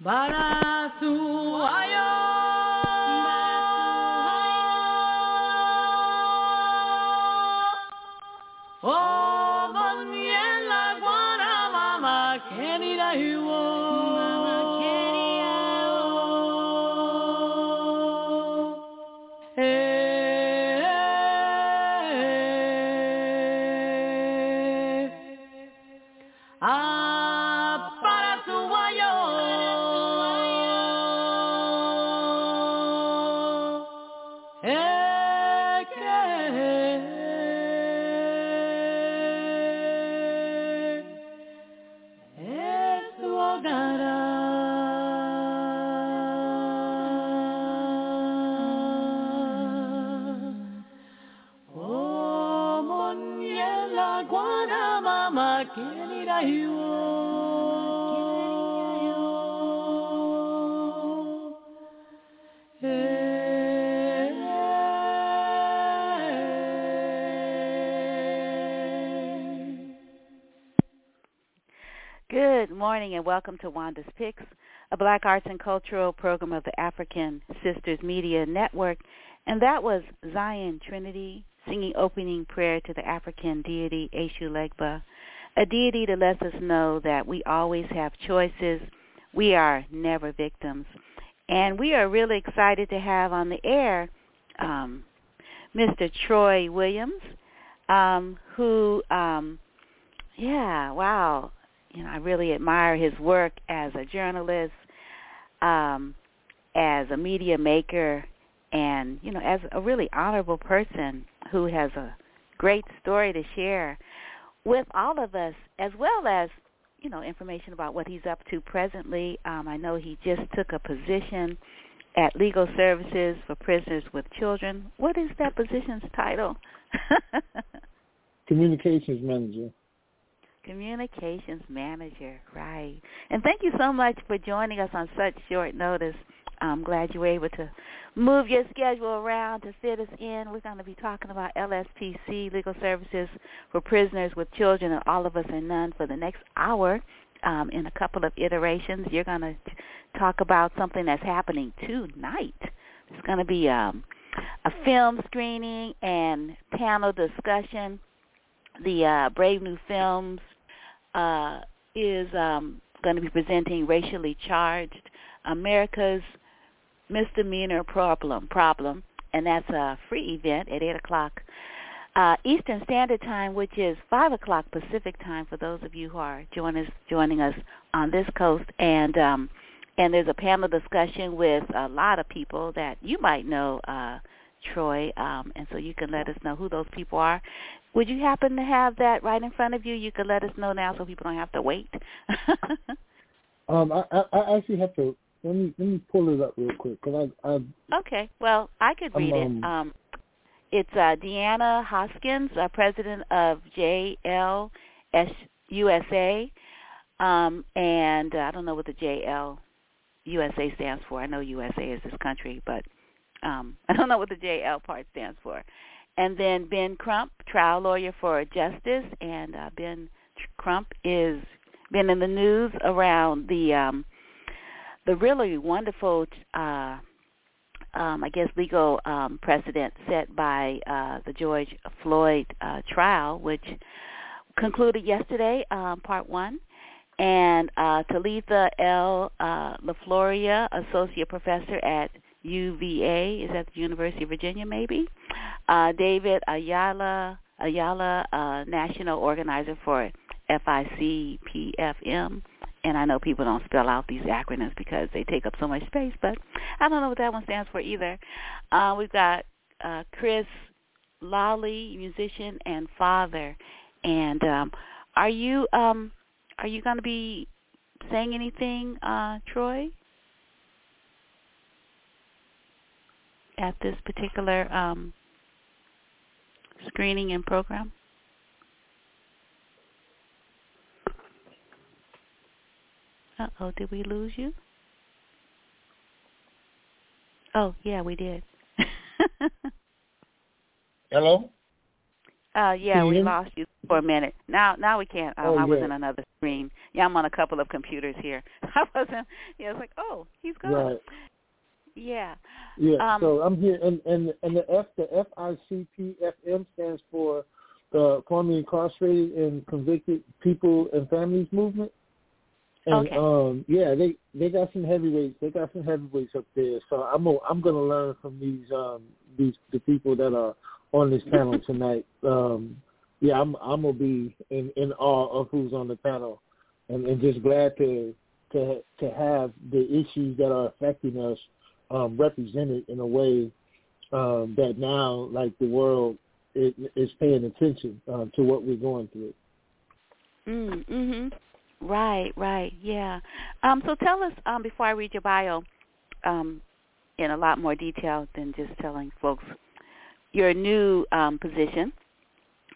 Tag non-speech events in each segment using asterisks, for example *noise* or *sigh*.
Barazu aio! Welcome to Wanda's Picks, a black arts and cultural program of the African Sisters Media Network. And that was Zion Trinity singing opening prayer to the African deity Eshu Legba, a deity that lets us know that we always have choices. We are never victims. And we are really excited to have on the air um, Mr. Troy Williams, um, who, um, yeah, wow, you know, I really admire his work as a journalist, um, as a media maker, and you know, as a really honorable person who has a great story to share with all of us, as well as you know, information about what he's up to presently. Um, I know he just took a position at Legal Services for Prisoners with Children. What is that position's title? *laughs* Communications Manager. Communications Manager, right. And thank you so much for joining us on such short notice. I'm glad you were able to move your schedule around to fit us in. We're going to be talking about LSPC, Legal Services for Prisoners with Children, and All of Us and None for the next hour. Um, in a couple of iterations, you're going to talk about something that's happening tonight. It's going to be um, a film screening and panel discussion. The uh, Brave New Films uh, is um, going to be presenting racially charged America's misdemeanor problem problem, and that's a free event at eight o'clock uh, Eastern Standard Time, which is five o'clock Pacific time for those of you who are join us, joining us on this coast. And um, and there's a panel discussion with a lot of people that you might know. Uh, Troy, um, and so you can let us know who those people are. Would you happen to have that right in front of you? You could let us know now so people don't have to wait. *laughs* um, I, I, I actually have to let me let me pull it up real quick because I, I. Okay, well I could read um, it. Um, it's uh, Deanna Hoskins, uh, president of JL USA, um, and uh, I don't know what the JL USA stands for. I know USA is this country, but um, *laughs* I don't know what the JL part stands for. And then Ben Crump, trial lawyer for justice, and uh, Ben Crump is been in the news around the um, the really wonderful, uh, um, I guess, legal um, precedent set by uh, the George Floyd uh, trial, which concluded yesterday, um, part one. And uh, Talitha L. Uh, LeFlouria, associate professor at UVA, is at the University of Virginia, maybe. Uh, David Ayala, Ayala, uh, national organizer for FICPFM. And I know people don't spell out these acronyms because they take up so much space, but I don't know what that one stands for either. Uh, we've got uh, Chris Lawley, musician and father. And um, are you um, are you going to be saying anything, uh, Troy? At this particular um, screening and program? Uh-oh, did we lose you? Oh, yeah, we did. *laughs* Hello? Uh, yeah, we lost you for a minute. Now, now we can't. Um, oh, I was yeah. in another screen. Yeah, I'm on a couple of computers here. *laughs* I wasn't. Yeah, I was like, oh, he's gone. Right. Yeah. Yeah. Um, so I'm here, and and and the F the F I C P F M stands for the formerly incarcerated and convicted people and families movement. And Okay. um yeah, they they got some heavyweights. They got some heavyweights up there. So I'm gonna, I'm going to learn from these um these the people that are on this panel *laughs* tonight. Um yeah, I'm I'm gonna be in in awe of who's on the panel, and and just glad to to to have the issues that are affecting us um represented in a way um that now like the world is, is paying attention um, to what we're going through. Mm, mhm. Right, right. Yeah. Um so tell us um before I read your bio um in a lot more detail than just telling folks your new um position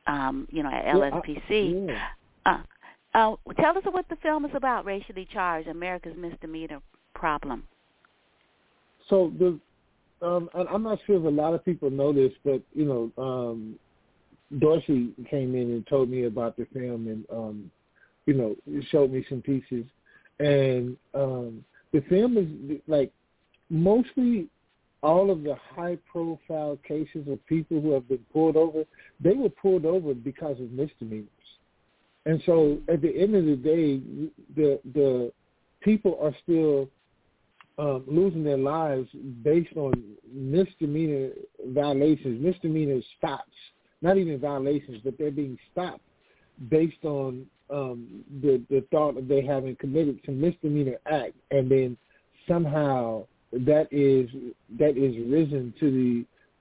um you know at Yeah, I- LSPC. yeah. Uh, uh, tell us what the film is about, racially charged, America's misdemeanor problem. So the um and I'm not sure if a lot of people know this, but you know, um Dorsey came in and told me about the film and um you know, showed me some pieces and um the film is like mostly all of the high profile cases of people who have been pulled over, they were pulled over because of misdemeanors. And so at the end of the day the the people are still um, losing their lives based on misdemeanor violations, misdemeanor stops, not even violations, but they're being stopped based on um, the the thought of they having committed some misdemeanor act, and then somehow that is that is risen to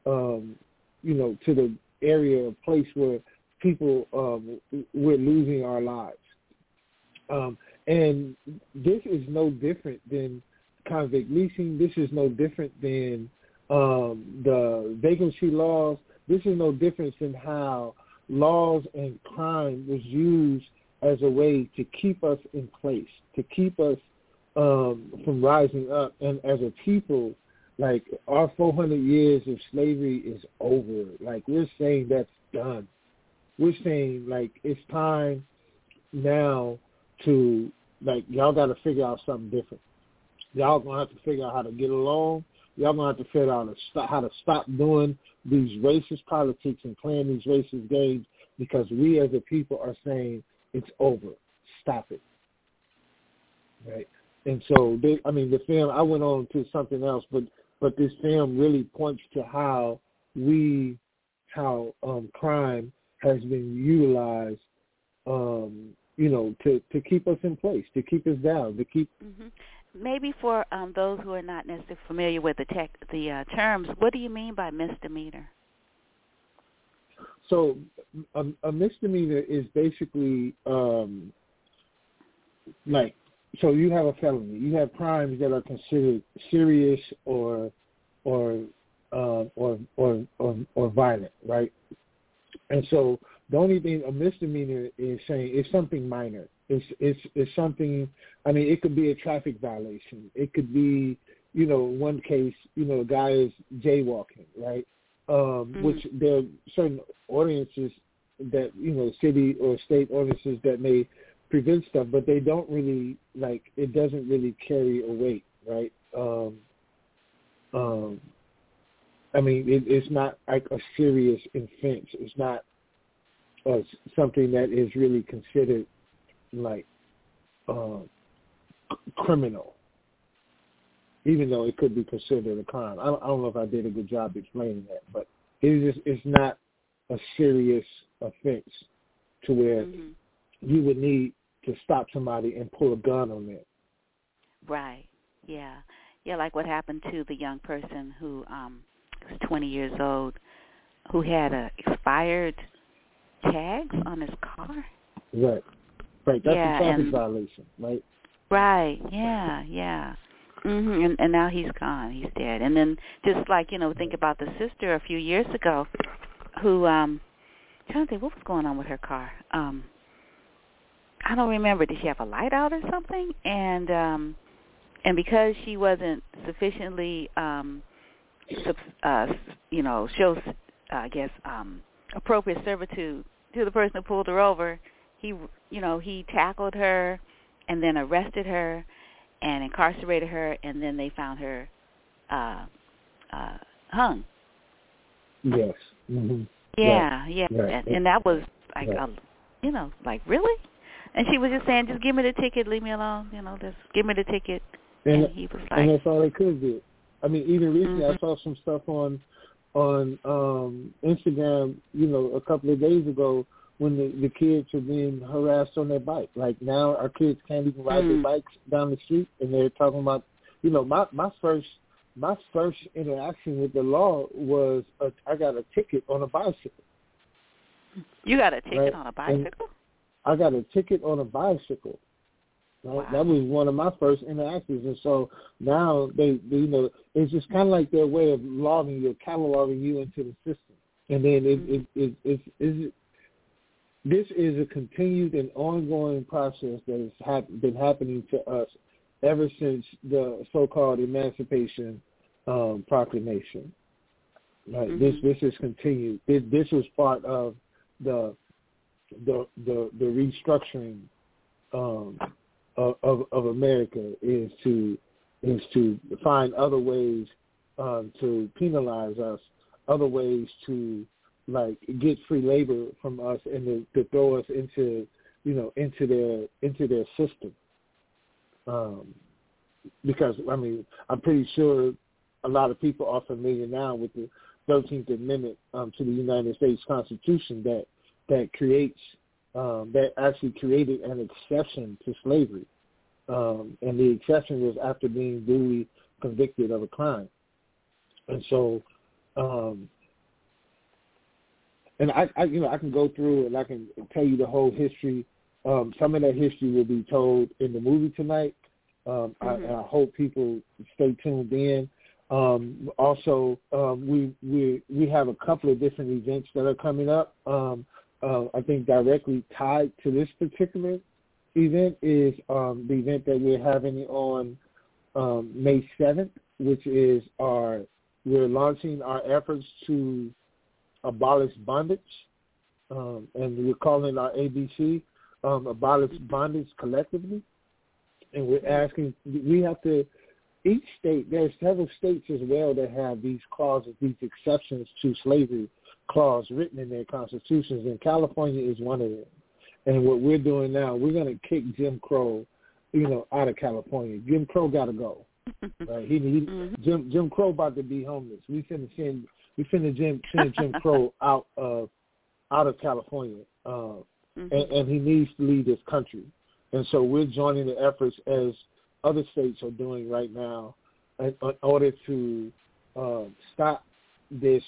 the um, you know to the area of place where people um, we're losing our lives, um, and this is no different than convict leasing. This is no different than um, the vagrancy laws. This is no different than how laws and crime was used as a way to keep us in place, to keep us um, from rising up. And as a people, like our 400 years of slavery is over. Like we're saying that's done. We're saying like it's time now to like y'all got to figure out something different. Y'all gonna have to figure out how to get along. Y'all gonna have to figure out how to stop, doing these racist politics and playing these racist games because we as a people are saying it's over. Stop it. Right. And so, they, I mean, the film. I went on to something else, but but this film really points to how we, how um, crime has been utilized, um, you know, to to keep us in place, to keep us down, to keep hmm Maybe for um, those who are not necessarily familiar with the tech, the uh, terms, what do you mean by misdemeanor? So a, a misdemeanor is basically um, like so you have a felony. You have crimes that are considered serious or or uh, or, or or or violent, right? And so the only thing a misdemeanor is saying is something minor. It's it's it's something. I mean, it could be a traffic violation. It could be, you know, one case, you know, a guy is jaywalking, right? Um, Mhm. Which there are certain ordinances that you know, city or state ordinances that may prevent stuff, but they don't really like. It doesn't really carry a weight, right? Um, um, I mean, it, it's not like a serious offense. It's not uh, something that is really considered like uh, criminal, even though it could be considered a crime. I don't, I don't know if I did a good job explaining that, but it is it's not a serious offense to where hmm you would need to stop somebody and pull a gun on them. Right. Yeah. Yeah, like what happened to the young person who um was 20 years old who had a expired tags on his car. Right. Right. That's Yeah, a traffic and- violation, right? Right. Yeah. Yeah. Mhm. And, and now he's gone. He's dead. And then just like you know, think about the sister a few years ago, who um, I'm trying to think what was going on with her car. Um, I don't remember. Did she have a light out or something? And um, and because she wasn't sufficiently um, sub- uh, you know, shows uh, I guess um appropriate servitude to the person who pulled her over. He, you know, he tackled her and then arrested her and incarcerated her, and then they found her uh, uh, hung. Yes. Mm-hmm. Yeah, right. yeah, right. And, and that was like, right. a, you know, like really. And she was just saying, just give me the ticket, leave me alone. You know, just give me the ticket. And, and he was like, and that's all they could do. I mean, even recently, mm-hmm. I saw some stuff on on um Instagram, you know, a couple of days ago when the, the kids are being harassed on their bike. Like now our kids can't even ride mm. their bikes down the street and they're talking about you know, my my first my first interaction with the law was a, I got a ticket on a bicycle. You got a ticket right? on a bicycle? And I got a ticket on a bicycle. Right? Wow. That was one of my first interactions, and so now they, they you know, it's just kind of like their way of logging you, cataloging you into the system, and then it, mm-hmm. it, it, it, it, it this is a continued and ongoing process that has hap- been happening to us ever since the so-called Emancipation um, Proclamation. Right. Mm-hmm. This this is continued. This, this was part of the the the, the restructuring um, of, of, of America is to is to find other ways um, to penalize us, other ways to like get free labor from us and to, to throw us into you know into their into their system. Um, because I mean I'm pretty sure a lot of people are familiar now with the 13th Amendment um, to the United States Constitution that that creates um, that actually created an exception to slavery, um, and the exception was after being duly convicted of a crime, and so, um, and I, I, you know, I can go through and I can tell you the whole history. Um, some of that history will be told in the movie tonight. Um, mm-hmm. I, I hope people stay tuned in. Um, also, um, we we we have a couple of different events that are coming up. Um, uh, I think directly tied to this particular event is um, the event that we're having on um, May 7th, which is our we're launching our efforts to abolish bondage, um, and we're calling our ABC um, abolish bondage collectively, and we're asking we have to each state, there's several states as well that have these clauses, these exceptions to slavery clause written in their constitutions, and California is one of them. And what we're doing now, we're going to kick Jim Crow, you know, out of California. Jim Crow got to go. *laughs* Right? He, he mm-hmm. Jim Jim Crow about to be homeless. We finna send we finna Jim send Jim *laughs* Crow out of out of California, uh, mm-hmm. and, and he needs to leave this country. And so we're joining the efforts as other states are doing right now in, in order to uh, stop this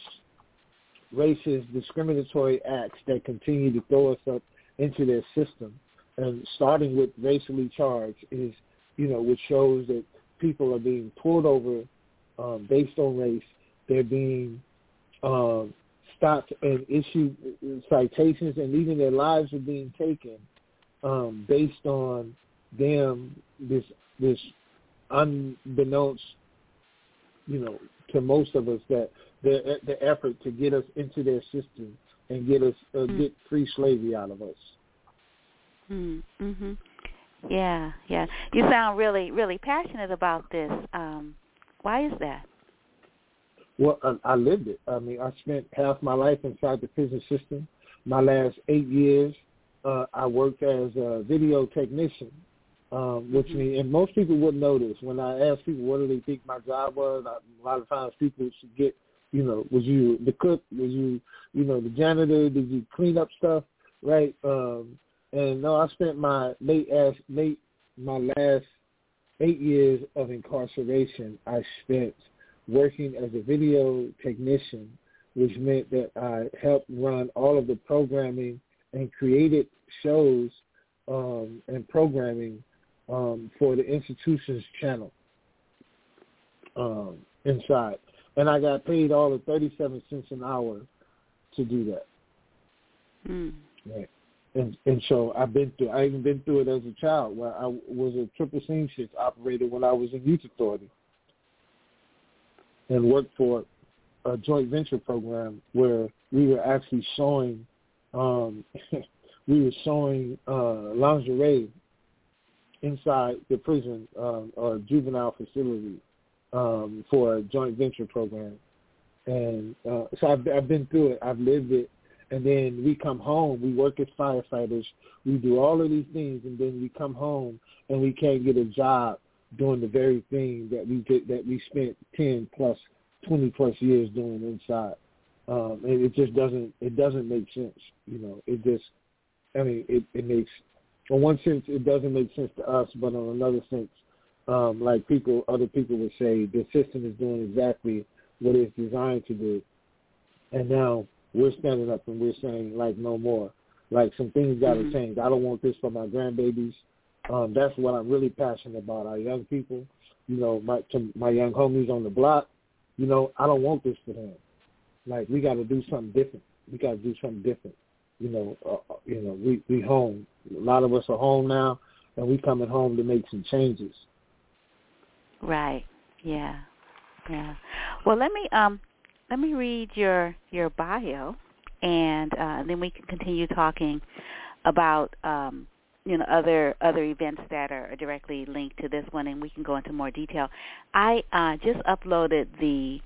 racist, discriminatory acts that continue to throw us up into their system. And starting with racially charged is, you know, which shows that people are being pulled over um, based on race. They're being um, stopped and issued citations, and even their lives are being taken um, based on them this this unbeknownst, you know, to most of us that the the effort to get us into their system and get us uh, mm. get free slavery out of us. Mm, mhm. Yeah, yeah. You sound really really passionate about this. Um why is that? Well, I, I lived it. I mean, I spent half my life inside the prison system. My last eight years, uh, I worked as a video technician um, which mm-hmm. means, and most people wouldn't know this. When I ask people what do they think my job was, I, a lot of times people should get, you know, was you the cook? Was you, you know, the janitor? Did you clean up stuff? Right? Um, and no, I spent my late ass late my last eight years of incarceration. I spent working as a video technician, which meant that I helped run all of the programming and created shows um, and programming um, for the institution's channel um, inside, and I got paid all of thirty-seven cents an hour to do that. Mm. And and so I've been through. I even been through it as a child, where I was a triple seamstress operator when I was in youth authority, and worked for a joint venture program where we were actually showing um, *laughs* we were showing uh, lingerie inside the prison um, or juvenile facility um, for a joint venture program. And uh, so I've, I've been through it. I've lived it. And then we come home. We work as firefighters. We do all of these things, and then we come home and we can't get a job doing the very thing that we did that we spent ten plus, twenty plus years doing inside. Um, and it just doesn't it doesn't make sense. You know, it just I mean it, it makes in one sense it doesn't make sense to us, but in another sense, um, like people other people would say, the system is doing exactly what it's designed to do. And now we're standing up and we're saying like no more. Like some things gotta mm-hmm. change. I don't want this for my grandbabies. Um, that's what I'm really passionate about. Our young people, you know, my to my young homies on the block, you know, I don't want this for them. Like we got to do something different. We got to do something different. You know, uh, uh, you know, we we home. A lot of us are home now, and we coming home to make some changes. Right. Yeah. Yeah. Well, let me um let me read your your bio, and uh, then we can continue talking about um, you know other other events that are directly linked to this one, and we can go into more detail. I uh, just uploaded the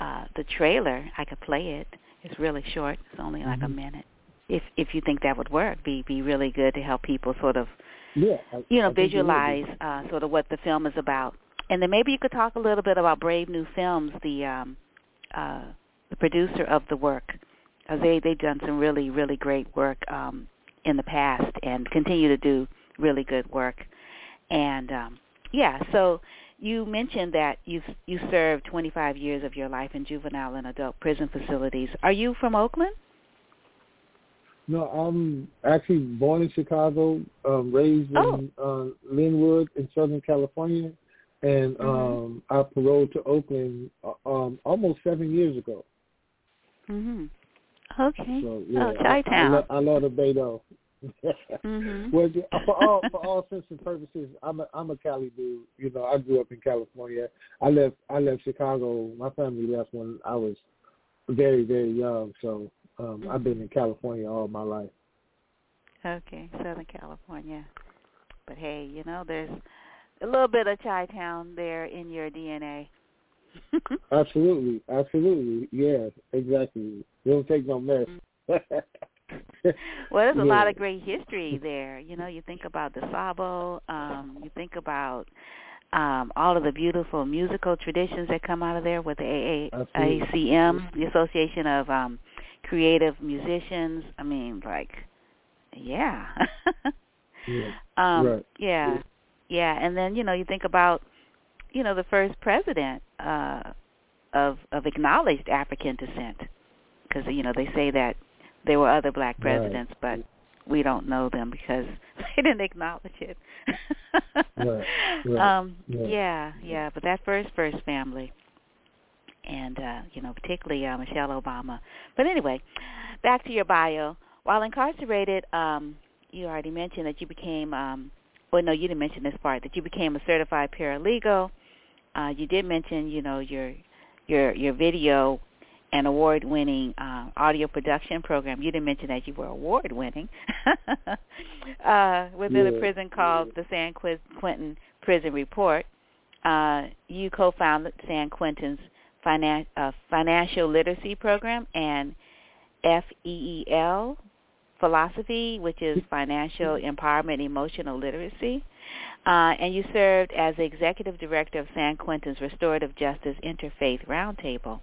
uh, the trailer. I could play it. It's really short. It's only like mm-hmm. a minute. If if you think that would work, be be really good to help people sort of yeah, I, you know I visualize uh, sort of what the film is about. And then maybe you could talk a little bit about Brave New Films, the um, uh, the producer of the work. Uh, they they've done some really really great work um, in the past and continue to do really good work. And um, yeah, so you mentioned that you you served 25 years of your life in juvenile and adult prison facilities. Are you from Oakland? No, I'm actually born in Chicago, um, raised oh. in uh, Lynwood in Southern California, and mm-hmm. um, I paroled to Oakland uh, um, almost seven years ago. Mhm. Okay. So, yeah, oh, Chi-Town. I, I, I love the Beto mm-hmm. well, for all for all sense and purposes, I'm a I'm a Cali dude. You know, I grew up in California. I left I left Chicago. My family left when I was very very young. So um mm-hmm. I've been in California all my life. Okay, Southern California. But hey, you know, there's a little bit of Chi Town there in your DNA. *laughs* absolutely, absolutely, yeah, exactly. You don't take no mess. Mm-hmm. *laughs* *laughs* well, there's a yeah. lot of great history there. You know, you think about the Sabo, um, you think about um, all of the beautiful musical traditions that come out of there with the AACM, the Association of um, Creative Musicians. I mean, like, yeah. *laughs* yeah. Um, right. yeah. Yeah, and then, you know, you think about, you know, the first president uh of of acknowledged African descent because you know they say that there were other black presidents, right. but we don't know them because *laughs* they didn't acknowledge it. right. Right. *laughs* Um, yeah. yeah, yeah. But that first first family, and uh, you know, particularly uh, Michelle Obama. But anyway, back to your bio. While incarcerated, um, you already mentioned that you became. Um, well, no, you didn't mention this part. That you became a certified paralegal. Uh, you did mention, you know, your your your video an award-winning uh, audio production program. You didn't mention that you were award-winning *laughs* uh, within yeah. a prison called the San Quentin Prison Report. Uh, you co-founded San Quentin's finan- uh, financial literacy program and FEEL philosophy, which is *laughs* financial empowerment, emotional literacy. Uh, and you served as the executive director of San Quentin's Restorative Justice Interfaith Roundtable.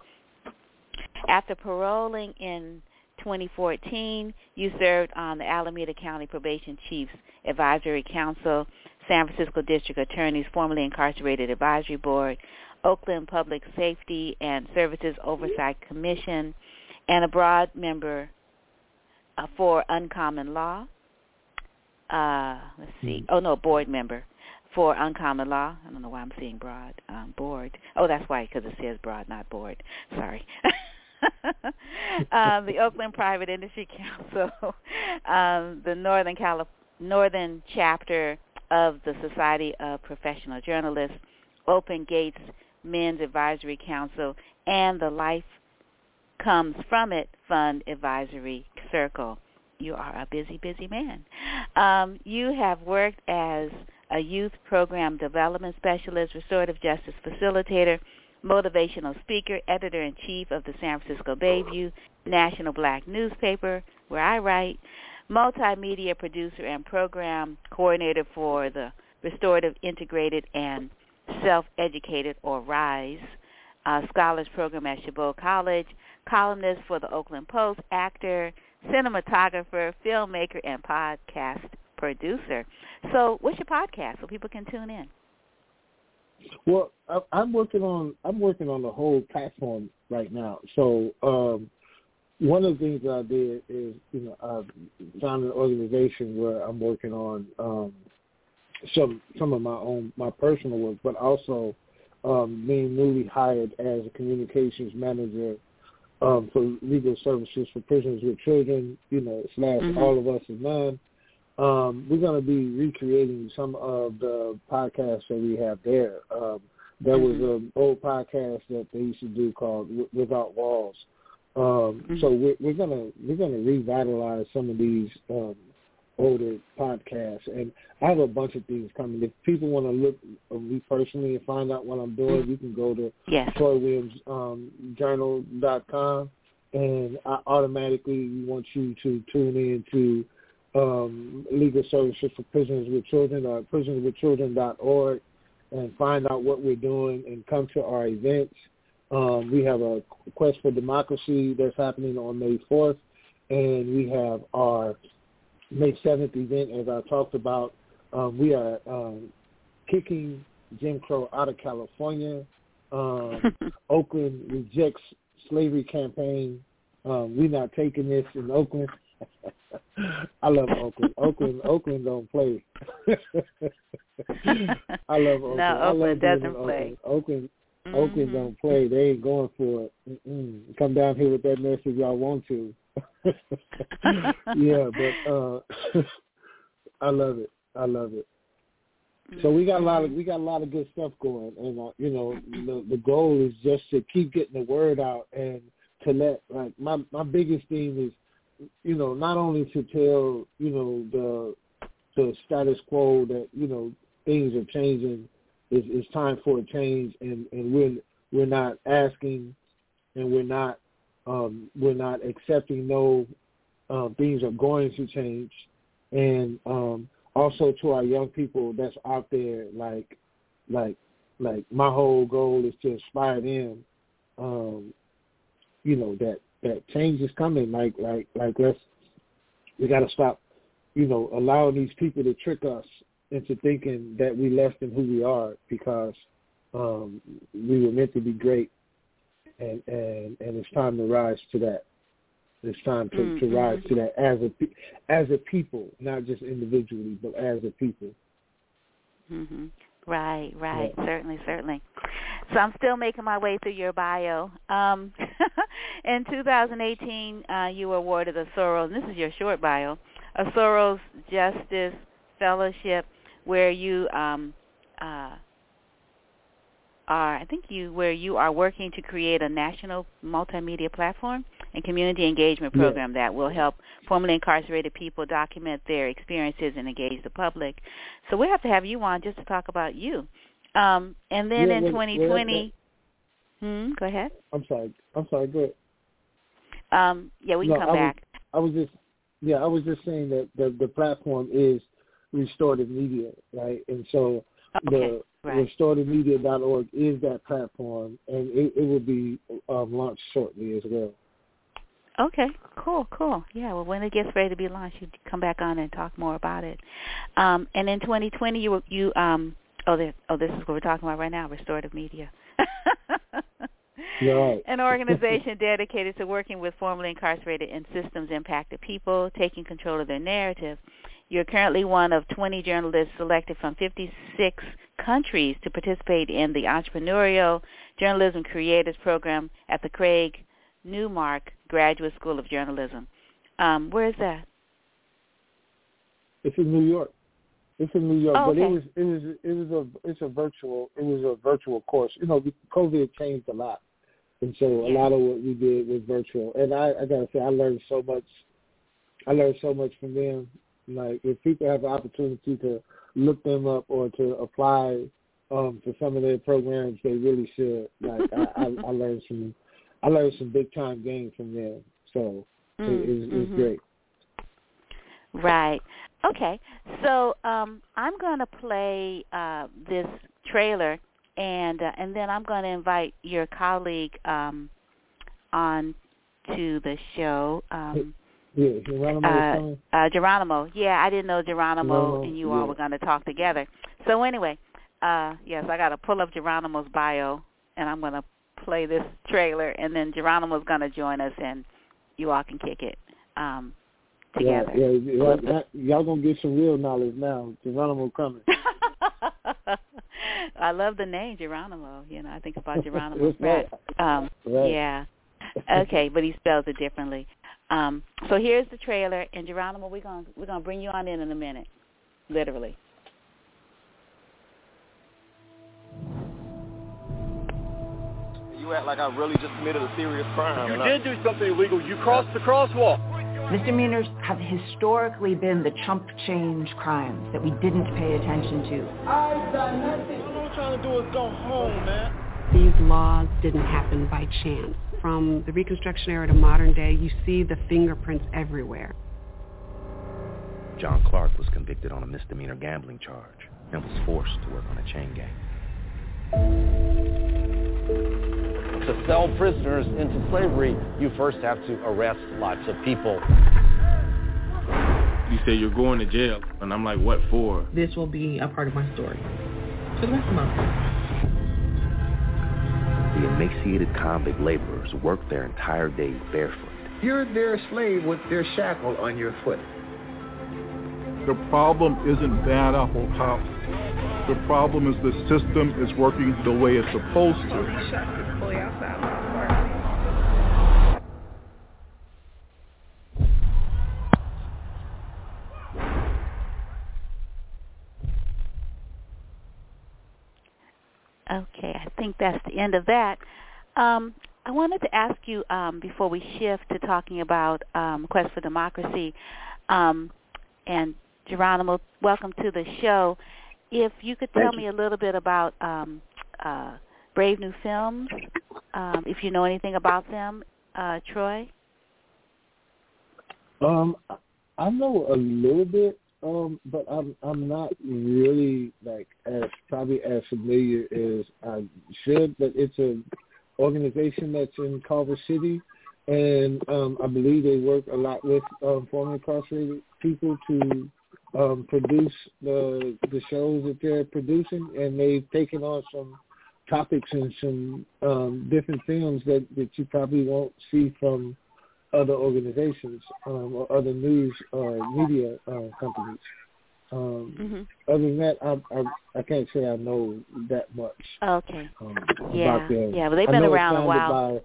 After paroling in 2014, you served on the Alameda County Probation Chiefs Advisory Council, San Francisco District Attorney's formerly incarcerated advisory board, Oakland Public Safety and Services Oversight Commission, and a broad member uh, for Uncommon Law. Uh, let's see. Hmm. Oh no, board member for Uncommon Law. I don't know why I'm seeing broad um, board. Oh, that's why because it says broad, not board. Sorry. *laughs* *laughs* um, the Oakland Private Industry Council, *laughs* um, the Northern Calif- Northern chapter of the Society of Professional Journalists, Open Gates Men's Advisory Council, and the Life Comes From It Fund Advisory Circle. You are a busy, busy man. Um, you have worked as a youth program development specialist, restorative justice facilitator, motivational speaker, editor-in-chief of the San Francisco Bayview National Black newspaper, where I write, multimedia producer and program coordinator for the Restorative Integrated and Self-Educated, or RISE, uh, Scholars Program at Chabot College, columnist for the Oakland Post, actor, cinematographer, filmmaker, and podcast producer. So what's your podcast so people can tune in? Well, I'm working on I'm working on the whole platform right now. So um, one of the things that I did is you know I found an organization where I'm working on um, some some of my own my personal work, but also um, being newly hired as a communications manager um, for legal services for prisoners with children. You know, slash mm-hmm. all of us as none. Um, we're going to be recreating some of the podcasts that we have there. Um, there mm-hmm. was an old podcast that they used to do called Without Walls. Um, mm-hmm. So we're, we're gonna we're gonna revitalize some of these um, older podcasts, and I have a bunch of things coming. If people want to look at me personally and find out what I'm doing, mm-hmm. you can go to yes. TroyWilliamsJournal.com, and I automatically want you to tune in to um, legal services for prisoners with children or prisonerswithchildren.org and find out what we're doing and come to our events. Um, we have a Quest for Democracy that's happening on May 4th, and we have our May 7th event, as I talked about. Um, we are um, kicking Jim Crow out of California. Um, *laughs* Oakland rejects slavery campaign. Um, we're not taking this in Oakland. *laughs* I love Oakland. Oakland, Oakland don't play. *laughs* *laughs* I love Oakland. No, Oakland doesn't play. Oakland. Oakland, mm-hmm. Oakland don't play. They ain't going for it. Mm-mm. Come down here with that mess if y'all want to. yeah, but uh I love it. I love it. So we got a lot of we got a lot of good stuff going, and uh, you know the the goal is just to keep getting the word out and to let like my my biggest theme is you know, not only to tell, you know, the the status quo that, you know, things are changing, it's, it's time for a change and, and we're we're not asking and we're not um we're not accepting no um things are going to change. And um also to our young people that's out there like like like my whole goal is to inspire them um you know that that change is coming. Like like like let's we got to stop, you know, allowing these people to trick us into thinking that we less than who we are because um, we were meant to be great, and and and it's time to rise to that. It's time to, mm-hmm. to rise to that as a as a people, not just individually, but as a people. Mm-hmm. Right, right, yeah. certainly, certainly. So I'm still making my way through your bio. Um, *laughs* in 2018, uh, you were awarded a Soros, and this is your short bio, a Soros Justice Fellowship, where you um, uh, are, I think you, where you are working to create a national multimedia platform and community engagement program yeah. that will help formerly incarcerated people document their experiences and engage the public. So we have to have you on just to talk about you. Um, and then yeah, in 2020, hmm, go ahead. I'm sorry. I'm sorry. Go ahead. Um, yeah, we can no, come I back. Was, I was just, yeah, I was just saying that the the platform is restorative media, right? And so okay. the right. restorativemedia.org is that platform, and it, it will be um, launched shortly as well. Okay, cool, cool. Yeah, well, when it gets ready to be launched, you come back on and talk more about it. Um, and in 2020, you you um, oh, there, oh, this is what we're talking about right now, restorative media. right. An organization *laughs* dedicated to working with formerly incarcerated and systems impacted people, taking control of their narrative. You're currently one of 20 journalists selected from 56 countries to participate in the Entrepreneurial Journalism Creators Program at the Craig Newmark Graduate School of Journalism. Um, where is that? It's in New York. It's in New York, oh, okay. but it was it was it was a it's a virtual it was a virtual course. You know, COVID changed a lot, and so a lot of what we did was virtual. And I, I gotta say, I learned so much. I learned so much from them. Like if people have the opportunity to look them up or to apply um, to some of their programs, they really should. Like I, I, *laughs* I learned some, I learned some big time games from them. So mm, it, it's, mm-hmm. great. Right. Okay. So um, I'm going to play uh, this trailer, and uh, and then I'm going to invite your colleague um, on to the show. Um, yeah, Jeronimo. Uh, uh, Jeronimo. Yeah, I didn't know Jeronimo, Jeronimo and you yeah. all were going to talk together. So anyway, uh, yes, I got to pull up Jeronimo's bio, and I'm going to play this trailer, and then Jeronimo's going to join us, and you all can kick it. Um, together. Yeah, *laughs* yeah, yeah, y'all gonna get some real knowledge now. Jeronimo coming. *laughs* I love the name Jeronimo. You know, I think about Geronimo *laughs* Pratt. Um, right. Yeah. Okay, but he spells it differently. Um, so here's the trailer, and Jeronimo, we're gonna we're gonna bring you on in in a minute, literally. You act like I really just committed a serious crime. You did do something illegal. You crossed the crosswalk. Misdemeanors have historically been the chump change crimes that we didn't pay attention to. I've done nothing. All I'm trying to do is go home, man. These laws didn't happen by chance. From the Reconstruction era to modern day, you see the fingerprints everywhere. John Clark was convicted on a misdemeanor gambling charge and was forced to work on a chain gang. To sell prisoners into slavery, you first have to arrest lots of people. You say you're going to jail, and I'm like, what for? This will be a part of my story for the rest of my life. The emaciated convict laborers work their entire day barefoot. You're their slave with their shackle on your foot. The problem isn't bad apple cops. The problem is the system is working the way it's supposed to. Okay, I think that's the end of that. Um, I wanted to ask you um, before we shift to talking about um, Quest for Democracy, um, and Jeronimo, welcome to the show. If you could tell Thank me a little bit about um, uh, Brave New Films, um, if you know anything about them, uh, Troy. Um, I know a little bit, um, but I'm I'm not really like as probably as familiar as I should. But it's an organization that's in Culver City, and um, I believe they work a lot with um, formerly incarcerated people to um, produce the the shows that they're producing, and they've taken on some topics and some um, different films that that you probably won't see from other organizations um, or other news or media uh, companies. Um, mm-hmm. Other than that, I, I I can't say I know that much. Okay. Um, yeah. about them. Yeah, but they've I been around a while.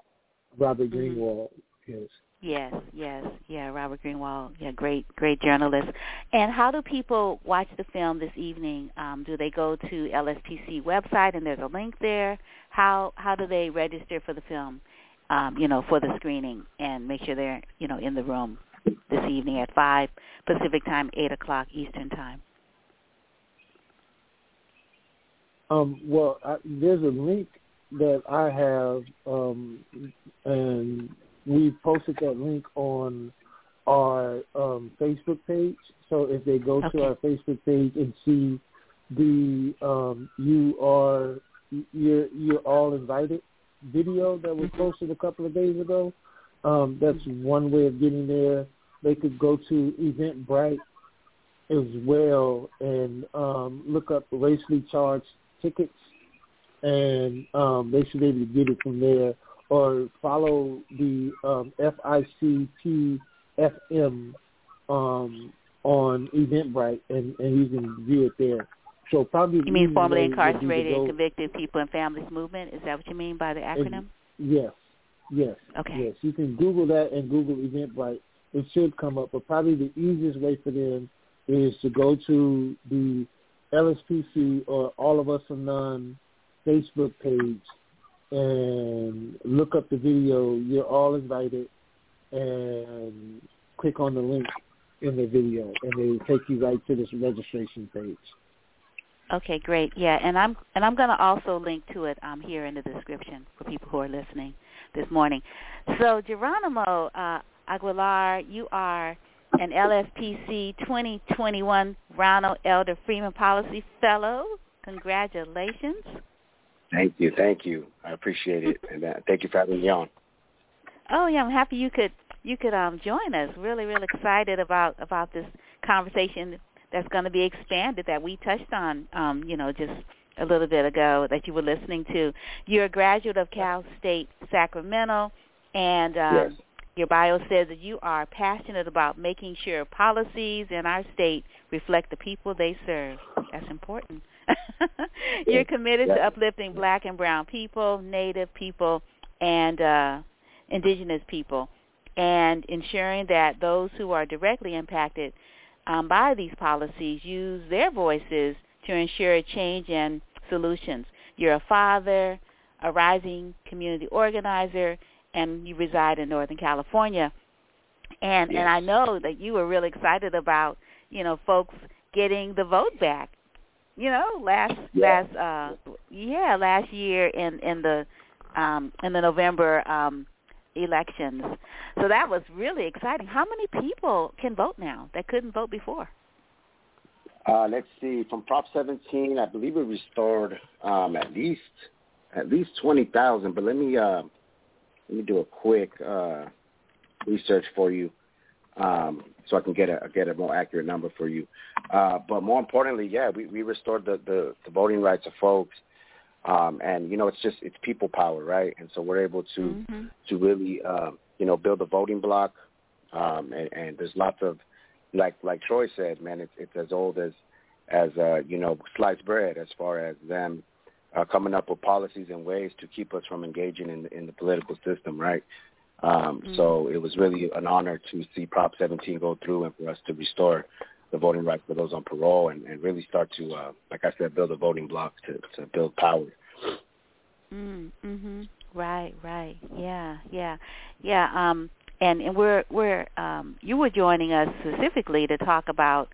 By Robert Mhm. Greenwald. Yes. Yes, yes, yeah, Robert Greenwald, yeah, great, great journalist. And how do people watch the film this evening? Um, do they go to LSPC website and there's a link there? How how do they register for the film? Um, you know, for the screening and make sure they're you know in the room this evening at five Pacific time, eight o'clock Eastern time. Um, well, I, there's a link that I have, um, and we posted that link on our um, Facebook page. So if they go Okay. to our Facebook page and see the um, you are you're you're all invited video that was Mhm. posted a couple of days ago, um, that's one way of getting there. They could go to Eventbrite as well and um, look up racially charged tickets, and um, they should be able to get it from there. Or follow the um, FICP FM um, on Eventbrite, and, and you can view it there. So probably You mean formerly easiest way would be to incarcerated and convicted people and families movement? Is that what you mean by the acronym? Yes, yes, Okay. yes. You can Google that and Google Eventbrite. It should come up, but probably the easiest way for them is to go to the LSPC or All of Us or None Facebook page and look up the video. You're all invited and click on the link in the video and it will take you right to this registration page. Okay, great. Yeah, and I'm and I'm going to also link to it um, here in the description for people who are listening this morning. So Jeronimo uh, Aguilar, you are an LSPC 2021 Ronald Elder Freeman Policy Fellow. Congratulations. Thank you, thank you. I appreciate it, and uh, thank you for having me on. Oh yeah, I'm happy you could you could um, join us. Really, really excited about about this conversation that's going to be expanded that we touched on, um, you know, just a little bit ago that you were listening to. You're a graduate of Cal State Sacramento, and um, yes. your bio says that you are passionate about making sure policies in our state reflect the people they serve. That's important. You're committed yes. to uplifting black and brown people, native people, and uh, indigenous people, and ensuring that those who are directly impacted um, by these policies use their voices to ensure change and solutions. You're a father, a rising community organizer, and you reside in Northern California. And yes. and I know that you were really excited about you know folks getting the vote back. You know, last yeah. last uh yeah last year in in the um in the November um elections. So that was really exciting. How many people can vote now that couldn't vote before? Uh, let's see. From Prop 17, I believe it restored um, at least at least twenty thousand. But let me uh, let me do a quick uh, research for you, um, so I can get a get a more accurate number for you. Uh, but more importantly, yeah, we, we restored the, the, the voting rights of folks. Um, and you know, it's just it's people power, right? And so we're able to mm-hmm. to really uh, you know build a voting block. Um, and, and there's lots of like like Troy said, man, it's it's as old as as uh, you know sliced bread as far as them uh, coming up with policies and ways to keep us from engaging in in the political system, right? Um, mm-hmm. So it was really an honor to see Prop 17 go through and for us to restore the voting rights for those on parole and, and really start to, uh, like I said, build a voting block to, to build power. Mm, mhm. Right, right. Yeah, yeah. Yeah, um and and we're we're um you were joining us specifically to talk about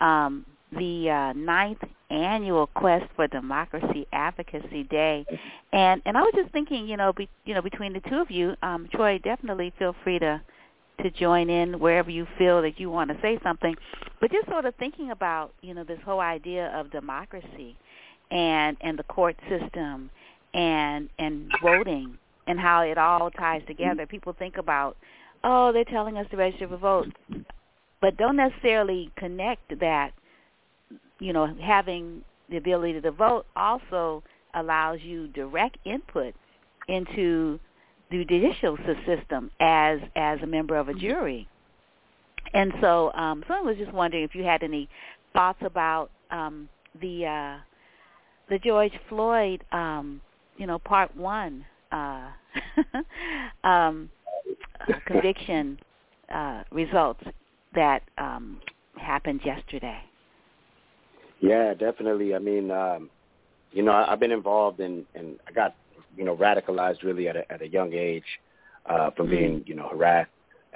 um the uh ninth annual Quest for Democracy Advocacy Day. And and I was just thinking, you know, be, you know, between the two of you, um Troy, definitely feel free to to join in wherever you feel that you want to say something. But just sort of thinking about, you know, this whole idea of democracy and and the court system and and voting and how it all ties together. People think about, oh, they're telling us to register for vote, but don't necessarily connect that. You know, having the ability to vote also allows you direct input into the judicial system as as a member of a jury. And so, um, someone was just wondering if you had any thoughts about um, the uh, the George Floyd um, you know, part one uh, *laughs* um, uh, *laughs* conviction uh, results that um, happened yesterday. Yeah, definitely. I mean, um, you know, I, I've been involved in, and I got, you know, radicalized really at a, at a young age uh, from mm-hmm. being, you know, harassed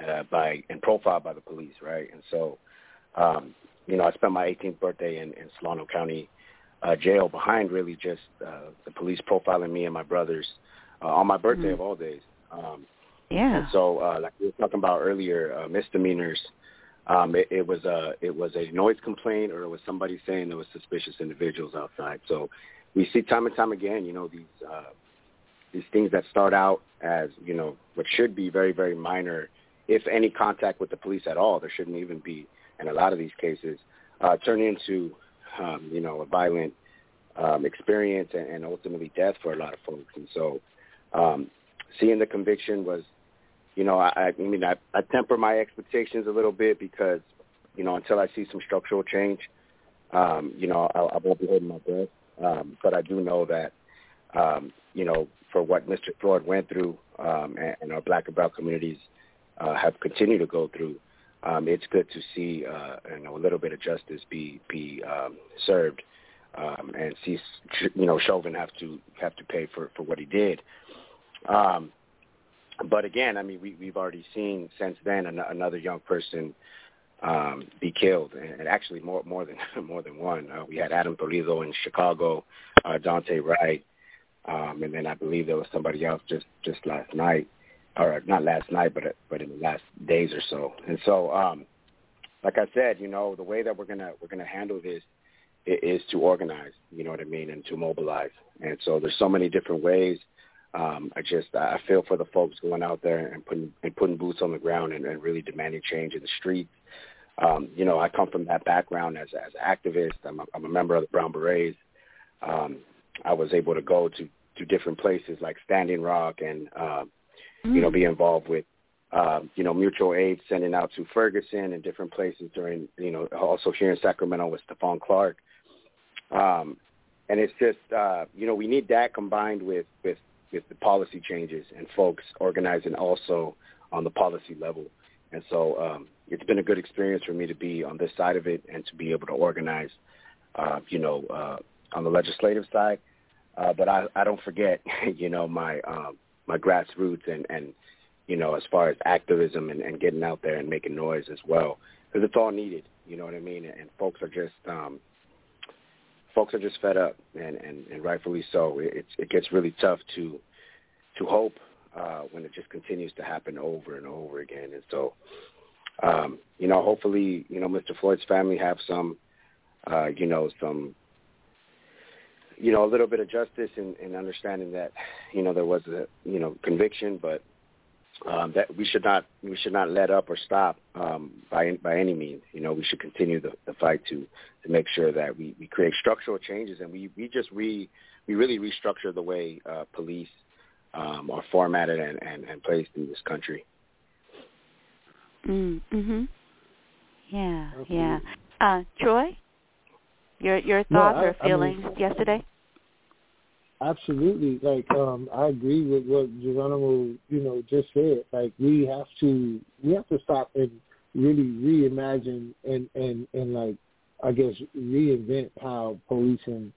uh, by and profiled by the police, right? And so, um, you know, I spent my 18th birthday in, in Solano County uh, jail behind really just uh, the police profiling me and my brothers uh, on my birthday mm-hmm. of all days. Um, yeah. And so, uh, like we were talking about earlier, uh, misdemeanors. Um, it, it was a it was a noise complaint, or it was somebody saying there was suspicious individuals outside. So we see time and time again, you know, these uh, these things that start out as you know what should be very very minor, if any contact with the police at all. There shouldn't even be, in a lot of these cases, uh, turn into um, you know, a violent um, experience and, and ultimately death for a lot of folks. And so um, seeing the conviction was, you know, I, I mean, I, I temper my expectations a little bit because, you know, until I see some structural change, um, you know, I, I won't be holding my breath. Um, but I do know that, um, you know, for what Mr. Floyd went through um, and, and our black and brown communities uh, have continued to go through, um, it's good to see uh, you know a little bit of justice be be um, served um, and see you know Chauvin have to have to pay for for what he did. Um, but again, I mean, we, we've already seen since then an, another young person um, be killed, and, actually more more than *laughs* more than one. Uh, we had Adam Toledo in Chicago, uh, Daunte Wright, um, and then I believe there was somebody else just just last night, or not last night, but but in the last days or so. And so, um, like I said, you know, the way that we're gonna we're gonna handle this is to organize, you know what I mean, and to mobilize. And so there's so many different ways. Um, I just I feel for the folks going out there and putting and putting boots on the ground and, and really demanding change in the streets. Um, you know, I come from that background as as an activist. I'm a, I'm a member of the Brown Berets. Um, I was able to go to to different places like Standing Rock and uh, mm. you know be involved with um, you know mutual aid sending out to Ferguson and different places during you know also here in Sacramento with Stephon Clark. Um, and it's just uh, you know we need that combined with with with the policy changes and folks organizing also on the policy level. And so um, it's been a good experience for me to be on this side of it and to be able to organize, uh, you know, uh, on the legislative side. Uh, but I, I don't forget, *laughs* you know, my um, my grassroots and, and you know, as far as activism and, and getting out there and making noise as well, because it's all needed. You know what I mean? And folks are just um, folks are just fed up, and, and, and rightfully so. It, it gets really tough to to hope uh, when it just continues to happen over and over again. And so, um, you know, hopefully, you know, Mr. Floyd's family have some, uh, you know, some, you know, a little bit of justice and, in understanding that, you know, there was a, you know, conviction, but um, that we should not we should not let up or stop um, by by any means. You know, we should continue the, the fight to to make sure that we, we create structural changes and we, we just re we really restructure the way uh, police um, are formatted and, and, and placed in this country. Mm, mhm. Yeah, Absolutely. yeah. Uh, Troy, your your thoughts no, I, or feelings I mean, yesterday? Absolutely. Like um I agree with what Jeronimo, you know, just said. Like we have to we have to stop and really reimagine and and and like I guess reinvent how policing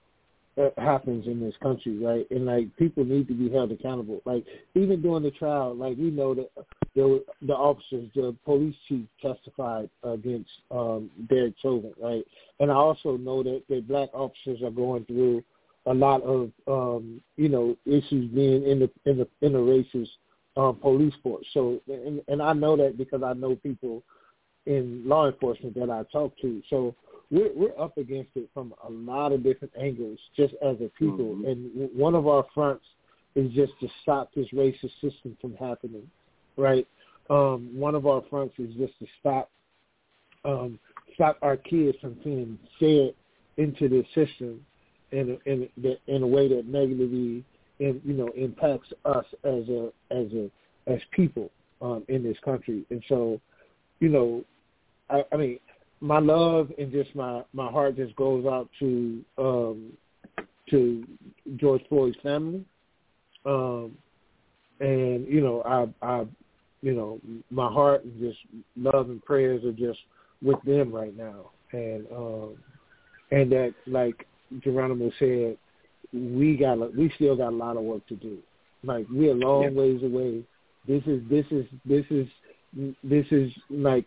uh, happens in this country, right? And like people need to be held accountable. Like even during the trial, like we know that the the officers, the police chief testified against um Derek Chauvin, right? And I also know that the black officers are going through a lot of um, you know issues being in the in the in the racist um, police force. So and, and I know that because I know people in law enforcement that I talk to. So we're we're up against it from a lot of different angles, just as a people. Mm-hmm. And one of our fronts is just to stop this racist system from happening, right? Um, one of our fronts is just to stop um, stop our kids from being fed into the system in a, in in a way that negatively in, you know impacts us as a as a as people um, in this country. And so, you know, I, I mean, my love and just my my heart just goes out to um, to George Floyd's family. Um, and you know, I I you know, my heart and just love and prayers are just with them right now. And um and that like Jeronimo said, we got we still got a lot of work to do. Like we're a long yeah. ways away. This is this is this is this is like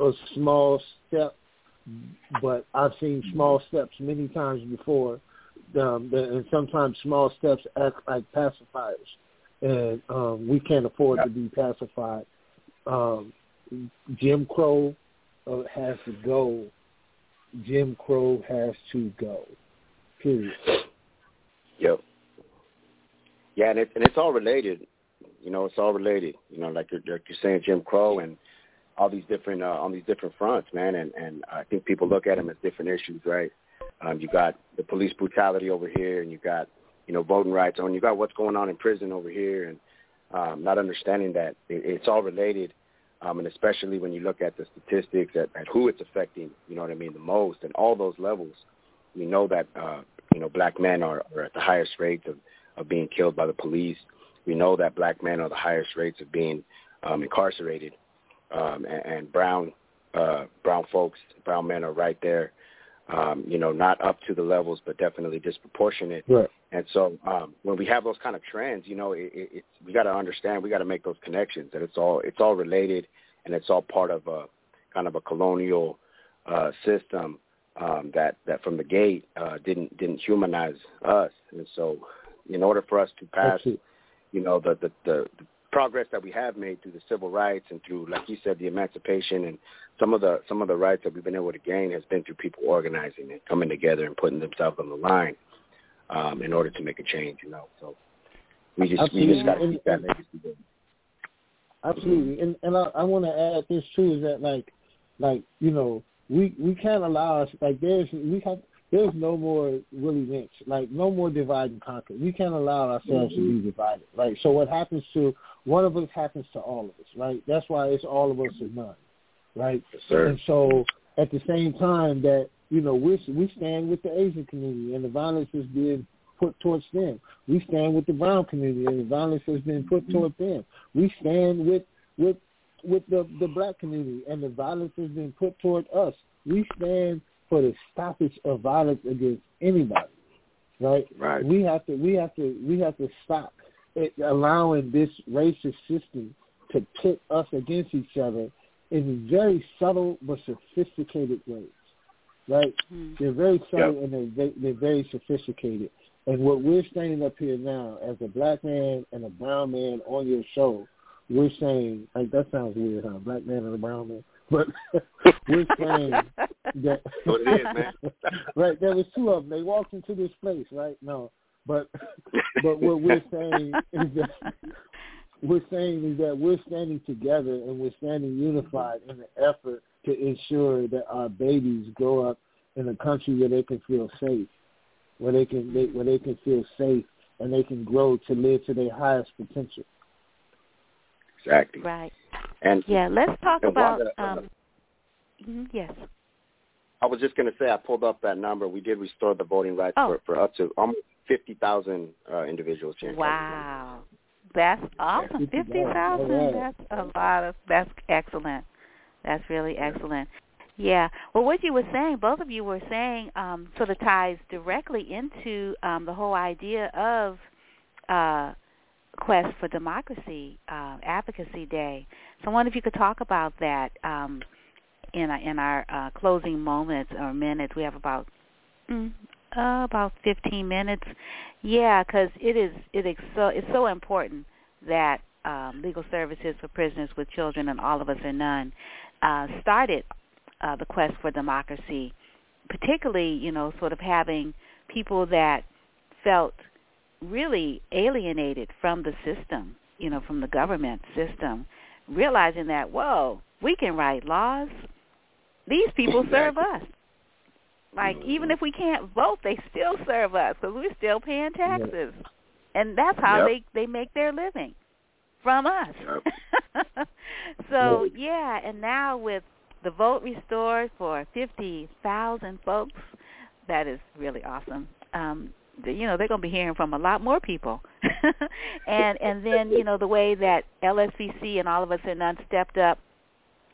a small step, but I've seen small steps many times before, um, and sometimes small steps act like pacifiers, and um, we can't afford yeah. to be pacified. Um, Jim Crow uh, has to go. Jim Crow has to go. Period. Yep. Yeah, and, it, and it's all related. You know, it's all related. You know, like you're, like you're saying, Jim Crow and all these different uh, on these different fronts, man. And and I think people look at them as different issues, right? Um, you got the police brutality over here, and you got you know voting rights on. You got what's going on in prison over here, and um, not understanding that it, it's all related. Um, and especially when you look at the statistics at, at who it's affecting, you know what I mean, the most, and all those levels, we know that uh, you know, black men are, are at the highest rates of, of being killed by the police. We know that black men are the highest rates of being um, incarcerated, um, and, and brown uh, brown folks, brown men are right there. Um, you know, not up to the levels, but definitely disproportionate. Right. And so um, when we have those kind of trends, you know, it, it, it's we got to understand, we got to make those connections that it's all it's all related, and it's all part of a kind of a colonial uh, system um, that that from the gate uh, didn't didn't humanize us. And so, in order for us to pass, you know, the the, the the progress that we have made through the civil rights and through, like you said, the emancipation and some of the some of the rights that we've been able to gain has been through people organizing and coming together and putting themselves on the line um, in order to make a change. You know, so we just Absolutely. we just got to keep that legacy going. Absolutely, and and I, I want to add this too is that like like you know we we can't allow us like there's we have there's no more Willie Lynch like no more divide and conquer. We can't allow ourselves mm-hmm. to be divided, right? So what happens to one of us happens to all of us, right? That's why it's all of us or none, right? Yes, sir. And so at the same time that you know we we stand with the Asian community and the violence is being put towards them. We stand with the brown community and the violence has been put toward them. We stand with with with the the black community and the violence that's been put toward us. We stand for the stoppage of violence against anybody. Right? Right. We have to we have to we have to stop it, allowing this racist system to pit us against each other in very subtle but sophisticated ways. Right? Mm-hmm. They're very subtle Yep. and they're, they're very sophisticated. And what we're standing up here now as a black man and a brown man on your show, we're saying like that sounds weird, huh? Black man and a brown man. But *laughs* we're saying that *laughs* What it is, man. *laughs* right, there was two of them. They walked into this place, right? No. But but what we're saying is that we're saying is that we're standing together and we're standing unified in the effort to ensure that our babies grow up in a country where they can feel safe, where they can they, where they can feel safe and they can grow to live to their highest potential. Exactly. Right. And Yeah, let's talk about Wanda, um mhm, yes. I was just going to say I pulled up that number. We did restore the voting rights Oh. for, for up to almost fifty thousand uh, individuals here. in Wow. That's awesome. Fifty thousand. All right. That's a lot of that's excellent. That's really excellent. Yeah. Well what you were saying, both of you were saying, um, sort of ties directly into um the whole idea of uh Quest for Democracy, uh, Advocacy Day. So I wonder if you could talk about that um, in our, in our uh, closing moments or minutes. We have about mm, uh, about 15 minutes. Yeah, because it is it is so it's so important that um, legal services for prisoners with children and All of Us or None uh, started uh, the quest for democracy, particularly you know sort of having people that felt really alienated from the system, you know, from the government system, realizing that whoa, we can write laws. These people *laughs* serve us. Like even if we can't vote, they still serve us because we're still paying taxes, and that's how Yep. they they make their living from us. *laughs* so yeah, and now with the vote restored for fifty thousand folks, that is really awesome. Um, you know they're going to be hearing from a lot more people, *laughs* and *laughs* and then you know the way that LSPC and All of Us or None stepped up,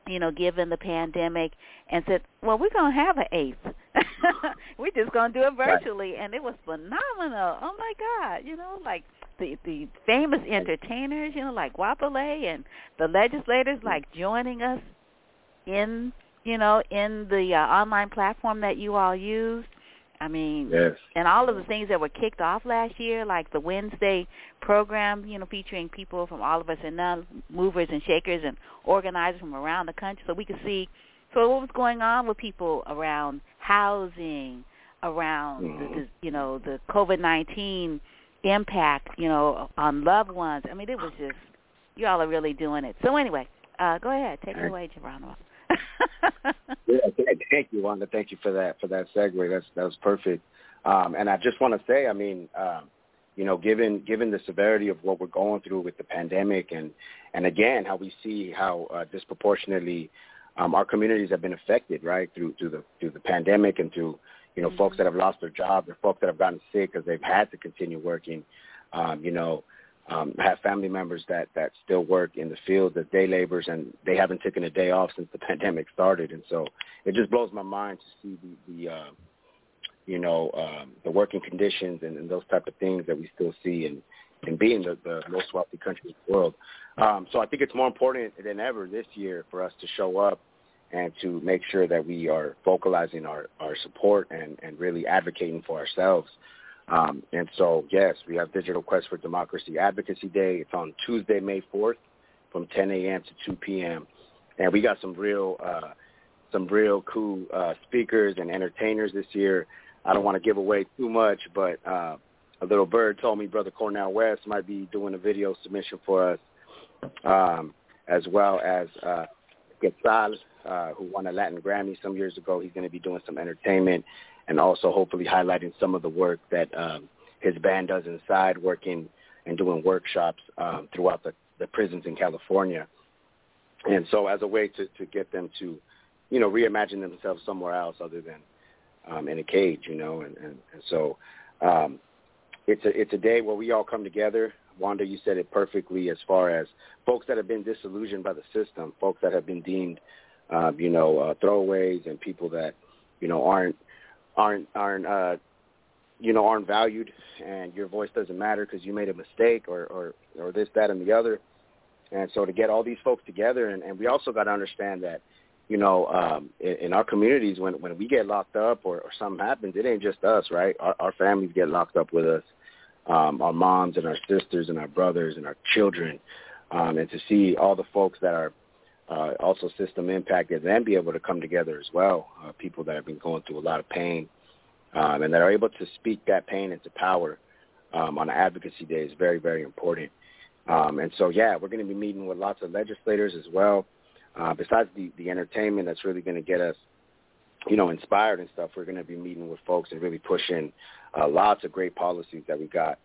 you know, given the pandemic, and said, well, we're going to have an eighth. *laughs* we're just going to do it virtually, and it was phenomenal. Oh my God, you know, like the the famous entertainers, you know, like Wapale and the legislators, like joining us in you know in the uh, online platform that you all used. I mean, Yes. and all of the things that were kicked off last year, like the Wednesday program, you know, featuring people from all of us and none movers and shakers and organizers from around the country, so we could see so what was going on with people around housing, around the, the you know the COVID nineteen impact, you know, on loved ones. I mean, it was just you all are really doing it. So anyway, uh, go ahead, take it away, Jeronimo. *laughs* Yeah, thank you, Wanda. Thank you for that for that segue. That's that was perfect. Um, and I just want to say, I mean, um, you know, given given the severity of what we're going through with the pandemic, and and again, how we see how uh, disproportionately um, our communities have been affected, right, through through the through the pandemic and through you know folks that have lost their jobs or folks that have gotten sick because they've had to continue working. Um, you know, um, I have family members that that still work in the field as day laborers, and they haven't taken a day off since the *laughs* pandemic started. And so it just blows my mind to see the, the uh, you know, um, the working conditions and, and those type of things that we still see in in being the, the most wealthy country in the world. Um, so I think it's more important than ever this year for us to show up and to make sure that we are vocalizing our, our support and, and really advocating for ourselves. Um, and so, yes, we have Digital Quest for Democracy Advocacy Day. It's on Tuesday, May 4th from 10 a.m. to 2 p.m. And we got some real, uh, some real cool uh, speakers and entertainers this year. I don't want to give away too much, but uh, a little bird told me Brother Cornel West might be doing a video submission for us, um, as well as uh, Quetzal, uh, who won a Latin Grammy some years ago. He's going to be doing some entertainment and also hopefully highlighting some of the work that um, his band does inside, working and doing workshops um, throughout the, the prisons in California. And so as a way to, to get them to, you know, reimagine themselves somewhere else other than um, in a cage, you know, and, and, and so um, it's a it's a day where we all come together. Wanda, you said it perfectly as far as folks that have been disillusioned by the system, folks that have been deemed, uh, you know, uh, throwaways, and people that, you know, aren't aren't aren't uh, you know aren't valued, and your voice doesn't matter because you made a mistake or or or this, that, and the other. And so to get all these folks together, and, and we also got to understand that you know, um, in, in our communities, when when we get locked up or, or something happens, it ain't just us, right? Our, our families get locked up with us, um, our moms and our sisters and our brothers and our children, um, and to see all the folks that are uh, also system impacted and then be able to come together as well, uh, people that have been going through a lot of pain, um, and that are able to speak that pain into power um, on Advocacy Day is very, very important. Um, and so, yeah, we're going to be meeting with lots of legislators as well. Uh, besides the, the entertainment that's really going to get us, you know, inspired and stuff, we're going to be meeting with folks and really pushing uh, lots of great policies that we got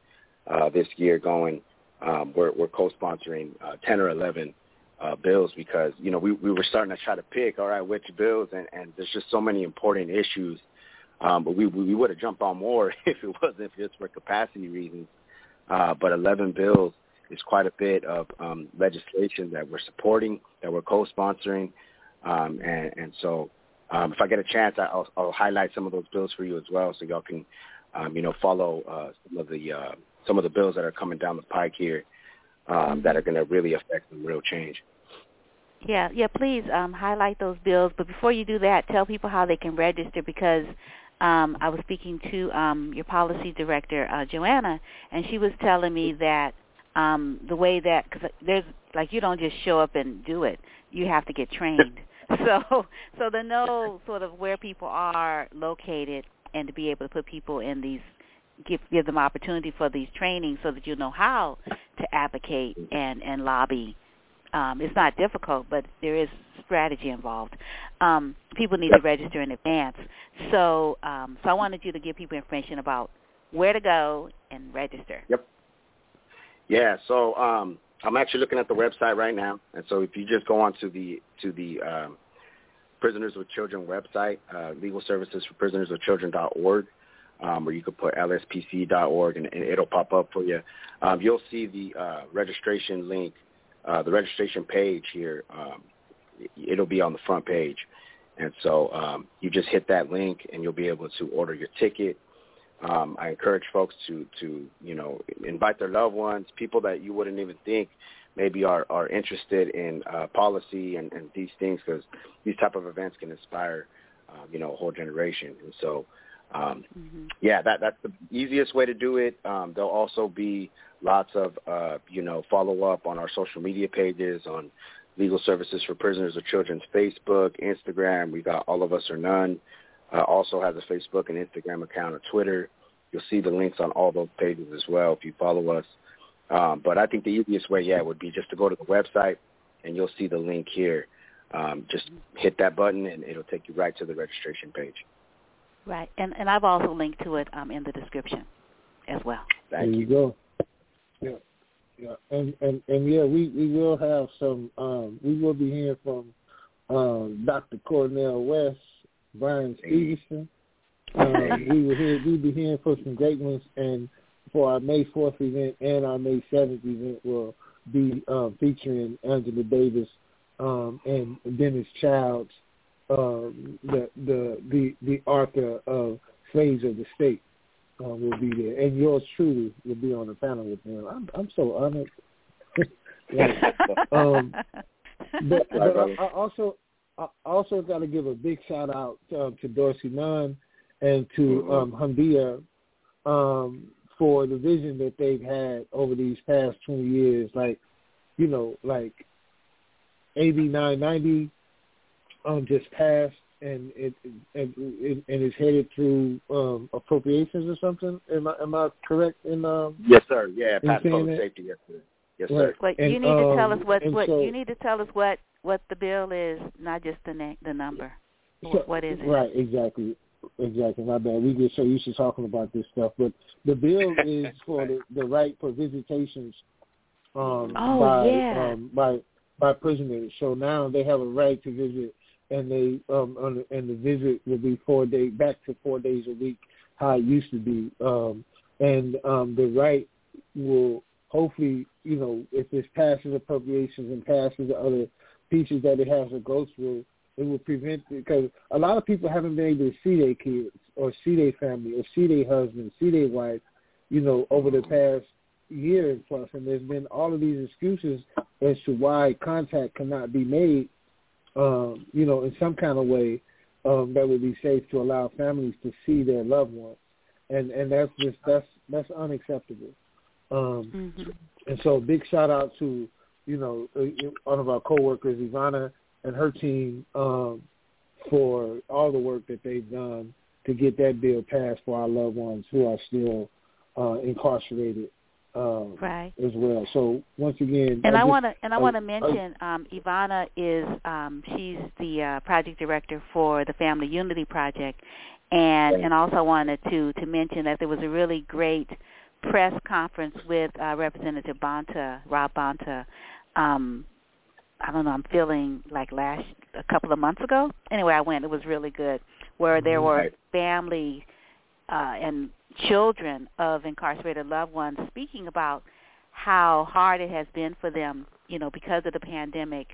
uh, this year going. Um, we're, we're co-sponsoring uh, 10 or 11 uh, bills because, you know, we, we were starting to try to pick, all right, which bills, and, and there's just so many important issues. Um, but we, we would have jumped on more *laughs* if it wasn't just for capacity reasons. Uh, but 11 bills is quite a bit of um, legislation that we're supporting, that we're co-sponsoring, um, and, and so um, if I get a chance, I'll, I'll highlight some of those bills for you as well, so y'all can, um, you know, follow uh, some of the uh, some of the bills that are coming down the pike here um, that are going to really affect some real change. Yeah, yeah. Please um, highlight those bills, but before you do that, tell people how they can register because um, I was speaking to um, your policy director, uh, Joanna, and she was telling me that um, the way that because there's like you don't just show up and do it. You have to get trained. *laughs* so so to know sort of where people are located and to be able to put people in these give give them opportunity for these trainings so that you know how to advocate and and lobby. Um, it's not difficult, but there is strategy involved. Um, people need to register in advance. So um, so I wanted you to give people information about where to go and register. Yep. Yeah, so um, I'm actually looking at the website right now, and so if you just go on to the to the um, Prisoners with Children website, uh, Legal Services for Prisoners with Children.org, um, or you could put lspc.org, and, and it'll pop up for you. Um, you'll see the uh, registration link, uh, the registration page here. Um, it'll be on the front page, and so um, you just hit that link, and you'll be able to order your ticket um, I encourage folks to to you know invite their loved ones, people that you wouldn't even think maybe are are interested in uh, policy and, and these things because these type of events can inspire uh, you know a whole generation. And so um, mm-hmm. yeah, that that's the easiest way to do it. Um, there'll also be lots of uh, you know follow up on our social media pages on Legal Services for Prisoners of Children's Facebook, Instagram. We got All of Us or None uh, also has a Facebook and Instagram account or Twitter. You'll see the links on all those pages as well if you follow us. Um, but I think the easiest way, yeah, would be just to go to the website and you'll see the link here. Um, just hit that button and it'll take you right to the registration page. Right, and and I've also linked to it um, in the description as well. Thank there you. go. Yeah, yeah, and and and yeah, we we will have some. Um, we will be hearing from um, Dr. Cornel West Bryan Stevenson. *laughs* Um, we will hear, we'll be hearing from some great ones, and for our May 4th event and our May 7th event will be um, featuring Angela Davis um, and Dennis Childs, um, the the the the author of Slaves of the State uh, will be there, and yours truly will be on the panel with them. I'm I'm so honored. *laughs* um, *laughs* but, but I, I also I also got to give a big shout out uh, to Dorsey Nunn and to mm-hmm. um, Hamdia um, for the vision that they've had over these past 20 years. Like, you know, like AB 990 um, just passed and it and, it, and is headed through um, appropriations or something. Am I am I correct in um? Yes, sir. Yeah, past public safety. Yes, sir. Yes, sir. But and, you need to tell us um, what what so, you need to tell us what what the bill is, not just the na- the number. So, what is it? Right, exactly. Exactly. My bad. We get so used to talking about this stuff, but the bill *laughs* is for the, the right for visitations um, oh, by yeah. um, by by prisoners. So now they have a right to visit, and they um, and the visit will be four days back to four days a week, how it used to be. Um, and um, the right will hopefully, you know, if this passes appropriations and passes the other pieces that it has to go through, it will prevent because a lot of people haven't been able to see their kids or see their family or see their husband, see their wife, you know, over the past year plus, and there's been all of these excuses as to why contact cannot be made, um, you know, in some kind of way um, that would be safe to allow families to see their loved ones, and and that's just that's that's unacceptable. Um, mm-hmm. And so, big shout out to you know one of our coworkers, Ivana and her team um, for all the work that they've done to get that bill passed for our loved ones who are still uh, incarcerated um, right. as well. So once again, and I, want to and I want to mention um, Ivana is um, she's the uh, project director for the Family Unity Project, and right. and also wanted to to mention that there was a really great press conference with uh, Representative Bonta, Rob Bonta. Um, I don't know. I'm feeling like last a couple of months ago. Anyway, I went. It was really good, where there were Right. family uh, and children of incarcerated loved ones speaking about how hard it has been for them, you know, because of the pandemic,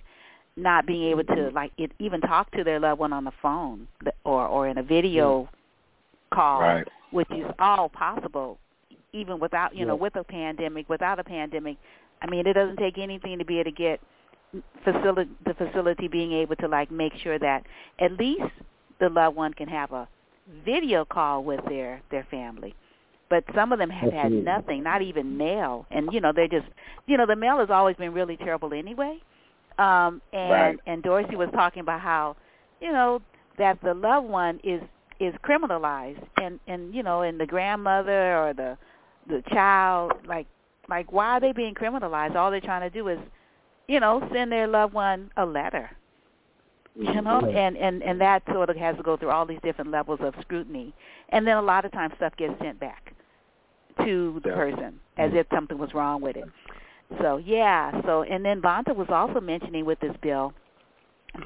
not being able to like it, even talk to their loved one on the phone or or in a video call, Right. which is all possible, even without you know with a pandemic, without a pandemic. I mean, it doesn't take anything to be able to get facility the facility being able to like make sure that at least the loved one can have a video call with their their family. But some of them have Absolutely. had nothing not even mail. And you know they're just you know the mail has always been really terrible anyway. Um and Right. and Dorsey was talking about how you know that the loved one is is criminalized. And and you know and the grandmother or the the child like like why are they being criminalized? All they're trying to do is you know send their loved one a letter you know Right. and and and that sort of has to go through all these different levels of scrutiny and then a lot of times stuff gets sent back to the Yeah. person as if something was wrong with it so yeah so and then Bonta was also mentioning with this bill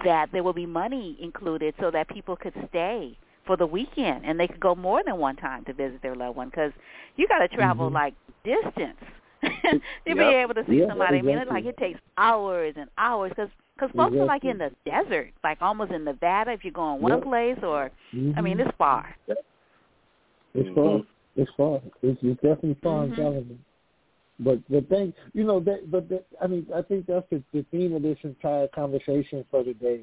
that there will be money included so that people could stay for the weekend and they could go more than one time to visit their loved one because you got to travel Mhm. like distance *laughs* to be able to see Yeah, somebody. I mean, it, like it takes hours and hours because because folks are like in the desert, like almost in Nevada. If you're going one Yep. place, or I mean, Mhm. it's far. It's far. It's far. It's, it's definitely far and Mhm. challenging. But the thing, you know, that but that, I mean, I think that's the, the theme of this entire conversation for today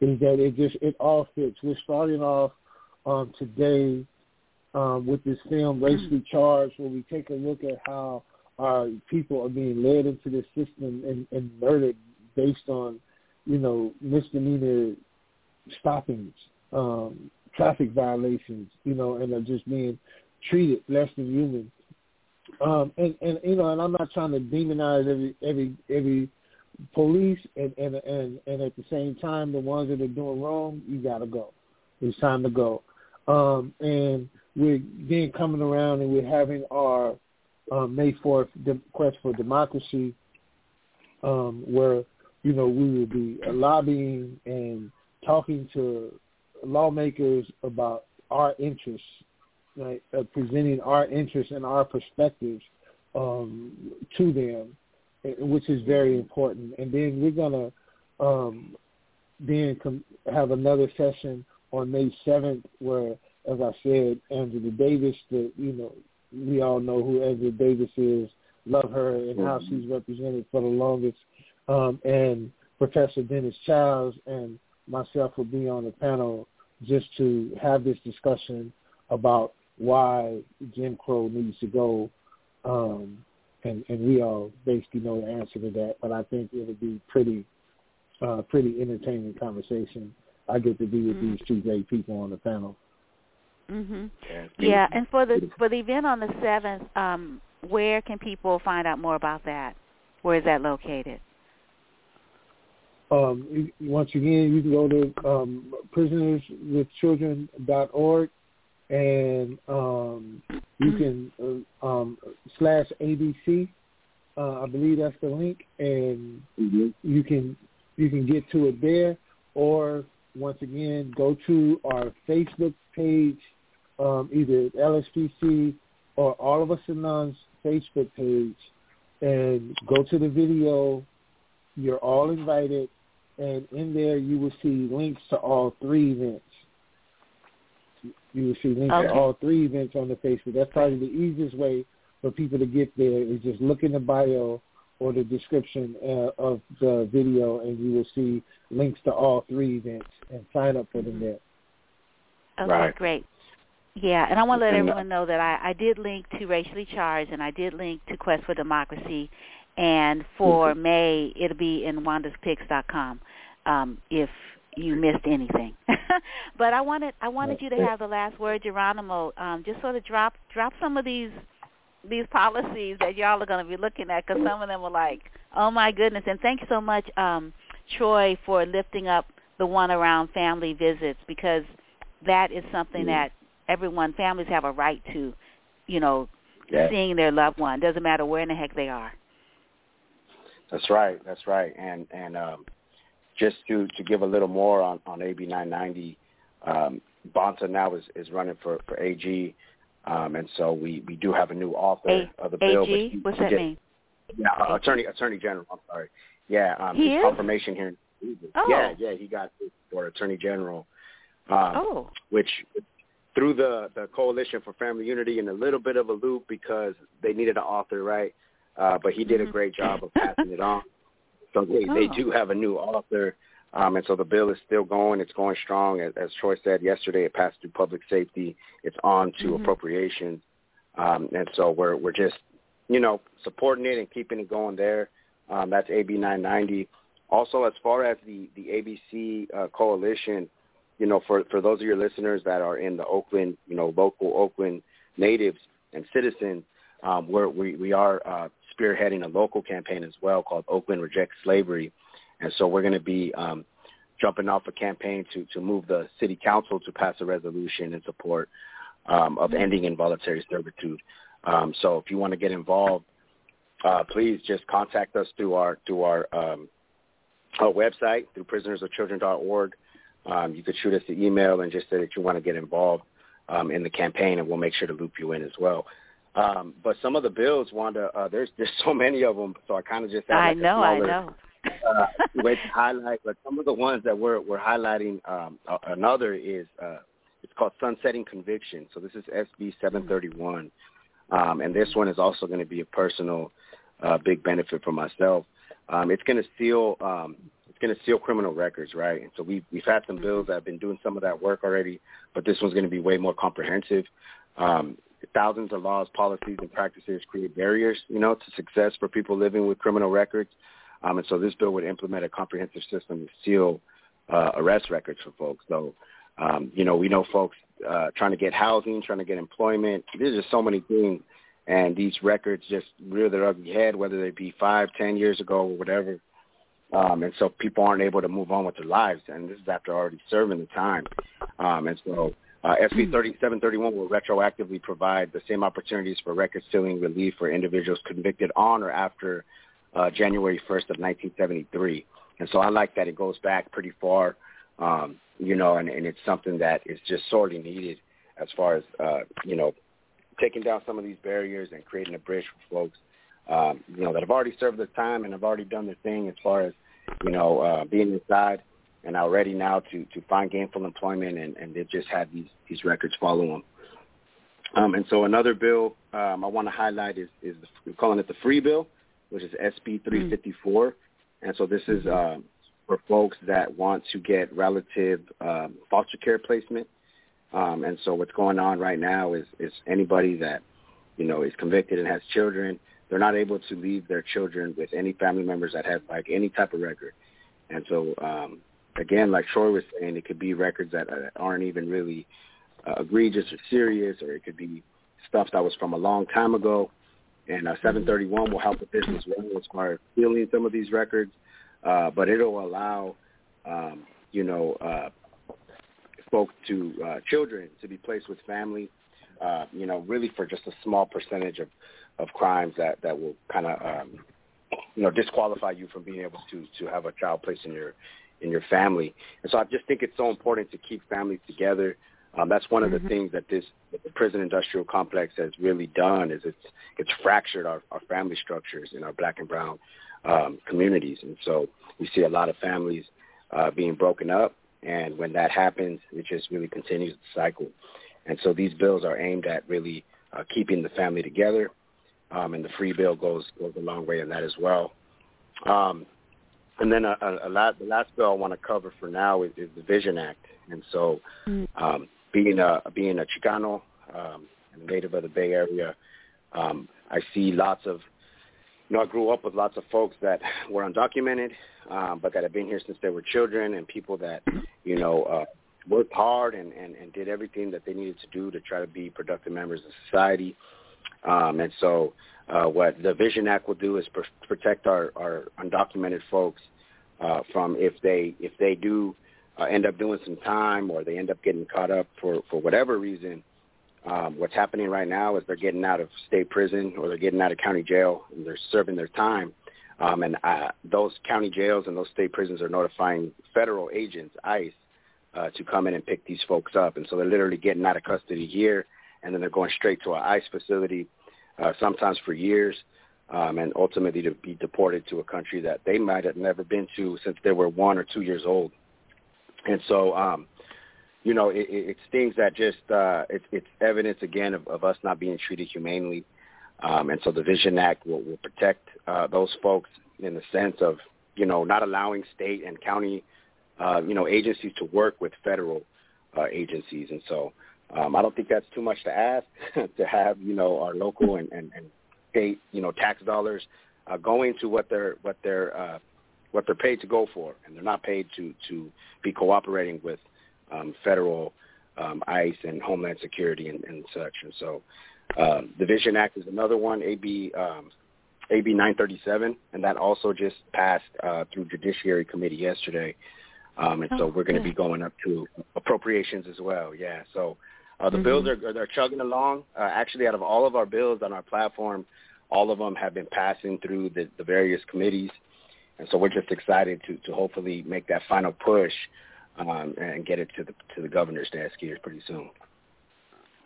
is that it just it all fits. We're starting off um, today um, with this film Racially Charged, where we take a look at how our people are being led into the system and, and murdered based on, you know, misdemeanor stoppings, um, traffic violations, you know, and are just being treated less than human. Um, and, and you know, and I'm not trying to demonize every every every police, and and and and at the same time, the ones that are doing wrong, you gotta go. It's time to go. Um, and we're then coming around, and we're having our uh, May Fourth de- quest for democracy, um, where you know we will be lobbying and talking to lawmakers about our interests right, uh, presenting our interests and our perspectives um, to them, which is very important. And then we're gonna um, then com- have another session on May seventh, where, as I said, Angela Davis, the you know we all know who Angela Davis is, love her and how Mm-hmm. she's represented for the longest, um, and Professor Dennis Childs and myself will be on the panel just to have this discussion about why Jim Crow needs to go, um, and and we all basically know the answer to that. But I think it'll be pretty, uh, pretty entertaining conversation. I get to be with Mhm. these two great people on the panel. Mhm. Yeah, Yeah, and for the for the event on the seventh, um, where can people find out more about that? Where is that located? Um, once again, you can go to um, prisonerswithchildren.org and um, you can uh, um, slash ABC. Uh, I believe that's the link, and you can you can get to it there, or once again go to our Facebook page, um, either LSPC or All of Us or None's Facebook page, and go to the video. You're all invited, and in there you will see links to all three events. You will see links Okay. to all three events on the Facebook. That's probably the easiest way for people to get there is just look in the bio or the description uh, of the video, and you will see links to all three events and sign up for them there. Okay, Right. great. Yeah, and I want to let uh, everyone know that I, I did link to Racially Charged and I did link to Quest for Democracy. And for May, it'll be in wandaspicks.com um, if you missed anything. *laughs* but I wanted I wanted you to have the last word, Jeronimo. Um, just sort of drop drop some of these these policies that y'all are going to be looking at because some of them were like, oh my goodness. And thank you so much, um, Troy, for lifting up the one around family visits because that is something that everyone, families have a right to, you know, Yeah. seeing their loved one. Doesn't matter where in the heck they are. That's right. That's right. And and um, just to to give a little more on on AB 990, um, Bonta now is is running for for AG, um, and so we we do have a new author A- of the bill. AG? he- What's he that just- mean? Yeah, uh, attorney attorney general. I'm sorry. Yeah, um, He his confirmation here. Oh. Yeah, yeah, he got for attorney general. Um, Oh. which through the the coalition for family unity in a little bit of a loop because they needed an author right uh but he did a Mhm. great job of passing it on *laughs* so they they Oh. do have a new author um and so the bill is still going. It's going strong. As, as troy said yesterday it passed through public safety. It's on to Mhm. appropriations. Um and so we're we're just you know supporting it and keeping it going there. Um that's ab 990 also as far as the the abc uh, coalition you know, for for those of your listeners that are in the Oakland, you know, local Oakland natives and citizens, um, we're, we we are uh, spearheading a local campaign as well called Oakland Reject Slavery, and so we're going to be um, jumping off a campaign to to move the city council to pass a resolution in support um, of ending involuntary servitude. Um, so if you want to get involved, uh, please just contact us through our through our um, our website through prisonersofchildren.org. Um, you could shoot us an email and just say that you want to get involved um, in the campaign, and we'll make sure to loop you in as well. Um, but some of the bills, Wanda, uh, there's *laughs* there's so many of them, so I kind of just have I like a know, I know. uh, way to highlight. But some of the ones that we're we're highlighting, um, uh, another is uh, it's called sunsetting conviction. So this is SB 731, um, and this one is also going to be a personal uh, big benefit for myself. Um, it's going to seal um, it's going to seal criminal records, right? And so we've we've had some bills that have been doing some of that work already, but this one's going to be way more comprehensive. Um, thousands of laws, policies, and practices create barriers, you know, to success for people living with criminal records. Um, and so this bill would implement a comprehensive system to seal uh, arrest records for folks. So, um, you know, we know folks uh, trying to get housing, trying to get employment. There's just so many things, and these records just rear their ugly head, whether they be five, ten years ago, or whatever. Um, and so people aren't able to move on with their lives, and this is after already serving the time. Um, and so uh, SB 3731 will retroactively provide the same opportunities for record sealing relief for individuals convicted on or after uh, January 1st of 1973. And so I like that it goes back pretty far, um, you know, and, and it's something that is just sorely needed as far as uh, you know taking down some of these barriers and creating a bridge for folks um, you know that have already served their time and have already done their thing as far as you know uh, being inside and are ready now to to find gainful employment and, and they've just had these these records follow them. Um, and so another bill um, I want to highlight is, is the, we're calling it the free bill, which is SB 354. Mm. And so this is uh, for folks that want to get relative um, foster care placement. Um, and so what's going on right now is, is anybody that, you know, is convicted and has children, they're not able to leave their children with any family members that have like any type of record. And so, um, again, like Troy was saying, it could be records that aren't even really uh, egregious or serious, or it could be stuff that was from a long time ago. And uh, 731 will help with this as well as far as healing some of these records. Uh, but it'll allow, um, you know, uh, folks to uh, children to be placed with family, uh, you know, really for just a small percentage of, of crimes that, that will kind of, um, you know, disqualify you from being able to, to have a child placed in your in your family. And so I just think it's so important to keep families together. Um, that's one of the mm-hmm. things that this that the prison industrial complex has really done is it's it's fractured our, our family structures in our black and brown um, communities, and so we see a lot of families uh, being broken up. And when that happens, it just really continues the cycle. And so these bills are aimed at really uh, keeping the family together, um, and the free bill goes goes a long way in that as well. Um, and then a, a, a last, the last bill I want to cover for now is, is the Vision Act. And so, mm. um, being a being a Chicano, um, and a native of the Bay Area, um, I see lots of. You know, I grew up with lots of folks that were undocumented, um, but that have been here since they were children, and people that, you know, uh, worked hard and, and, and did everything that they needed to do to try to be productive members of society. Um, and so uh, what the Vision Act will do is pr- protect our, our undocumented folks uh, from if they if they do uh, end up doing some time or they end up getting caught up for for whatever reason. Um, what's happening right now is they're getting out of state prison or they're getting out of county jail and they're serving their time. Um, and uh, those county jails and those state prisons are notifying federal agents, ICE, uh, to come in and pick these folks up. And so they're literally getting out of custody here, and then they're going straight to an ICE facility, uh, sometimes for years, um, and ultimately to be deported to a country that they might have never been to since they were one or two years old. And so, um, you know, it, it's things that just uh, it, it's evidence again of, of us not being treated humanely. Um, and so the Vision Act will, will protect uh, those folks in the sense of, you know, not allowing state and county, uh, you know, agencies to work with federal uh, agencies. And so um, I don't think that's too much to ask *laughs* to have, you know, our local and, and, and state, you know, tax dollars uh, going to what they're what they're uh, what they're paid to go for, and they're not paid to to be cooperating with um, federal um, ICE and Homeland Security and, and such. And so, um, the Vision Act is another one, AB um, AB 937, and that also just passed uh, through Judiciary Committee yesterday. Um, and oh, so we're going to be going up to appropriations as well. Yeah. So uh, the mm-hmm. bills are they're chugging along. Uh, actually, out of all of our bills on our platform, all of them have been passing through the, the various committees. And so we're just excited to, to hopefully make that final push um, and get it to the to the governor's desk here pretty soon.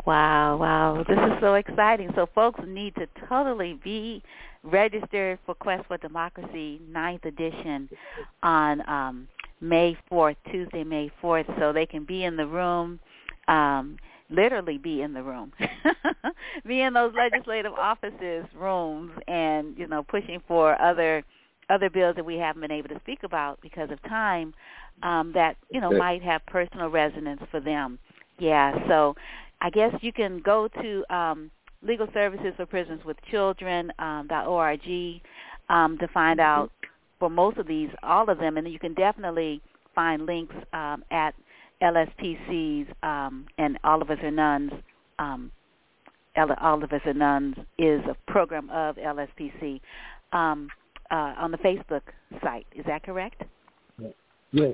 Wow, wow. This is so exciting. So folks need to totally be registered for Quest for Democracy ninth edition on um, May 4th, Tuesday, May 4th, so they can be in the room, um, literally be in the room, *laughs* be in those legislative offices, rooms, and, you know, pushing for other – other bills that we haven't been able to speak about because of time um, that you know might have personal resonance for them. Yeah, so I guess you can go to um, Legal Services for Prisoners with Children um, .org um, to find mm-hmm. out for most of these, all of them, and you can definitely find links um, at LSPC's um, and All of Us or None's. Um, All of Us or None's is a program of LSPC. Um, uh, on the Facebook site. Is that correct? Yes.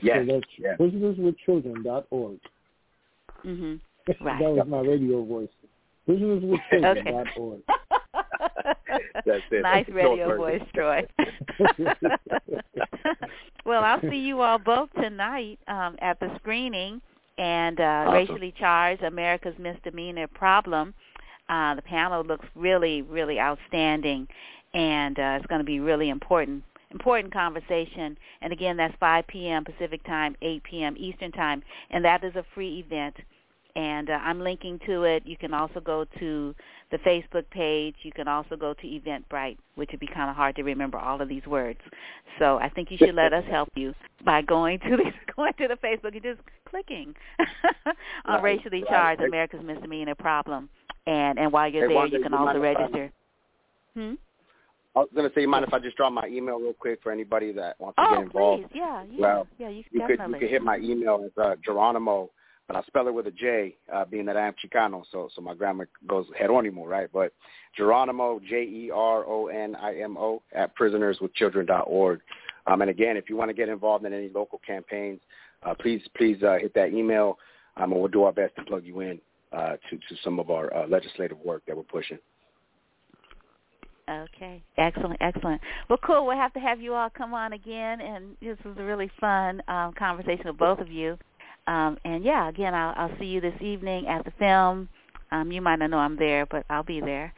Yes. So that's yes. prisonerswithchildren.org. Mhm. *laughs* Right. that was my radio voice. *laughs* Prisonerswithchildren.org. *laughs* *laughs* That's it. Nice radio voice, Troy. *laughs* well, I'll see you all both tonight um, at the screening, and uh, awesome. racially charged America's misdemeanor problem. Uh, the panel looks really, really outstanding, and uh, it's going to be really important important conversation. And again, that's 5 p.m. Pacific time, 8 p.m. Eastern time, and that is a free event. And uh, I'm linking to it. You can also go to the Facebook page. You can also go to Eventbrite, which would be kind of hard to remember all of these words. So I think you should let us help you by going to the *laughs* going to the Facebook and just clicking *laughs* on Right, racially right. charged America's misdemeanor problem. And and while you're Hey, there, Wanda, you can you also mind if I- register. Hmm? I was gonna say, you mind if I just drop my email real quick for anybody that wants to Oh, get involved? Oh, please, yeah, yeah, Well, yeah. You, You could you could hit my email. as uh, Jeronimo, but I spell it with a J, uh, being that I am Chicano, so so my grammar goes Geronimo, right? But Jeronimo, J E R O N I M O, at prisonerswithchildren.org. Um, and again, if you want to get involved in any local campaigns, uh, please please uh, hit that email, um, and we'll do our best to plug you in uh, to to some of our uh, legislative work that we're pushing. Okay, excellent, excellent. Well, cool. We'll have to have you all come on again, and this was a really fun um, conversation with both of you. Um, and yeah, again, I'll, I'll see you this evening at the film. Um, you might not know I'm there, but I'll be there.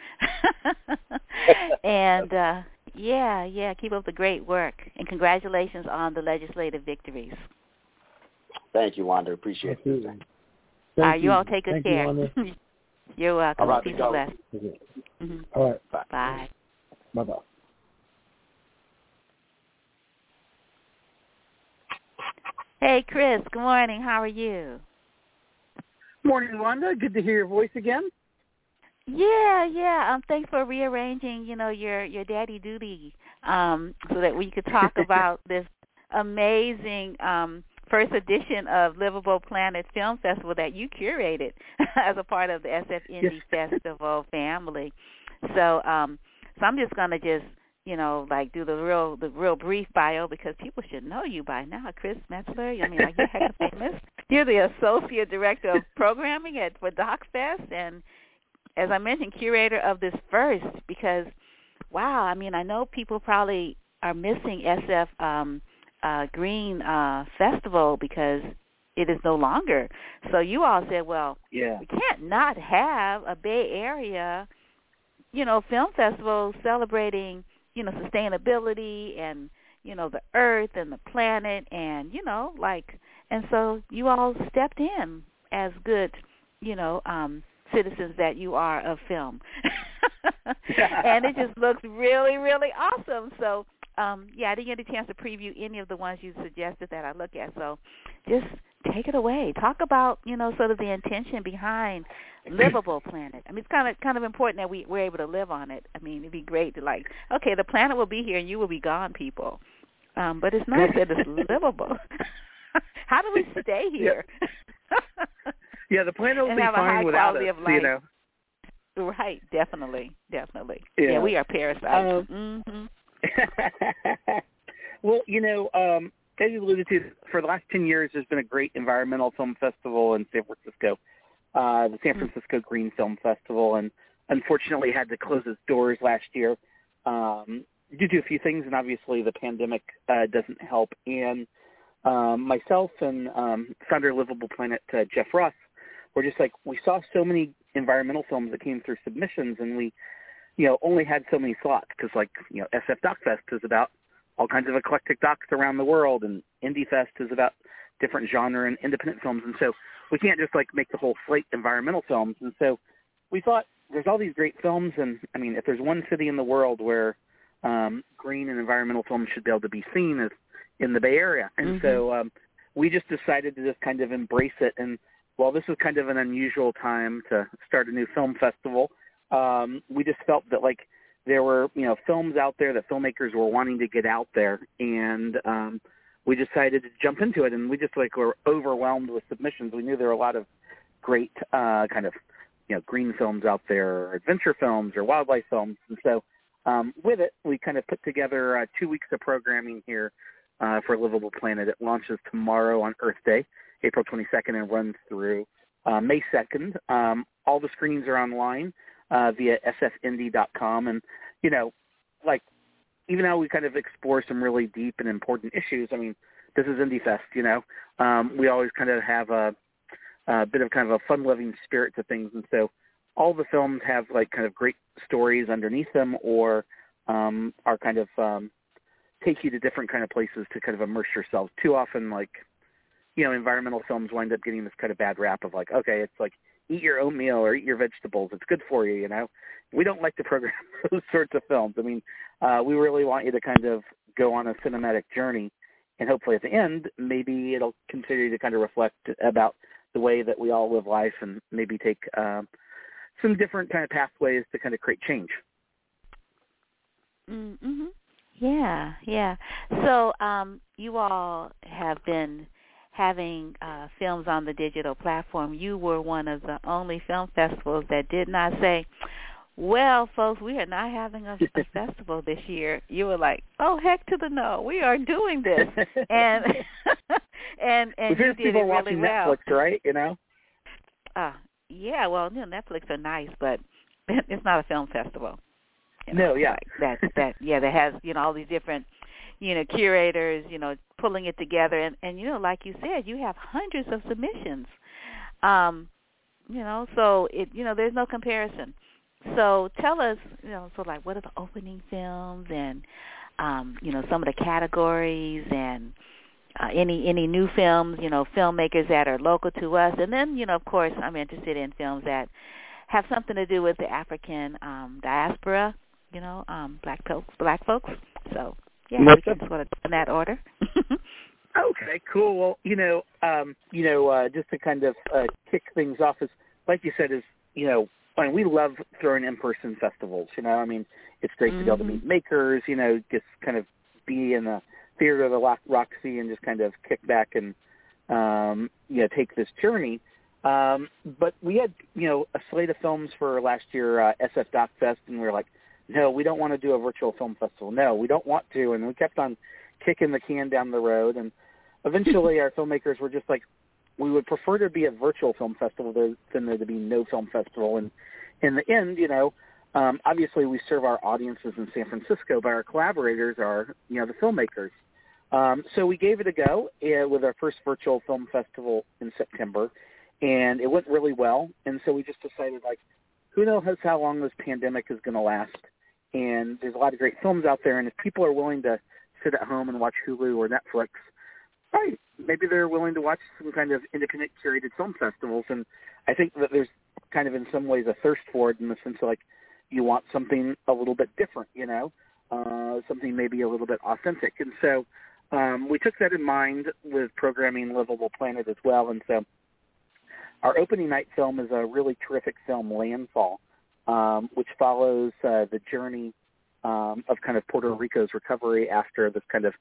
*laughs* and uh, yeah, yeah, keep up the great work, and congratulations on the legislative victories. Thank you, Wanda. Appreciate it. Absolutely. Thank right, you all take good Thank you, care. Wanda. *laughs* You're welcome. All right, Peace go. and bless. Okay. hmm All right. Bye. Bye. Bye bye. Hey, Chris. Good morning. How are you? Morning, Wanda. Good to hear your voice again. Yeah, yeah. Um, thanks for rearranging, you know, your your daddy duty, um, so that we could talk *laughs* about this amazing um first edition of Livable Planet Film Festival that you curated *laughs* as a part of the SF Indie Festival family. So, um, so I'm just gonna just you know like do the real the real brief bio because people should know you by now, Chris Metzler. I mean, like you're heck of famous. *laughs* You're the associate director of programming at for DocFest and as I mentioned, curator of this first because, wow, I mean, I know people probably are missing SF um, uh, Green uh, Festival because it is no longer. So you all said, well, Yeah. we can't not have a Bay Area, you know, film festival celebrating, you know, sustainability and you know the Earth and the planet and you know like and so you all stepped in as good, you know, um citizens that you are of film. *laughs* and it just looks really, really awesome. So, um, yeah, I didn't get a chance to preview any of the ones you suggested that I look at. So just take it away. Talk about, you know, sort of the intention behind *clears throat* livable planet. I mean, it's kind of kind of important that we we're able to live on it. I mean, it'd be great to like, okay, the planet will be here and you will be gone, people. Um, but it's nice that it's *laughs* livable. *laughs* How do we stay here? *laughs* Yeah, the planet will be fine high without quality us. of You know. Right, definitely, definitely. Yeah. Yeah, we are parasites. Um, hmm well, you know, um, as you alluded to, for the last 10 years, there's been a great environmental film festival in San Francisco, uh, the San Francisco Green Film Festival, and unfortunately had to close its doors last year um, due to a few things, and obviously the pandemic uh, doesn't help. And um, myself and um, founder of Livable Planet, uh, Jeff Ross, were just like, we saw so many environmental films that came through submissions, and we you know, only had so many slots because, like, you know, SF Doc Fest is about all kinds of eclectic docs around the world, and Indie Fest is about different genre and independent films, and so we can't just like make the whole slate environmental films. And so we thought there's all these great films, and I mean, if there's one city in the world where um, green and environmental films should be able to be seen, is in the Bay Area, and so um, we just decided to just kind of embrace it. And while this is kind of an unusual time to start a new film festival um, we just felt that like there were you know films out there that filmmakers were wanting to get out there, and um, we decided to jump into it. And we just like were overwhelmed with submissions. We knew there were a lot of great uh, kind of you know green films out there, or adventure films, or wildlife films, and so um, with it, we kind of put together uh, two weeks of programming here uh, for Livable Planet. It launches tomorrow on Earth Day, April 22nd, and runs through uh, May 2nd. Um, all the screenings are online uh, via sfindie.com. And, you know, like, even though we kind of explore some really deep and important issues, I mean, this is Indie Fest, you know. Um, we always kind of have a, a bit of kind of a fun-loving spirit to things, and so all the films have like kind of great stories underneath them, or um, are kind of um, take you to different kind of places to kind of immerse yourself. Too often, like you know, environmental films wind up getting this kind of bad rap of like, okay, it's like eat your oatmeal or eat your vegetables. It's good for you, you know. We don't like to program *laughs* those sorts of films. I mean, uh, we really want you to kind of go on a cinematic journey, and hopefully at the end, maybe it'll continue to kind of reflect about the way that we all live life, and maybe take um, some different kind of pathways to kind of create change. Mm-hmm. Yeah, yeah. So um, you all have been having uh, films on the digital platform. You were one of the only film festivals that did not say, well, folks, we are not having a, a *laughs* festival this year. You were like, oh, heck to the no, we are doing this, *laughs* and *laughs* and and you did it really well. Netflix, right? You know. Uh, yeah, well, you know, Netflix are nice, but it's not a film festival. You know, no, yeah, like that that yeah, that has you know all these different you know curators, you know, pulling it together, and and you know, like you said, you have hundreds of submissions. Um, you know, so it you know, there's no comparison. So tell us, you know, so like what are the opening films and um, you know, some of the categories and uh, any any new films, you know, filmmakers that are local to us, and then you know, of course, I'm interested in films that have something to do with the African um, diaspora, you know, um, black folks, black folks. So yeah, we can sort of in that order. *laughs* okay, cool. Well, you know, um, you know, uh, just to kind of uh, kick things off, is like you said, is you know, I mean, we love throwing in-person festivals. You know, I mean, it's great mm-hmm. to be able to meet makers. You know, just kind of be in the theater of the Roxy and just kind of kick back and um, you know take this journey. Um, but we had you know a slate of films for last year, uh, SF Doc Fest, and we were like, no, we don't want to do a virtual film festival. No, we don't want to, and we kept on kicking the can down the road. And eventually, *laughs* our filmmakers were just like, we would prefer to be a virtual film festival than there to be no film festival. And in the end, you know, um, obviously we serve our audiences in San Francisco, but our collaborators are, you know, the filmmakers. Um, so we gave it a go uh, with our first virtual film festival in September, and it went really well. And so we just decided, like, who knows how long this pandemic is going to last? And there's a lot of great films out there, and if people are willing to sit at home and watch Hulu or Netflix, right, maybe they're willing to watch some kind of independent curated film festivals. And I think that there's kind of in some ways a thirst for it in the sense of like you want something a little bit different, you know, uh, something maybe a little bit authentic. And so um, we took that in mind with programming Livable Planet as well. And so our opening night film is a really terrific film, Landfall, um, which follows uh, the journey um, of kind of Puerto Rico's recovery after this kind of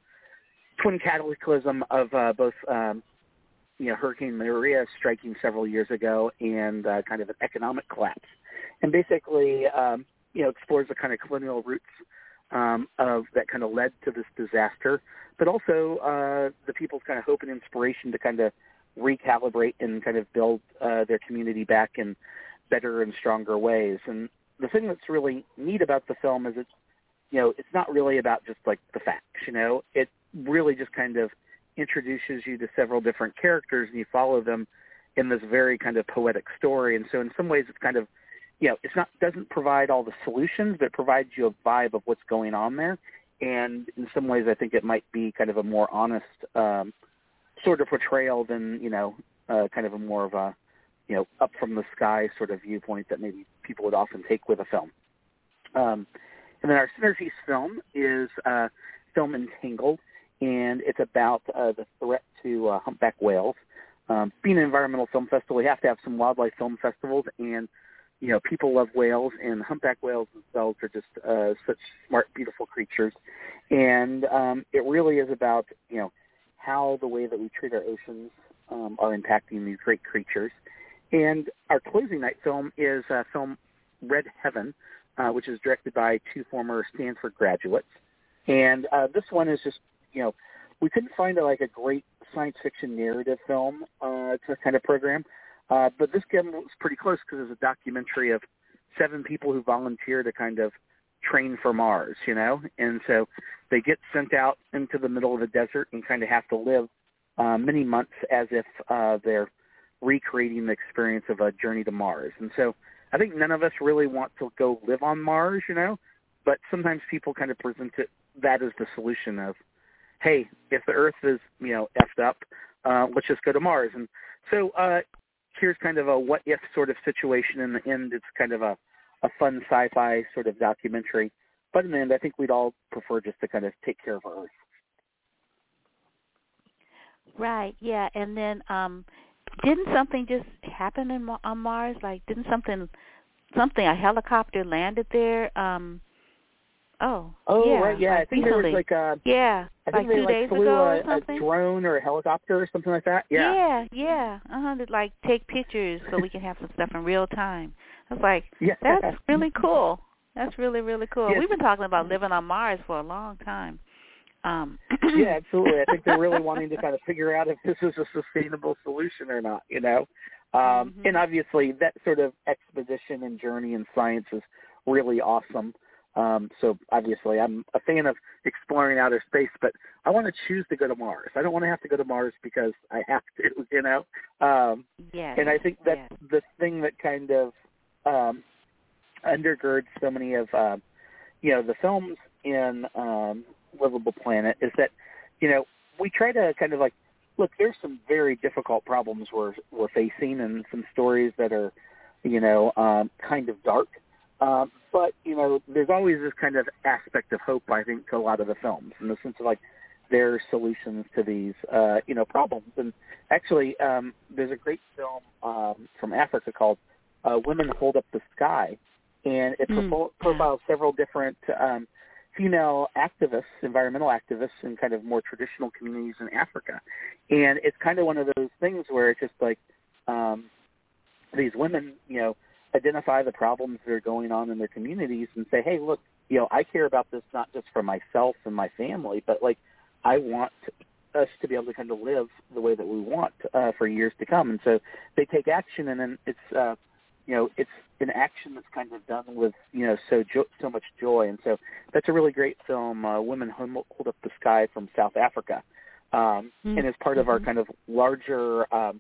twin cataclysm of uh, both, um, you know, Hurricane Maria striking several years ago and uh, kind of an economic collapse, and basically, um, you know, explores the kind of colonial roots um, of that kind of led to this disaster, but also uh, the people's kind of hope and inspiration to kind of recalibrate and kind of build uh, their community back in better and stronger ways. And the thing that's really neat about the film is it's, you know, it's not really about just like the facts, you know, it really just kind of introduces you to several different characters and you follow them in this very kind of poetic story. And so in some ways it's kind of, you know, it's not, doesn't provide all the solutions, but it provides you a vibe of what's going on there. And in some ways I think it might be kind of a more honest, um, sort of portrayal than, you know, uh, kind of a more of a, you know, up from the sky sort of viewpoint that maybe people would often take with a film. Um, and then our centerpiece film is uh, film Entangled, and it's about uh, the threat to uh, humpback whales. Um, being an environmental film festival, we have to have some wildlife film festivals, and you know, people love whales, and humpback whales themselves are just uh, such smart, beautiful creatures. And um, it really is about you know how the way that we treat our oceans um, are impacting these great creatures. And our closing night film is a film Red Heaven, uh, which is directed by two former Stanford graduates. And uh, this one is just, you know, we couldn't find a, like a great science fiction narrative film uh, to kind of program, uh, but this game was pretty close because it's a documentary of seven people who volunteer to kind of train for Mars, you know, and so they get sent out into the middle of the desert and kind of have to live uh, many months as if uh, they're recreating the experience of a journey to Mars. And so I think none of us really want to go live on Mars, you know, but sometimes people kind of present it that as the solution of, hey, if the Earth is you know effed up, uh, let's just go to Mars. And so uh, here's kind of a what if sort of situation. In the end, it's kind of a a fun sci-fi sort of documentary. But in the end, I think we'd all prefer just to kind of take care of Earth. Right. Yeah. And then, um, didn't something just happen in, on Mars? Like, didn't something, something, a helicopter landed there? Um, Oh. Oh yeah, right, yeah. Like I think recently. there was like a yeah, I think like they two like days flew ago a, or something. a drone or a helicopter or something like that. Yeah. Yeah, yeah. Uh huh. To like take pictures so we can have some stuff in real time. I was like, *laughs* Yeah. that's really cool. That's really really cool. Yes. We've been talking about living on Mars for a long time. Um yeah, *laughs* absolutely. I think they're really wanting to kind of figure out if this is a sustainable solution or not, you know. Um Mhm. and obviously that sort of expedition and journey in science is really awesome. Um so obviously I'm a fan of exploring outer space, but I want to choose to go to Mars. I don't want to have to go to Mars because I have to, *laughs* you know. Um Yes. and I think that's yes. the thing that kind of um, undergirds so many of um, you know the films in um, Livable Planet is that you know we try to kind of like look. There's some very difficult problems we're we're facing, and some stories that are you know um, kind of dark. Um, but you know, there's always this kind of aspect of hope. I think to a lot of the films, in the sense of like their solutions to these uh, you know problems. And actually, um, there's a great film um, from Africa called uh, "Women Hold Up the Sky," and it Mm, profiles several different um, female activists, environmental activists, in kind of more traditional communities in Africa. And it's kind of one of those things where it's just like um, these women, you know, identify the problems that are going on in their communities and say, hey, look, you know, I care about this not just for myself and my family, but like I want us to be able to kind of live the way that we want uh, for years to come. And so they take action, and then it's uh, you know it's an action that's kind of done with you know so jo- so much joy. And so that's a really great film, uh, Women Hold Up the Sky from South Africa, um, Mm. and is part of our Mhm. kind of larger um,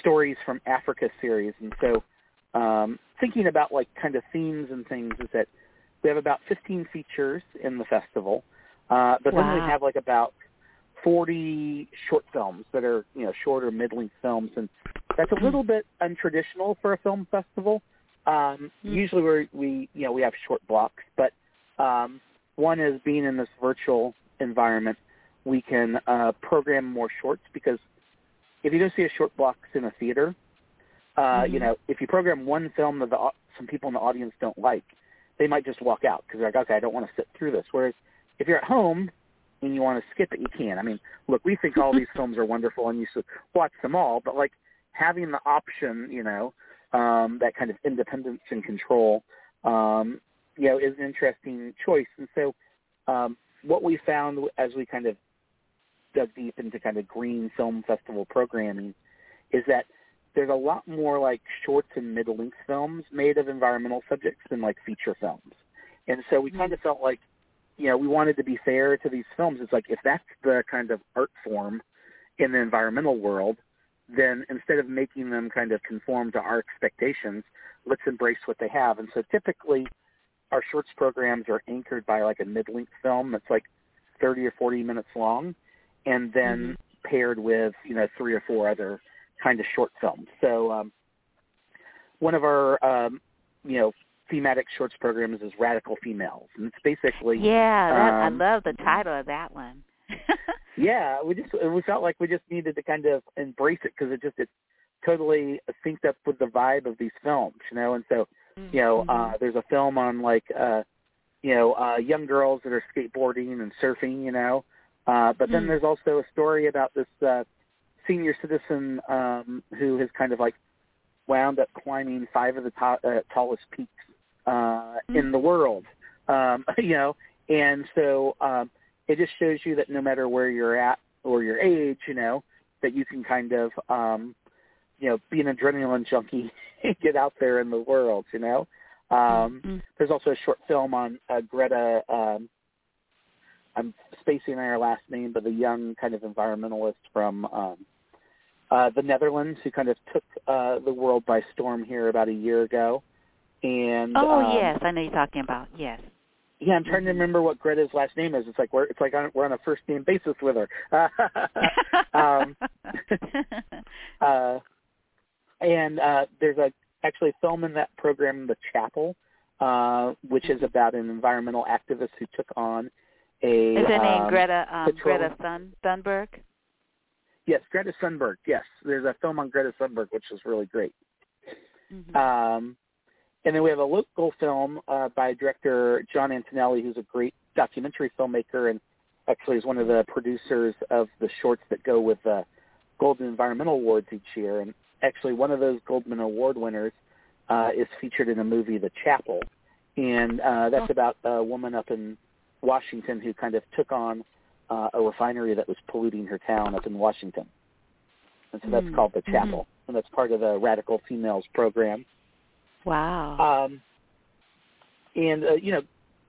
stories from Africa series. And so um, thinking about like kind of themes and things is that we have about 15 features in the festival, uh, but then we have like about 40 short films that are you know short or mid-length films, and that's a little bit untraditional for a film festival. Um, Mm. Usually we we you know we have short blocks, but um, one is being in this virtual environment, we can uh, program more shorts because if you go see a short blocks in a theater, uh, you Mhm. know, if you program one film that the, some people in the audience don't like, they might just walk out because they're like, okay, I don't want to sit through this. Whereas if you're at home and you want to skip it, you can. I mean, look, we think all these *laughs* films are wonderful and you should watch them all, but like having the option, you know, um, that kind of independence and control, um, you know, is an interesting choice. And so, um, what we found as we kind of dug deep into kind of green film festival programming is that there's a lot more like short and middle length films made of environmental subjects than like feature films. And so we kind of felt like, you know, we wanted to be fair to these films. It's like if that's the kind of art form in the environmental world, then instead of making them kind of conform to our expectations, let's embrace what they have. And so typically our shorts programs are anchored by like a mid-length film that's like 30 or 40 minutes long and then paired with, you know, three or four other kind of short films. So um, one of our, um, you know, thematic shorts programs is Radical Females. And it's basically... Yeah, that, I um, love the title of that one. *laughs* yeah, we just we felt like we just needed to kind of embrace it because it just it totally synced up with the vibe of these films, you know. And so, you know, uh, there's a film on like uh, you know uh, young girls that are skateboarding and surfing, you know. Uh, but then Mm. there's also a story about this uh, senior citizen um, who has kind of like wound up climbing five of the to- uh, tallest peaks uh, in the world, um, *laughs* you know. And so um, it just shows you that no matter where you're at or your age, you know, that you can kind of, um, you know, be an adrenaline junkie *laughs* and get out there in the world, you know. Um, There's also a short film on uh, Greta. Um, I'm spacing on her last name, but the young kind of environmentalist from um, uh, the Netherlands, who kind of took uh, the world by storm here about a year ago. And oh um, yes, I know you're talking about yes. Yeah, I'm trying mm-hmm. to remember what Greta's last name is. It's like we're it's like on, we're on a first name basis with her. *laughs* um, *laughs* uh, and uh, there's a actually a film in that program, The Chapel, uh, which is about an environmental activist who took on a. Is her name um, Greta um, patrol- Greta Thun, Thunberg? Yes, Greta Thunberg. Yes, there's a film on Greta Thunberg which is really great. Mm-hmm. Um, and then we have a local film uh, by director John Antonelli, who's a great documentary filmmaker and actually is one of the producers of the shorts that go with the Goldman Environmental Awards each year. And actually, one of those Goldman Award winners uh, is featured in the movie The Chapel, and uh, that's about a woman up in Washington who kind of took on uh, a refinery that was polluting her town up in Washington. And so that's Mm. called The Chapel, Mhm. and that's part of the Radical Females program. Wow. Um, and uh, you know,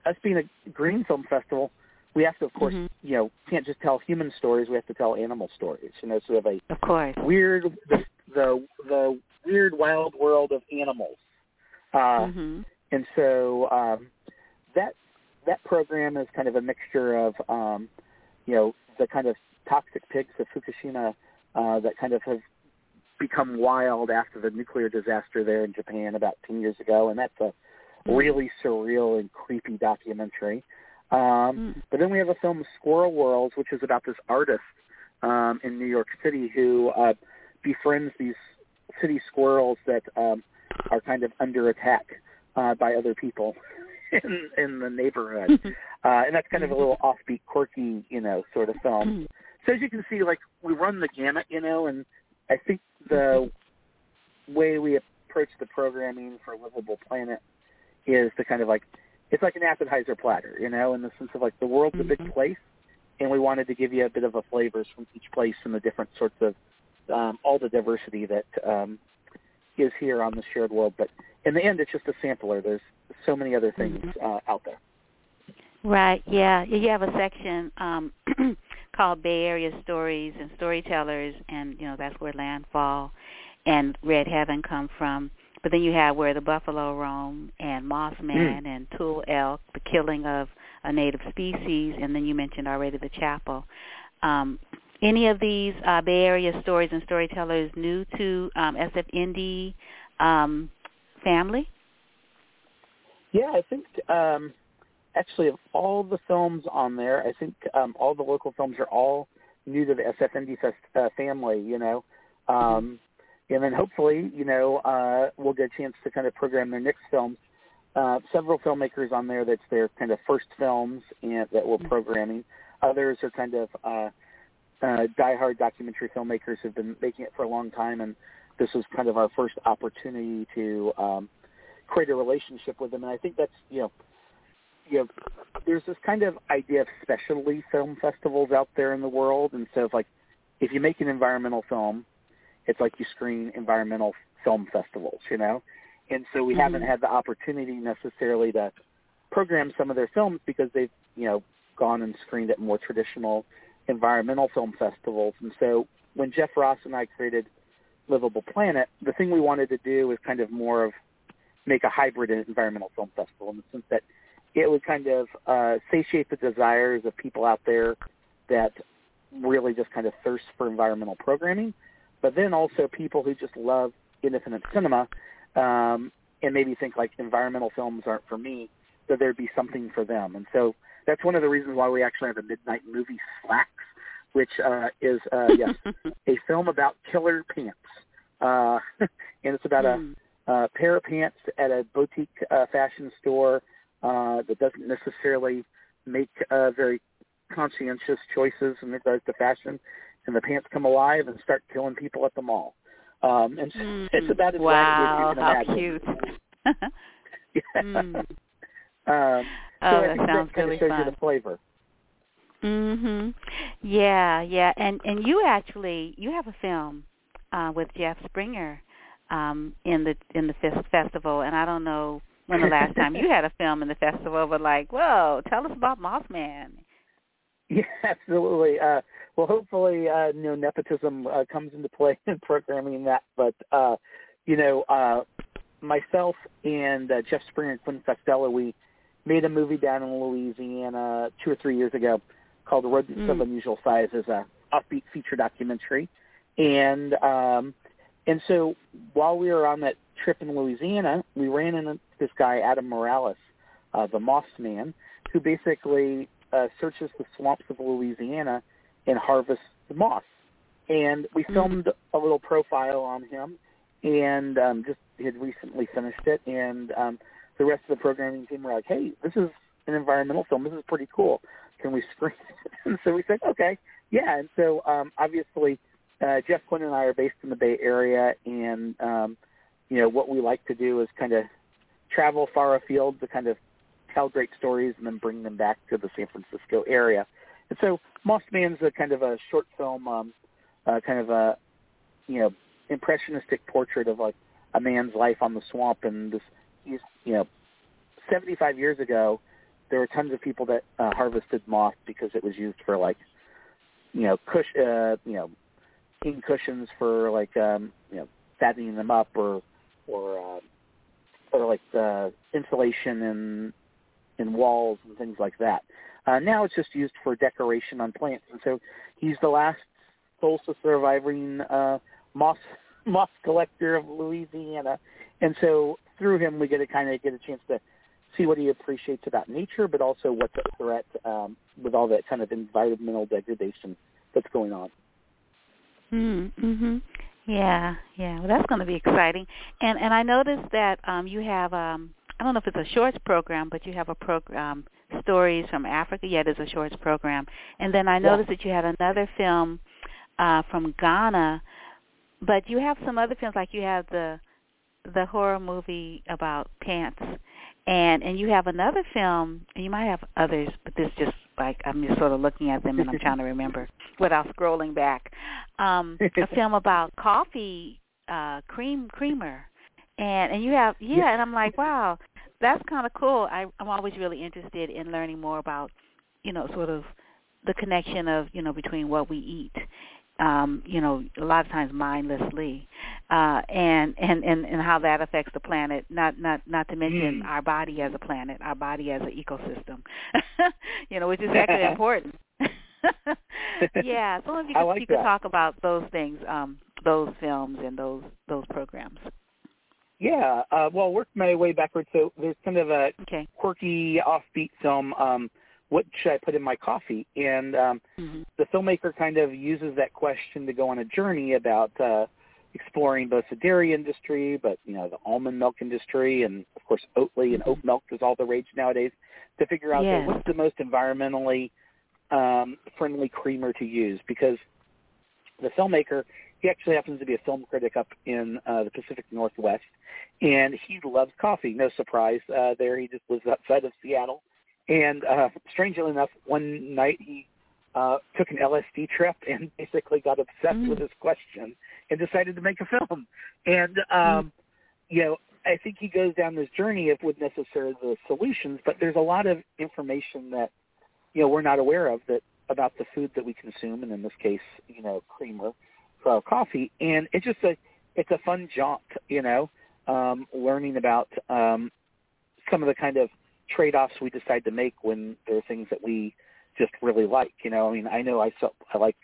us being a green film festival, we have to, of course, Mhm. you know, can't just tell human stories. We have to tell animal stories. You know, so we have a of course. weird the the, the weird wild world of animals. Uh, hmm and so um, that that program is kind of a mixture of um, you know the kind of toxic pigs of Fukushima uh, that kind of have become wild after the nuclear disaster there in Japan about 10 years ago, and that's a really surreal and creepy documentary. Um, But then we have a film, Squirrel Worlds, which is about this artist um, in New York City who uh, befriends these city squirrels that um, are kind of under attack uh, by other people *laughs* in, in the neighborhood. *laughs* uh, and that's kind of a little offbeat, quirky, you know, sort of film. So as you can see, like we run the gamut, you know, and I think the way we approach the programming for a Livable Planet is to kind of like it's like an appetizer platter, you know, in the sense of like the world's a big place, and we wanted to give you a bit of a flavors from each place and the different sorts of um, all the diversity that um, is here on the shared world. But in the end, it's just a sampler. There's so many other things uh, out there. Right. Yeah. You have a section um, *clears throat* called Bay Area Stories and Storytellers, and you know that's where Landfall and Red Heaven come from. But then you have where the buffalo roam and Mossman and Tule Elk, the killing of a native species, and then you mentioned already the chapel. Um, any of these uh, Bay Area stories and storytellers new to um, SF Indie um, family? Yeah, I think um, actually of all the films on there, I think um, all the local films are all new to the SF Indie Fest uh, family. You know, um, and then hopefully, you know, uh, we'll get a chance to kind of program their next films. Uh, several filmmakers on there that's their kind of first films and that we're programming. Others are kind of uh, uh, diehard documentary filmmakers who've been making it for a long time, and this was kind of our first opportunity to um, create a relationship with them. And I think that's you know, you know, there's this kind of idea of specialty film festivals out there in the world, and so if like if you make an environmental film, it's like you screen environmental film festivals, you know. And so we Mhm. haven't had the opportunity necessarily to program some of their films because they've you know gone and screened at more traditional environmental film festivals. And so when Jeff Ross and I created Livable Planet, the thing we wanted to do was kind of more of make a hybrid environmental film festival in the sense that it would kind of uh, satiate the desires of people out there that really just kind of thirst for environmental programming, but then also people who just love independent cinema um, and maybe think like environmental films aren't for me, that there'd be something for them. And so that's one of the reasons why we actually have a midnight movie Slaxx, which uh, is uh, yes *laughs* a film about killer pants, uh, *laughs* and it's about Hmm. a, a pair of pants at a boutique uh, fashion store uh, that doesn't necessarily make uh, very conscientious choices in regards to fashion, and the pants come alive and start killing people at the mall. Um, and Mhm. it's about as wow, as you can how imagine. cute. *laughs* Yeah. Mm. Um, Oh, so that sounds that really shows fun. you the flavor. Mhm. Yeah, yeah. And and you actually you have a film uh with Jeff Springer um in the in the fes- festival and I don't know when the last time you had a film in the festival but like, whoa, tell us about Mossman. *laughs* Yeah, absolutely. Uh, well, hopefully, uh, you know, nepotism uh, comes into play *laughs* in programming that. But uh, you know, uh, myself and uh, Jeff Springer and Quinn Costello, we made a movie down in Louisiana two or three years ago called "The Rodents mm. of Unusual Size as a offbeat feature documentary. And um, and so while we were on that trip in Louisiana, we ran into this guy Adam Morales, uh, the Moss Man, who basically uh, searches the swamps of Louisiana and harvests the moss. And we mm. filmed a little profile on him, and um, just had recently finished it. And um, the rest of the programming team were like, "Hey, this is an environmental film. This is pretty cool. Can we *laughs* screen it?" and so we said, "Okay, yeah." And so um, obviously uh, Jeff Quinn and I are based in the Bay Area, and um, you know what we like to do is kind of travel far afield to kind of tell great stories and then bring them back to the San Francisco area. And so Moss Man's a kind of a short film, um, uh, kind of a you know impressionistic portrait of like a man's life on the swamp, and this you know 75 years ago there were tons of people that uh, harvested moss because it was used for like you know cush uh, you know king cushions for like um, you know fattening them up or or uh, or like uh, insulation in in walls and things like that. Uh, now it's just used for decoration on plants, and so he's the last Tulsa surviving uh, moss *laughs* moss collector of Louisiana, and so through him we get to kind of get a chance to see what he appreciates about nature, but also what's a threat um, with all that kind of environmental degradation that's going on. Mm-hmm. mm-hmm. Yeah, yeah. Well, that's going to be exciting. And and I noticed that um you have um I don't know if it's a shorts program, but you have a program stories from Africa. Yeah, it's a shorts program. And then I noticed yeah. that you had another film uh from Ghana, but you have some other films like you have the the horror movie about pants and and you have another film and you might have others but this just like I'm just sort of looking at them and I'm trying to remember *laughs* without scrolling back. Um a *laughs* film about coffee uh cream creamer. And and you have yeah, and I'm like, wow, that's kind of cool. I I'm always really interested in learning more about, you know, sort of the connection of, you know, between what we eat um, you know, a lot of times mindlessly, uh, and, and and and how that affects the planet. Not not not to mention mm. our body as a planet, our body as an ecosystem. *laughs* you know, which is actually *laughs* important. *laughs* yeah, so if you could, like you could talk about those things, um, those films and those those programs. Yeah, uh, well, work my way backwards. So there's kind of a okay. quirky, offbeat film. Um, what should I put in my coffee? And um, mm-hmm. the filmmaker kind of uses that question to go on a journey about uh, exploring both the dairy industry, but you know the almond milk industry, and of course Oatly and oat milk is all the rage nowadays. To figure out yes. what's the most environmentally um, friendly creamer to use, because the filmmaker he actually happens to be a film critic up in uh, the Pacific Northwest, and he loves coffee. No surprise uh, there. He just lives outside of Seattle and uh, strangely enough, one night he uh, took an LSD trip and *laughs* basically got obsessed mm-hmm. with his question and decided to make a film. And um, mm-hmm. you know, I think he goes down this journey of with necessarily the solutions, but there's a lot of information that you know we're not aware of that about the food that we consume, and in this case, you know, creamer for our coffee. And it's just a it's a fun jaunt, you know, um, learning about um, some of the kind of trade-offs we decide to make when there are things that we just really like. You know, I mean, I know I I like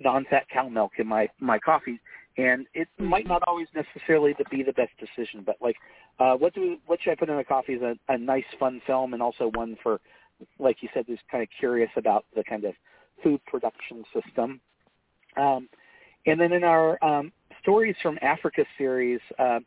non-fat cow milk in my my coffee, and it mm-hmm. might not always necessarily to be the best decision. But like, uh, what do we, what should I put in my coffee is a, a nice, fun film, and also one for, like you said, who's kind of curious about the kind of food production system. Um, and then in our um, stories from Africa series, uh,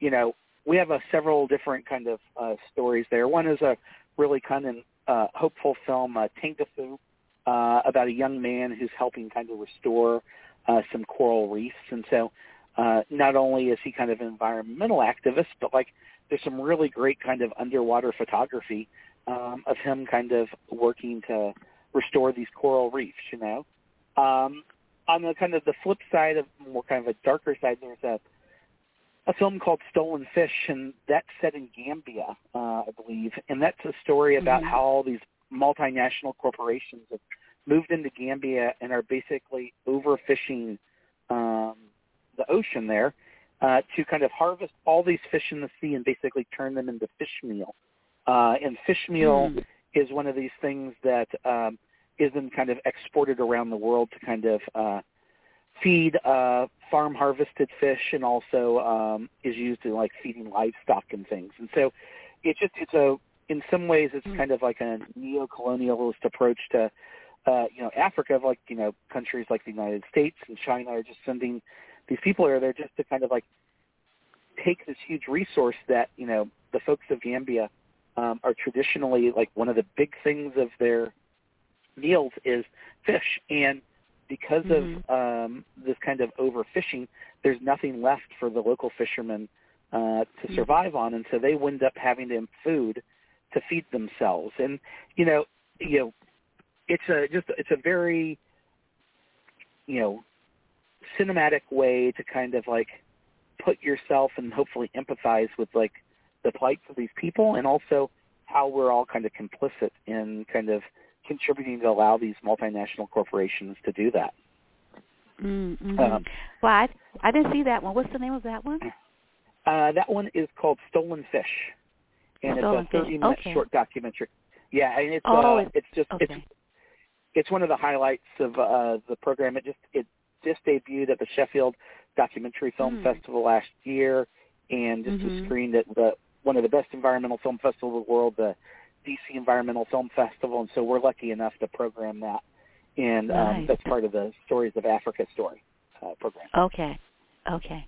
you know, we have a several different kind of uh, stories there. One is a really kind of uh, hopeful film, uh, Tinkafu, uh, about a young man who's helping kind of restore uh, some coral reefs. And so uh, not only is he kind of an environmental activist, but like there's some really great kind of underwater photography um, of him kind of working to restore these coral reefs, you know. Um, on the kind of the flip side of more kind of a darker side, there's a a film called Stolen Fish, and that's set in Gambia, uh, I believe, and that's a story about mm-hmm. how all these multinational corporations have moved into Gambia and are basically overfishing um, the ocean there uh, to kind of harvest all these fish in the sea and basically turn them into fish meal. Uh, and fish meal mm. is one of these things that um, is then kind of exported around the world to kind of uh, feed uh, farm harvested fish and also um, is used in like feeding livestock and things. And so it just it's a in some ways it's mm. kind of like a neo-colonialist approach to uh, you know Africa, like you know countries like the United States and China are just sending these people there just to kind of like take this huge resource that you know the folks of Gambia um, are traditionally like one of the big things of their meals is fish, and because mm-hmm. of um, this kind of overfishing, there's nothing left for the local fishermen uh, to mm-hmm. survive on, and so they wind up having to food to feed themselves. And you know, you know, it's a just it's a very you know cinematic way to kind of like put yourself and hopefully empathize with like the plights of these people and also how we're all kind of complicit in kind of contributing to allow these multinational corporations to do that. Mm-hmm. Um, well, I, I didn't see that one. What's the name of that one? Uh, that one is called Stolen Fish, and Stolen it's a 30-minute okay. short documentary. Yeah, and it's oh, uh, it's, it's just okay. it's it's one of the highlights of uh, the program. It just it just debuted at the Sheffield Documentary Film mm. Festival last year, and just mm-hmm. was screened at the one of the best environmental film festivals of the world, the DC Environmental Film Festival, and so we're lucky enough to program that, and nice. um, that's part of the Stories of Africa story uh, program. Okay, okay,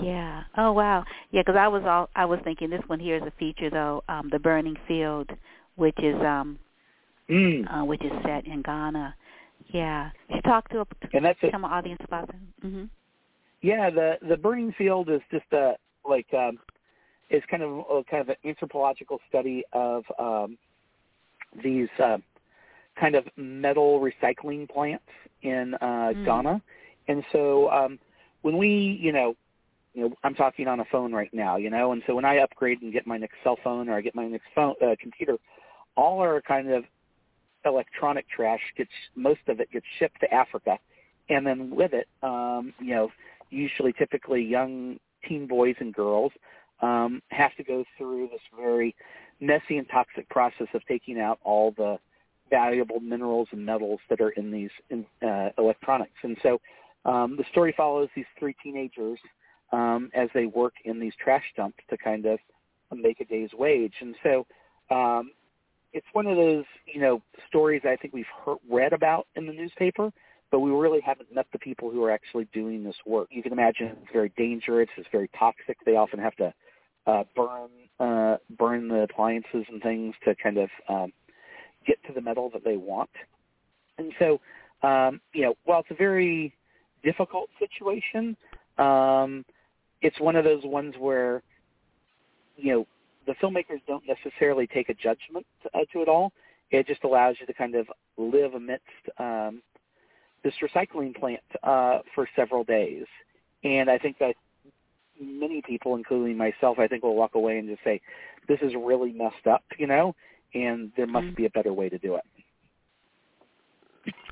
yeah. Oh wow, yeah. Because I was all I was thinking this one here is a feature though, um, the Burning Field, which is um, mm. uh, which is set in Ghana. Yeah, you talk to a and that's some audience about that. Mm-hmm. Yeah, the the Burning Field is just a like um, is kind of a, kind of an anthropological study of um, these uh, kind of metal recycling plants in uh, mm. Ghana, and so um, when we, you know, you know, I'm talking on a phone right now, you know, and so when I upgrade and get my next cell phone or I get my next phone uh, computer, all our kind of electronic trash gets most of it gets shipped to Africa, and then with it, um, you know, usually typically young teen boys and girls um, have to go through this very messy and toxic process of taking out all the valuable minerals and metals that are in these in, uh, electronics. And so um, the story follows these three teenagers um, as they work in these trash dumps to kind of make a day's wage. And so um, it's one of those, you know, stories I think we've heard, read about in the newspaper, but we really haven't met the people who are actually doing this work. You can imagine it's very dangerous. It's very toxic. They often have to uh, burn uh, burn the appliances and things to kind of um, get to the metal that they want. And so, um, you know, while it's a very difficult situation, um, it's one of those ones where, you know, the filmmakers don't necessarily take a judgment to, uh, to it all. It just allows you to kind of live amidst um, this recycling plant uh, for several days. And I think that many people, including myself, I think will walk away and just say, "This is really messed up," you know, and there must mm-hmm. be a better way to do it.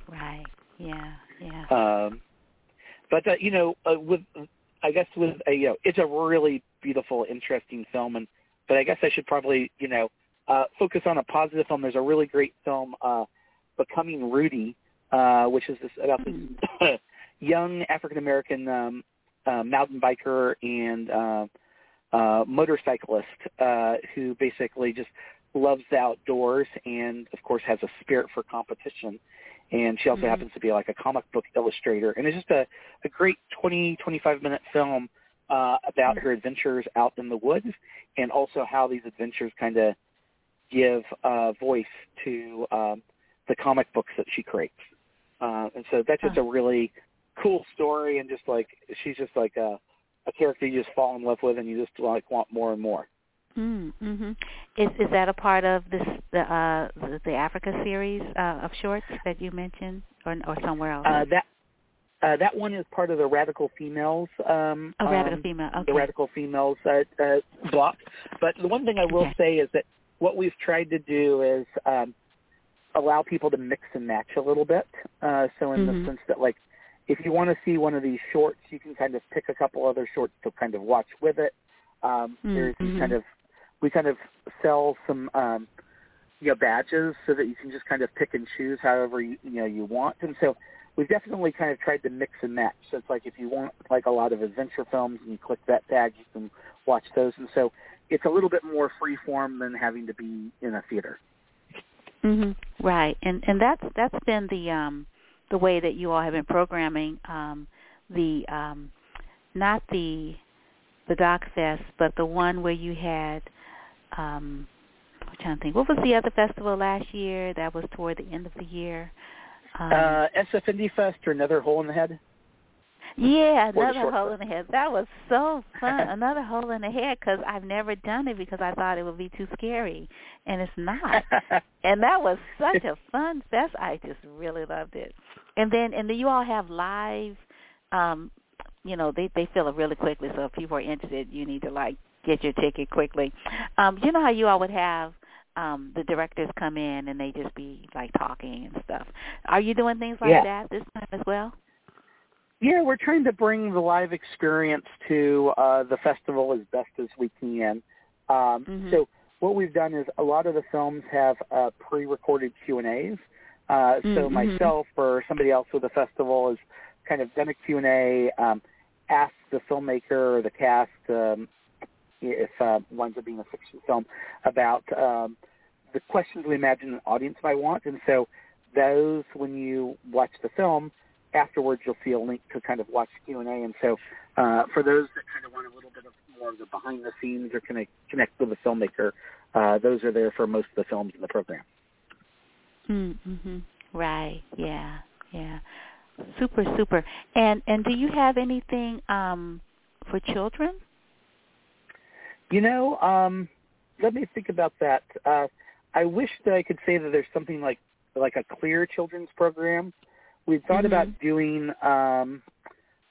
Right. Yeah. Yeah. Um, but uh, you know, uh, with I guess with a, you know, it's a really beautiful, interesting film, and but I guess I should probably you know uh, focus on a positive film. There's a really great film, uh, Becoming Rudy, uh, which is this about this mm. *coughs* young African American um, uh, mountain biker and uh, uh, motorcyclist uh, who basically just loves the outdoors and of course has a spirit for competition and she also mm-hmm. happens to be like a comic book illustrator and it's just a, a great 20 25 minute film uh, about mm-hmm. her adventures out in the woods and also how these adventures kind of give uh, voice to um, the comic books that she creates uh, and so that's just oh. a really cool story and just like she's just like a a character you just fall in love with and you just like want more and more. Mm, mhm. Is is that a part of this the uh the, the Africa series uh, of shorts that you mentioned or or somewhere else? Uh that uh, that one is part of the Radical Females. Um, oh, Radical um, Female. Okay. The Radical Females uh, uh, block. But the one thing I will okay. say is that what we've tried to do is um, allow people to mix and match a little bit. Uh, so in Mhm. the sense that like if you want to see one of these shorts, you can kind of pick a couple other shorts to kind of watch with it. Um, There's these Mhm. kind of we kind of sell some um, you know badges so that you can just kind of pick and choose however you you know you want. And so we've definitely kind of tried to mix and match. So it's like if you want like a lot of adventure films and you click that tag, you can watch those. And so it's a little bit more free form than having to be in a theater. Mhm. Right. And and that's that's been the um the way that you all have been programming um the um not the the Doc Fest, but the one where you had um I'm trying to think. What was the other festival last year that was toward the end of the year? Um, uh, SF Indie Fest or another hole in the head. Yeah, another hole in the head. That was so *laughs* fun. another hole in the head because I've never done it because I thought it would be too scary, and it's not. *laughs* and that was such a fun fest. I just really loved it. And then and then you all have live. um You know they they fill it really quickly. So if people are interested, you need to like get your ticket quickly. Um, you know how you all would have um the directors come in and they just be like talking and stuff. Are you doing things like Yeah. that this time as well? Yeah, we're trying to bring the live experience to uh, the festival as best as we can. Um, Mhm. So what we've done is a lot of the films have uh, pre-recorded Q and A's. Uh, so Mhm. myself or somebody else with the festival has kind of done a Q and A, um, asked the filmmaker or the cast um, if uh, winds up being a fiction film about um, the questions we imagine an audience might want, and so those when you watch the film afterwards you'll see a link to kind of watch Q and A and so uh, for those that kind of want a little bit of more of the behind the scenes or connect connect with the filmmaker uh, those are there for most of the films in the program Mm-hmm. Right. Yeah. Yeah. Super. Super. And and do you have anything um for children? You know, um, let me think about that. Uh, I wish that I could say that there's something like like a clear children's program. We thought Mhm. about doing um,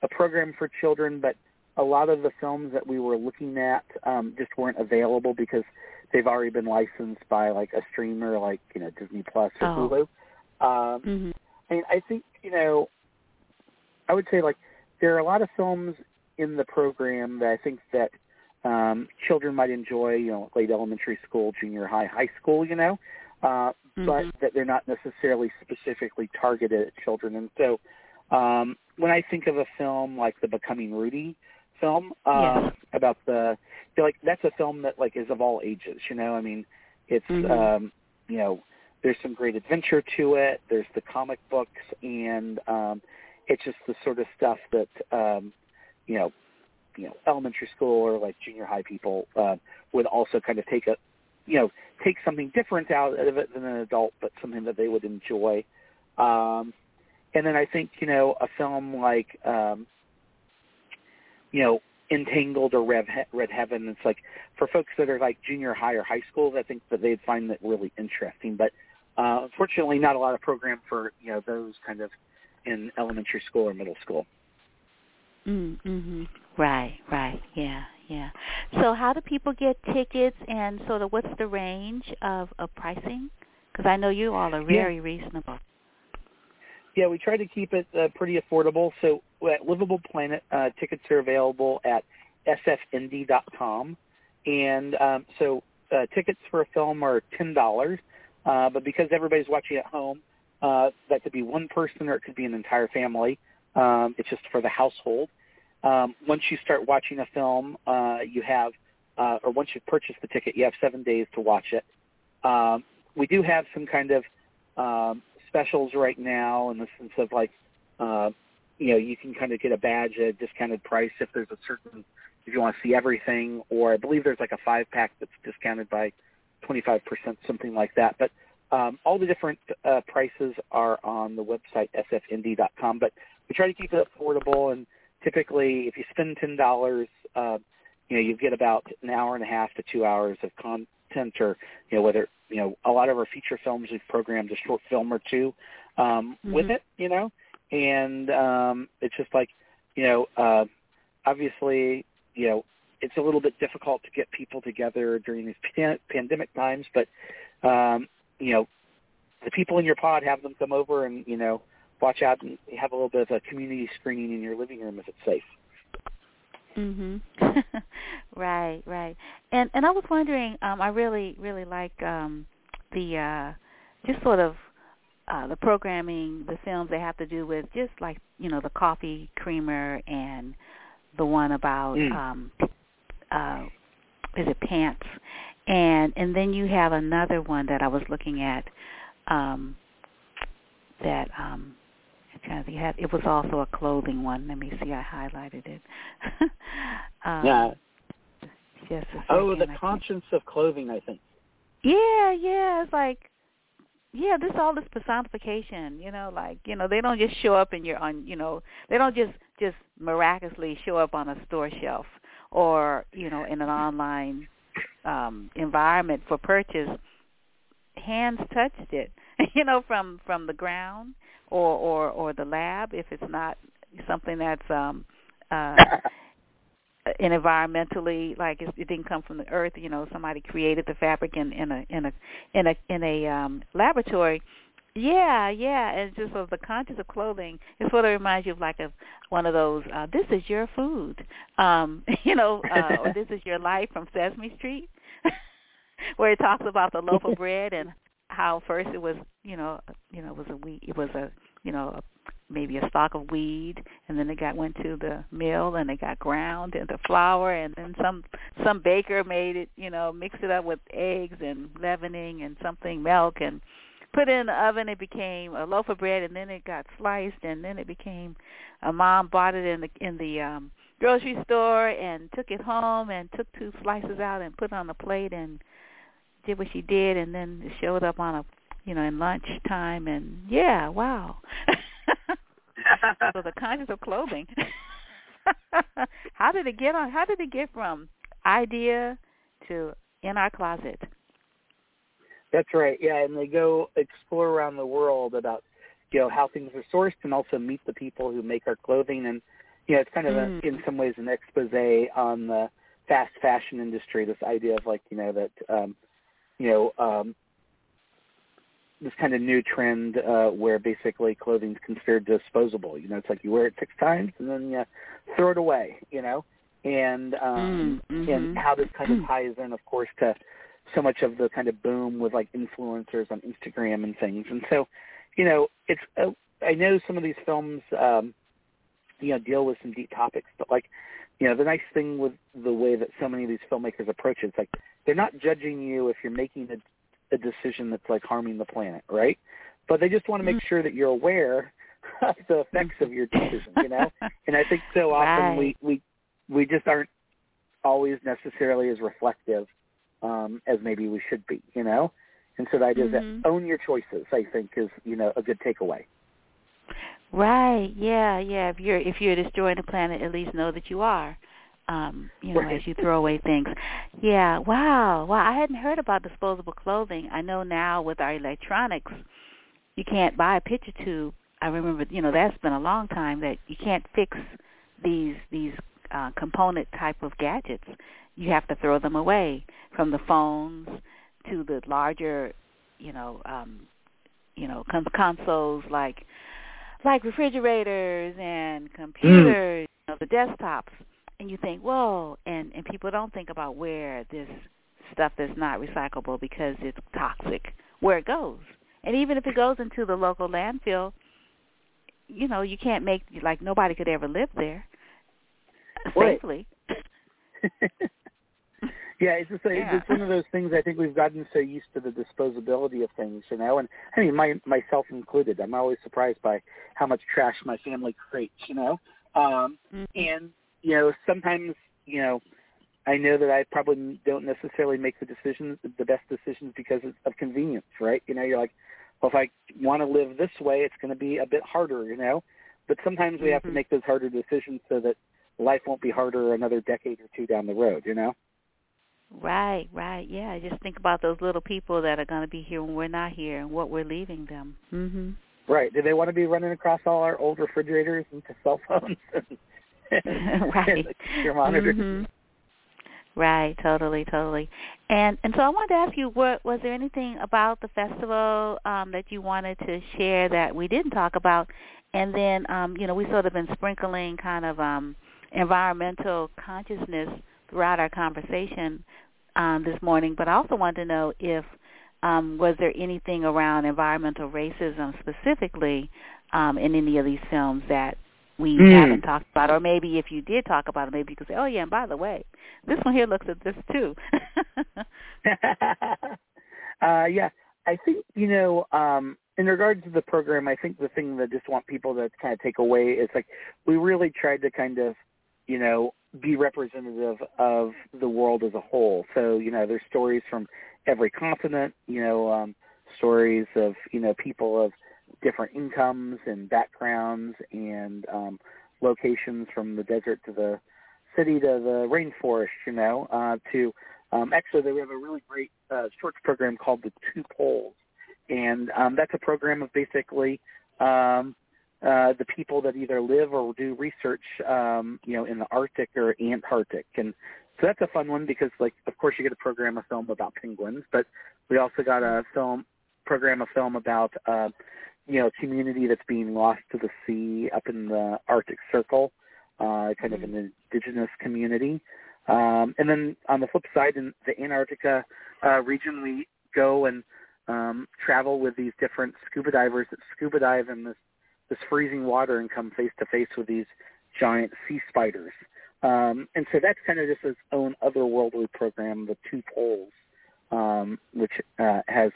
a program for children, but a lot of the films that we were looking at um, just weren't available because they've already been licensed by like a streamer like you know Disney Plus or Oh. Hulu. Um, Mm-hmm. I mean, I think you know, I would say like there are a lot of films in the program that I think that um, children might enjoy. You know, late elementary school, junior high, high school. You know, uh, but Mhm. that they're not necessarily specifically targeted at children. And so, um, when I think of a film like the Becoming Rudy film um, Yes. about the, like that's a film that like is of all ages. You know, I mean, it's Mhm. um, you know there's some great adventure to it. There's the comic books, and um, it's just the sort of stuff that um, you know, you know, elementary school or like junior high people uh, would also kind of take a, you know, take something different out of it than an adult, but something that they would enjoy. Um, and then I think you know a film like, um, you know, Entangled or Red, he- Red Heaven. It's like for folks that are like junior high or high school, I think that they'd find that really interesting. But uh, unfortunately, not a lot of program for you know those kind of in elementary school or middle school. Mm-hmm. Right. Right. Yeah. Yeah. So, how do people get tickets, and sort of what's the range of of pricing? Because I know you all are very reasonable. Yeah, we try to keep it uh, pretty affordable. So at Livable Planet, uh, tickets are available at sfindie.com. and um, so uh, tickets for a film are ten dollars. Uh, but because everybody's watching at home, uh, that could be one person or it could be an entire family. Um, it's just for the household. Um, once you start watching a film, uh, you have, uh, or once you purchase the ticket, you have seven days to watch it. Um, we do have some kind of um, specials right now in the sense of like, uh, you know, you can kind of get a badge at a discounted price if there's a certain, if you want to see everything, or I believe there's like a five pack that's discounted by 25%, something like that. But um, all the different uh, prices are on the website sfindie.com. But we try to keep it affordable, and typically, if you spend ten dollars, uh, you know, you get about an hour and a half to two hours of content, or you know, whether you know, a lot of our feature films we've programmed a short film or two um, with Mhm. it, you know, and um, it's just like, you know, uh, obviously, you know, it's a little bit difficult to get people together during these pan- pandemic times, but um, you know, the people in your pod have them come over and you know watch out and have a little bit of a community screening in your living room if it's safe. Mhm. *laughs* right, right. And and I was wondering, um, I really really like um, the uh, just sort of uh, the programming, the films they have to do with just like you know the coffee creamer and the one about mm. um, uh, is it pants, and and then you have another one that I was looking at um, that um, of you had it was also a clothing one. Let me see, I highlighted it. *laughs* um, yeah. Just oh, the conscience of clothing, I think. Yeah, yeah. It's like yeah, this all this personification, you know, like, you know, they don't just show up in your on you know, they don't just just miraculously show up on a store shelf or, you know, in an online um environment for purchase. Hands touched it, *laughs* you know, from from the ground or or or the lab if it's not something that's um uh and *laughs* environmentally like it, it didn't come from the earth you know somebody created the fabric in in a in a in a in a um laboratory. Yeah yeah and just of the conscious of clothing it sort of reminds you of like a one of those uh this is your food um *laughs* you know uh or *laughs* this is your life from sesame street where it talks about the loaf of bread and how first it was you know you know it was a wheat it was a you know maybe a stalk of weed and then it got went to the mill and it got ground into flour and then some some baker made it you know mixed it up with eggs and leavening and something milk and put it in the oven it became a loaf of bread and then it got sliced and then it became a mom bought it in the in the um grocery store and took it home and took two slices out and put it on a plate and did what she did and then it showed up on a you know in lunch time and yeah wow. *laughs* So the conscience of clothing. *laughs* How did it get on how did it get from idea to in our closet? That's right yeah and they go explore around the world about you know how things are sourced and also meet the people who make our clothing. And you know it's kind of mm. a, in some ways an expose on the fast fashion industry this idea of like you know that um you know um this kind of new trend uh where basically clothing's considered disposable. You know it's like you wear it six times and then you throw it away you know? And um mm-hmm. and how this kind of *clears throat* ties in of course to so much of the kind of boom with like influencers on Instagram and things. And so you know it's uh, I know some of these films um you know deal with some deep topics but like you know the nice thing with the way that so many of these filmmakers approach it, it's like they're not judging you if you're making a a decision that's like harming the planet, right? But they just want to make sure that you're aware *laughs* of the effects of your decision, you know. *laughs* and I think so often right. we we we just aren't always necessarily as reflective um, as maybe we should be, you know. And so the idea mm-hmm. that own your choices, I think, is you know a good takeaway. Right. Yeah. Yeah. If you're if you're destroying the planet, at least know that you are um, you know, as you throw away things. Yeah, wow. Wow, I hadn't heard about disposable clothing. I know now with our electronics, you can't buy a picture tube. I remember, you know, that's been a long time that you can't fix these these uh component type of gadgets. You have to throw them away from the phones to the larger, you know, um you know, cons- consoles like like refrigerators and computers, mm. you know, the desktops and you think, whoa, and and people don't think about where this stuff that's not recyclable because it's toxic, where it goes. And even if it goes into the local landfill, you know, you can't make like nobody could ever live there safely. *laughs* yeah, it's just a, yeah. it's one of those things. I think we've gotten so used to the disposability of things, you know. And I mean, my myself included. I'm always surprised by how much trash my family creates, you know. Um, mm-hmm. And you know, sometimes, you know, I know that I probably don't necessarily make the decisions, the best decisions because of convenience, right? You know, you're like, well, if I want to live this way, it's going to be a bit harder, you know. But sometimes we mm-hmm. have to make those harder decisions so that life won't be harder another decade or two down the road, you know. Right, right. Yeah, just think about those little people that are going to be here when we're not here and what we're leaving them. Mhm. Right. Do they want to be running across all our old refrigerators into cell phones? *laughs* *laughs* right. Your monitors. Mm-hmm. Right, totally, totally. And and so I wanted to ask you, what was there anything about the festival um, that you wanted to share that we didn't talk about? And then, um, you know, we sort of been sprinkling kind of um, environmental consciousness throughout our conversation um, this morning. But I also wanted to know if um, was there anything around environmental racism specifically um, in any of these films that we mm. haven't talked about, or maybe if you did talk about it, maybe you could say, "Oh yeah, and by the way, this one here looks at this too." *laughs* uh, yeah, I think you know, um, in regards to the program, I think the thing that I just want people to kind of take away is like we really tried to kind of, you know, be representative of the world as a whole. So you know, there's stories from every continent, you know, um, stories of you know people of different incomes and backgrounds and um, locations from the desert to the city to the rainforest, you know, uh, to um, actually they have a really great uh, shorts program called the Two Poles, and um, that's a program of basically um, uh, the people that either live or do research, um, you know, in the Arctic or Antarctic, and so that's a fun one because, like, of course, you get a program a film about penguins, but we also got a film program a film about uh, you know, a community that's being lost to the sea up in the Arctic Circle, uh, kind of an indigenous community. Um, and then on the flip side, in the Antarctica uh, region, we go and um, travel with these different scuba divers that scuba dive in this this freezing water and come face to face with these giant sea spiders. Um, and so that's kind of just its own otherworldly program, the Two Poles, um, which uh, has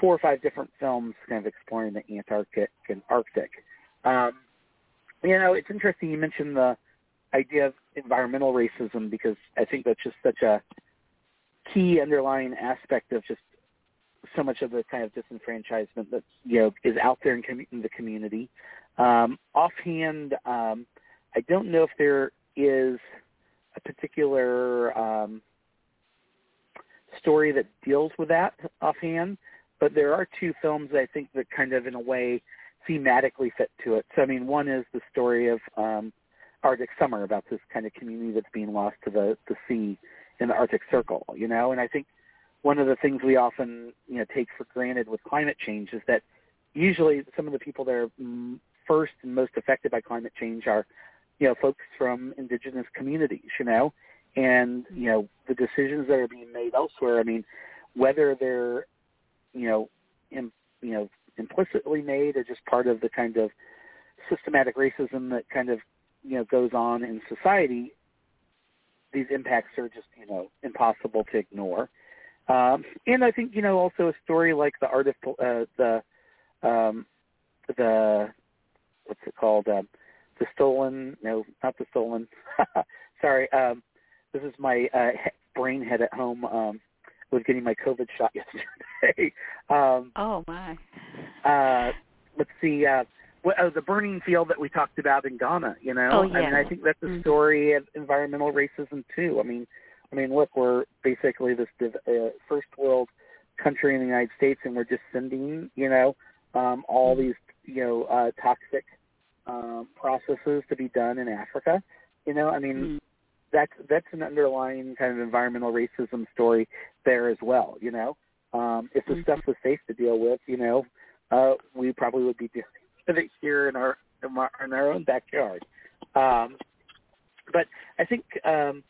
four or five different films kind of exploring the Antarctic and Arctic. Um, you know, it's interesting you mentioned the idea of environmental racism because I think that's just such a key underlying aspect of just so much of the kind of disenfranchisement that you know is out there in, com- in the community. Um, offhand, um, I don't know if there is a particular um, story that deals with that offhand. But there are two films I think that kind of in a way thematically fit to it. So I mean, one is the story of um, Arctic Summer about this kind of community that's being lost to the the sea in the Arctic Circle, you know. And I think one of the things we often you know take for granted with climate change is that usually some of the people that are first and most affected by climate change are you know folks from indigenous communities, you know, and you know the decisions that are being made elsewhere. I mean, whether they're you know, you know, implicitly made or just part of the kind of systematic racism that kind of, you know, goes on in society, these impacts are just, you know, impossible to ignore. Um, and I think, you know, also a story like the art of uh, the um, the what's it called? Uh, the stolen? No, not the stolen. *laughs* Sorry. Um, this is my uh, brain head at home. Um, was getting my COVID shot *laughs* yesterday. um, oh my! Uh, let's see. Uh, what, uh, the burning field that we talked about in Ghana. You know, oh, yeah. I mean, I think that's a mm-hmm. story of environmental racism too. I mean, I mean, look, we're basically this uh, first world country in the United States, and we're just sending, you know, um, all mm-hmm. these, you know, uh, toxic um, processes to be done in Africa. You know, I mean, mm-hmm that's that's an underlying kind of environmental racism story there as well. You know, um, if the mm-hmm. stuff was safe to deal with, you know, uh, we probably would be dealing with it here in our in our own backyard. Um, but I think um,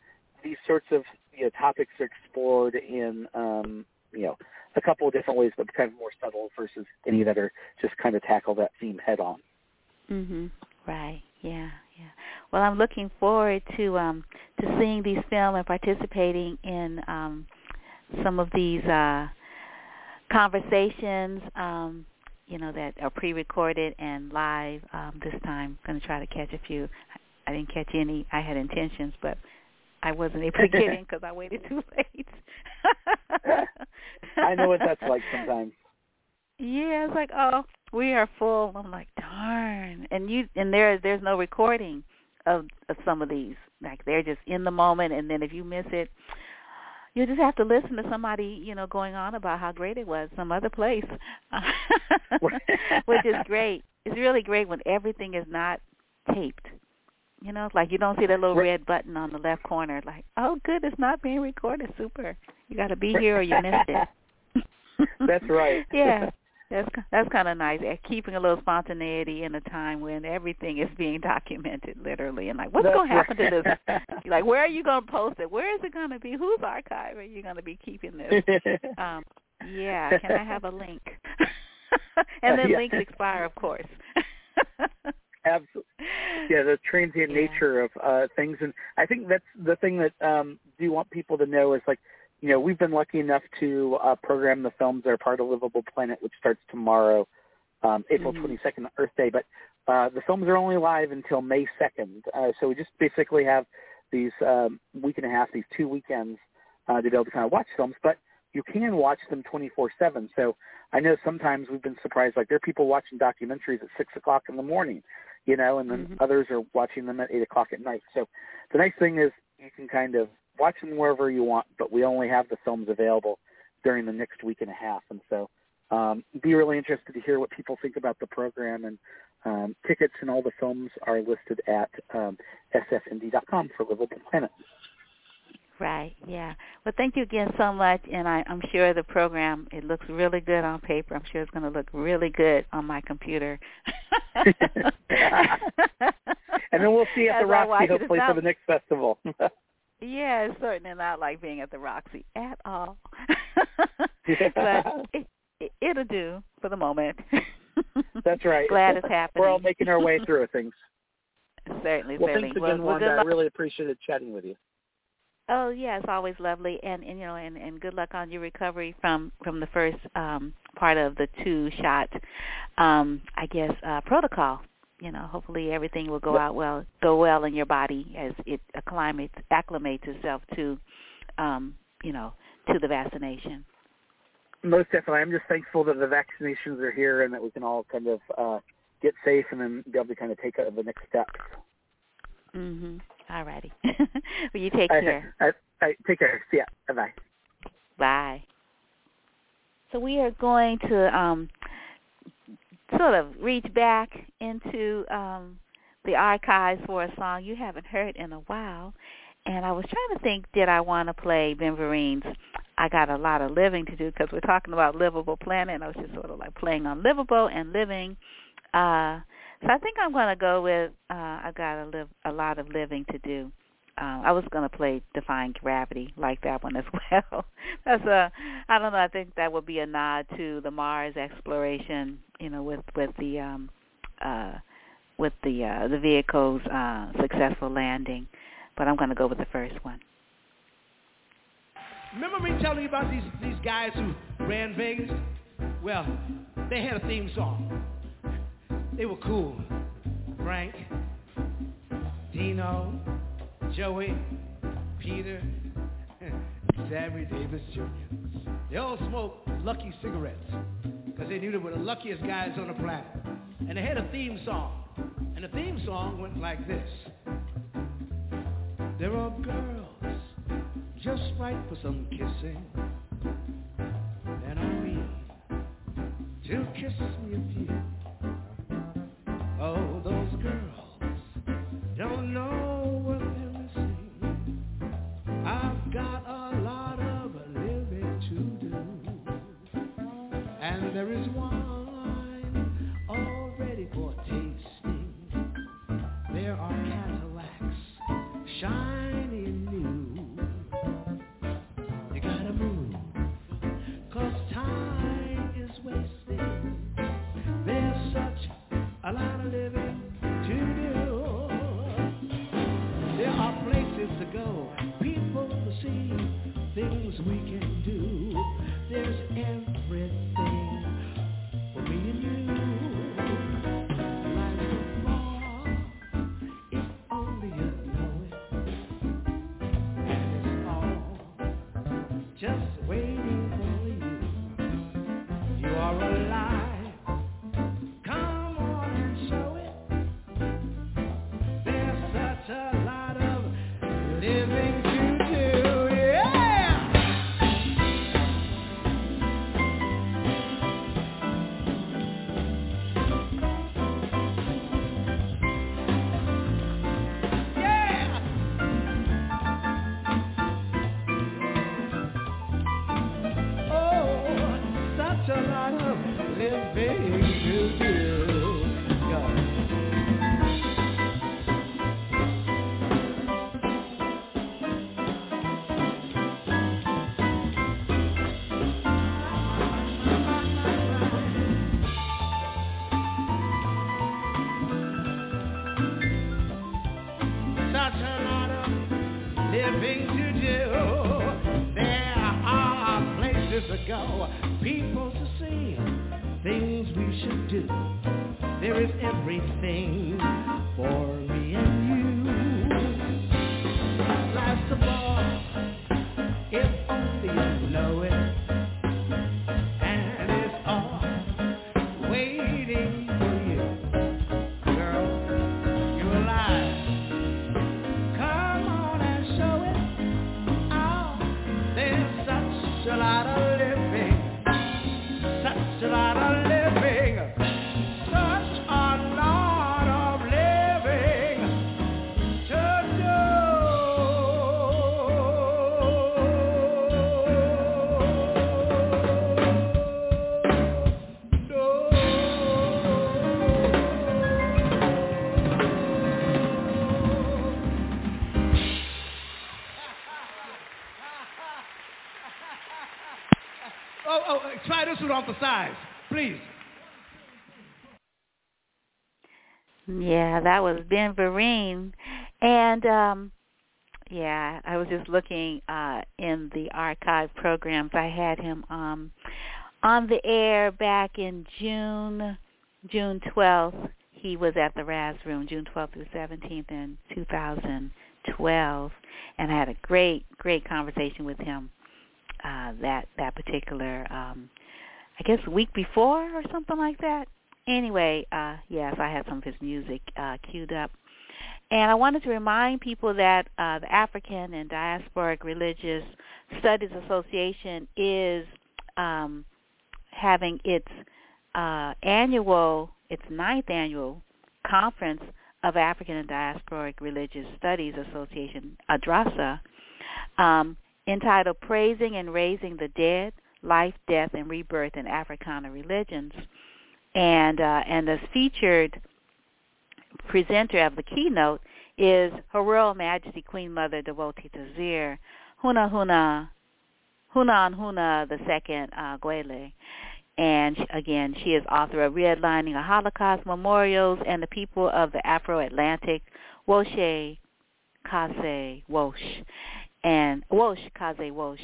these sorts of you know topics are explored in um, you know a couple of different ways, but kind of more subtle versus any that are just kind of tackle that theme head on. Mhm. Right. Yeah. Yeah. Well, I'm looking forward to um to seeing these film and participating in um some of these uh conversations um you know that are pre-recorded and live um this time going to try to catch a few I didn't catch any I had intentions but I wasn't able to get in because I waited too *laughs* late. I know what that's like sometimes. Yeah, it's like, oh, we are full. I'm like, darn. And you and there there's no recording of, of some of these. Like they're just in the moment, and then if you miss it, you just have to listen to somebody, you know, going on about how great it was some other place, *laughs* which is great. It's really great when everything is not taped. You know, like you don't see that little red button on the left corner. Like, oh, good, it's not being recorded. Super. You got to be here or you missed it. *laughs* That's right. *laughs* yeah, that's that's kind of nice. Keeping a little spontaneity in a time when everything is being *laughs* documented, literally, and like, what's going to happen right. to this? like, where are you going to post it? Where is it going to be? Whose archive are you going to be keeping this? um, yeah, can I have a link? and then yeah. links expire, of course. Absolutely. Yeah, the transient *laughs* yeah. nature of uh things and I think that's the thing that um do you want people to know is like you know, we've been lucky enough to uh program the films that are part of Livable Planet which starts tomorrow, um April mm-hmm. 22nd Earth Day, but uh the films are only live until May 2nd. Uh so we just basically have these um week and a half, these two weekends uh to be able to kind of watch films, but you can watch them 24/7. So I know sometimes we've been surprised, like there are people watching documentaries at six o'clock in the morning, you know, and then mm-hmm. others are watching them at eight o'clock at night. So the nice thing is you can kind of watch them wherever you want, but we only have the films available during the next week and a half, and so um, be really interested to hear what people think about the program and um, tickets and all the films are listed at um, sfindie.com for Livable Planet. Right. Yeah. Well, thank you again so much, and I, I'm sure the program it looks really good on paper. I'm sure it's going to look really good on my computer. *laughs* and then we'll see at the Roxy hopefully for the next festival. *laughs* yeah, it's certainly not like being at the Roxy at all. *laughs* but it, it, it'll do for the moment. That's right. Glad it's happening. We're all making our way through things. certainly, well, certainly. thanks again, well, Wanda. I really appreciated chatting with you. Oh yeah, it's always lovely, and, and you know, and, and good luck on your recovery from from the first um, part of the two shot, um, I guess, uh, protocol. You know, hopefully everything will go out well, go well in your body as it acclimates acclimates itself to, um, you know, to the vaccination. Most definitely, I'm just thankful that the vaccinations are here and that we can all kind of uh, get safe and then be able to kind of take the next steps. Mhm. All righty. *laughs* well, you take care. All right. All right. Take care. See ya. Bye-bye. Bye. So we are going to um, sort of reach back into um, the archives for a song you haven't heard in a while. And I was trying to think, did I want to play Ben Vereen's I Got a Lot of Living to Do because we're talking about Livable Planet. And I was just sort of like playing on Livable and Living. Uh, so I think I'm going to go with uh, I got a live a lot of living to do. Um, I was going to play Defying Gravity, like that one as *laughs* well. That's a I don't know. I think that would be a nod to the Mars exploration. You know, with with the um, uh, with the uh, the vehicle's uh, successful landing. But I'm going to go with the first one. Remember me telling you about these these guys who ran Vegas? Well, they had a theme song. They were cool. Frank, Dino, Joey, Peter, *laughs* Sammy Davis Jr. They all smoked Lucky cigarettes because they knew they were the luckiest guys on the planet. And they had a theme song. And the theme song went like this. There are girls just right for some kissing. And I mean to kiss me a few. Oh, those girls don't know what they're missing. I've got a lot of living to do. And there is wine already for tasting. There are Cadillacs shiny There are places to go, people to see, things we can do. Everything sides, please. Yeah, that was Ben Vereen. And um yeah, I was just looking uh in the archive programs. I had him um on the air back in June June 12th. He was at the Rrazz Room June 12th through 17th in 2012 and I had a great great conversation with him uh that that particular um I guess a week before or something like that. Anyway, uh yes, I had some of his music uh queued up. And I wanted to remind people that uh the African and Diasporic Religious Studies Association is um having its uh annual its ninth annual conference of African and Diasporic Religious Studies Association, ADRASA, um, entitled Praising and Raising the Dead, Life, Death, and Rebirth in Africana Religions. And uh, and the featured presenter of the keynote is Her Royal Majesty Queen Mother Dowoti Désir Huna Huna Hunan Huna the Second uh, Gwele. And again, she is author of Redlining a Holocaust Memorials and the People of the Afro-Atlantic Woshe Kase Wosh and Wosh Kase Wosh.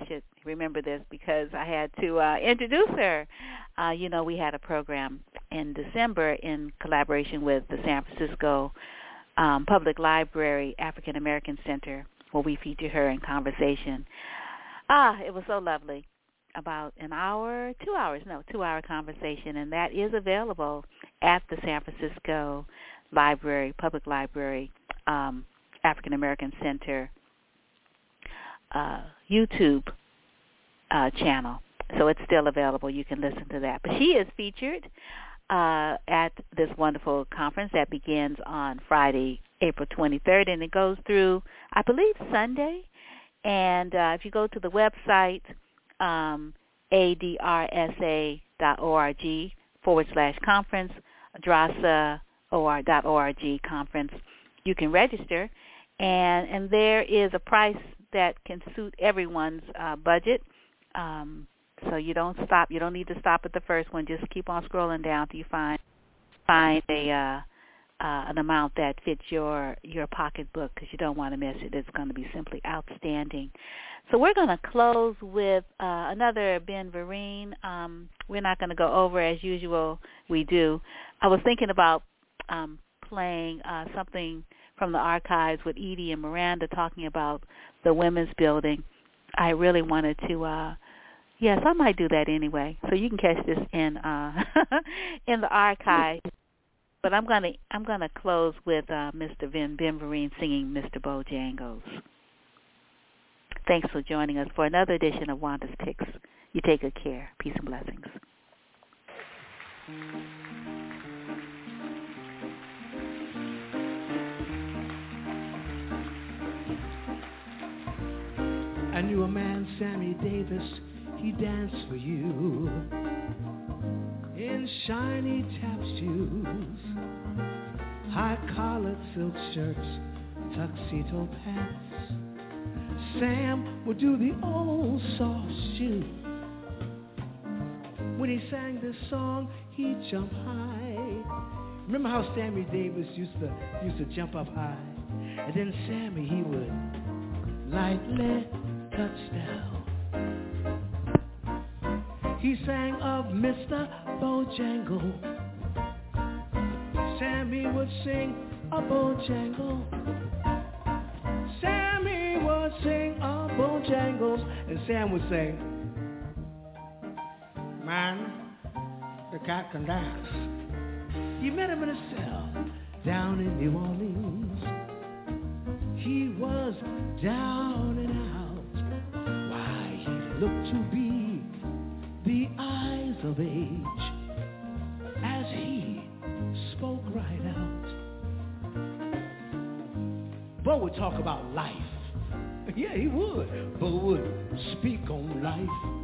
I should remember this because I had to uh, introduce her. Uh, you know, we had a program in December in collaboration with the San Francisco um, Public Library African American Center where we featured her in conversation. Ah, it was so lovely. About an hour, two hours, no, two-hour conversation, and that is available at the San Francisco Library, Public Library, um, African American Center uh, YouTube uh, channel. So it's still available. You can listen to that. But she is featured uh, at this wonderful conference that begins on Friday, April 23rd, and it goes through, I believe, Sunday. And uh, if you go to the website, um, adrsa.org forward slash conference, drasa.org conference, you can register. And, and there is a price that can suit everyone's uh, budget. Um, so you don't stop. You don't need to stop at the first one. Just keep on scrolling down till you find find a uh, uh, an amount that fits your your pocketbook because you don't want to miss it. It's going to be simply outstanding. So we're going to close with uh, another Ben Vereen. Um, we're not going to go over as usual. We do. I was thinking about um, playing uh, something from the archives with Edie and Miranda talking about the women's building. I really wanted to uh yes, I might do that anyway. So you can catch this in uh *laughs* in the archive. But I'm gonna I'm gonna close with uh Mr. Ben Ben Vereen singing Mr. Bojangles. Thanks for joining us for another edition of Wanda's Picks. You take good care. Peace and blessings. I knew a man, Sammy Davis, he danced for you in shiny tap shoes, high collared silk shirts, tuxedo pants. Sam would do the old soft shoe. When he sang this song, he'd jump high. Remember how Sammy Davis used to used to jump up high, and then Sammy he would lightly touched down. He sang of Mr. Bojangle. Sammy would sing a Bojangle. Sammy would sing a Bojangles, and Sam would say, Man, the cat can dance. You met him in a cell down in New Orleans. He was down talk about life. Yeah, he would. but would speak on life.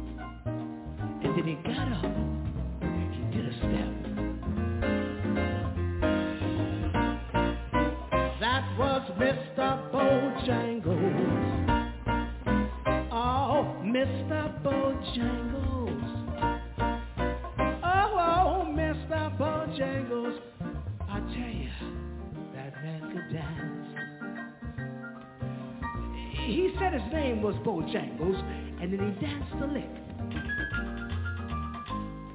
And then he danced a lick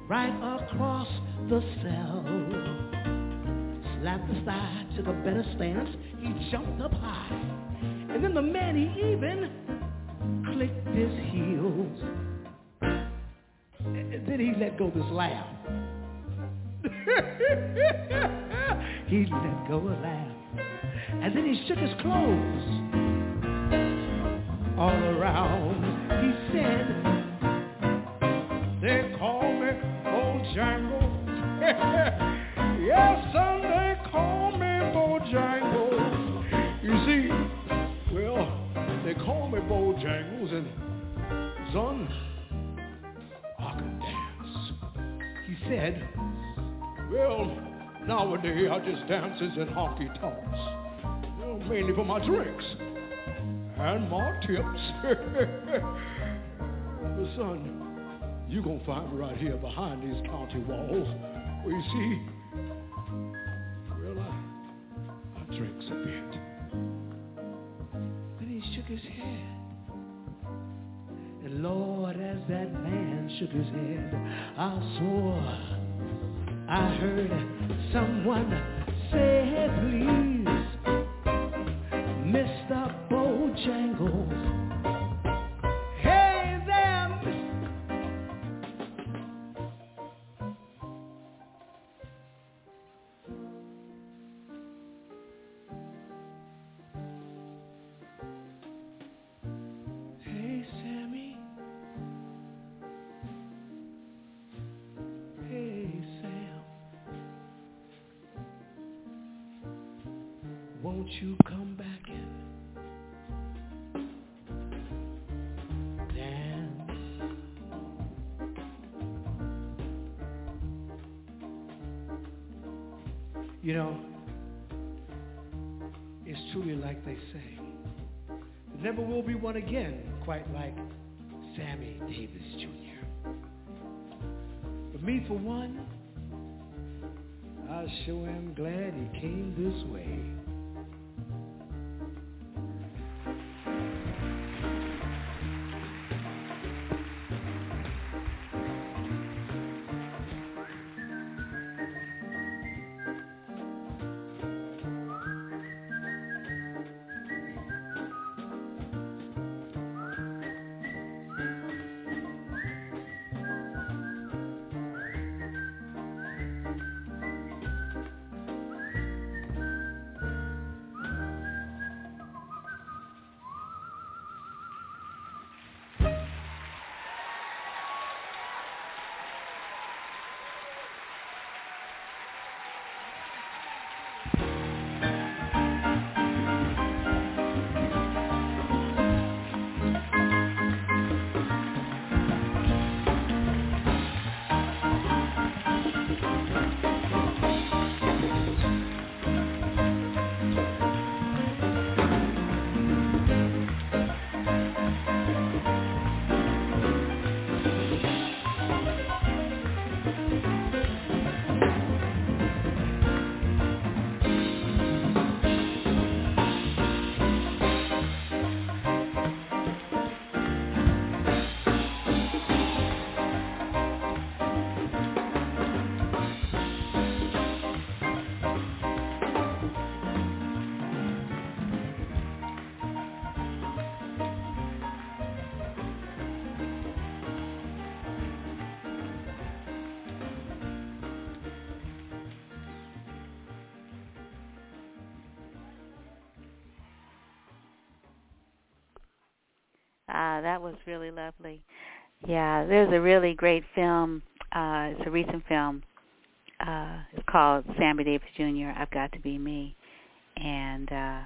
right across the cell. Slapped the side, took a better stance. He jumped up high. And then the man, he even clicked his heels. And then he let go this laugh. *laughs* he let go a laugh. And then he shook his clothes all around. He said, they call me Bojangles. *laughs* yes, son, they call me Bojangles. You see, well, they call me Bojangles, and son, I can dance. He said, well, nowadays I just dances and honky tonks, you mainly for my drinks and my tips. *laughs* but son, you gonna find me right here behind these county walls. Well, you see, well, I, I drinks a bit. Then he shook his head. And Lord, as that man shook his head, I swore I heard someone say, please, Mr. Bojangles. Hey there, Hey, Sammy. Hey, Sam. Won't you come You know, it's truly like they say. There never will be one again quite like Sammy Davis Jr. But me, for one, I sure am glad he came this way. Yeah, there's a really great film. Uh, it's a recent film. Uh, it's called Sammy Davis Jr. I've Got to Be Me, and uh,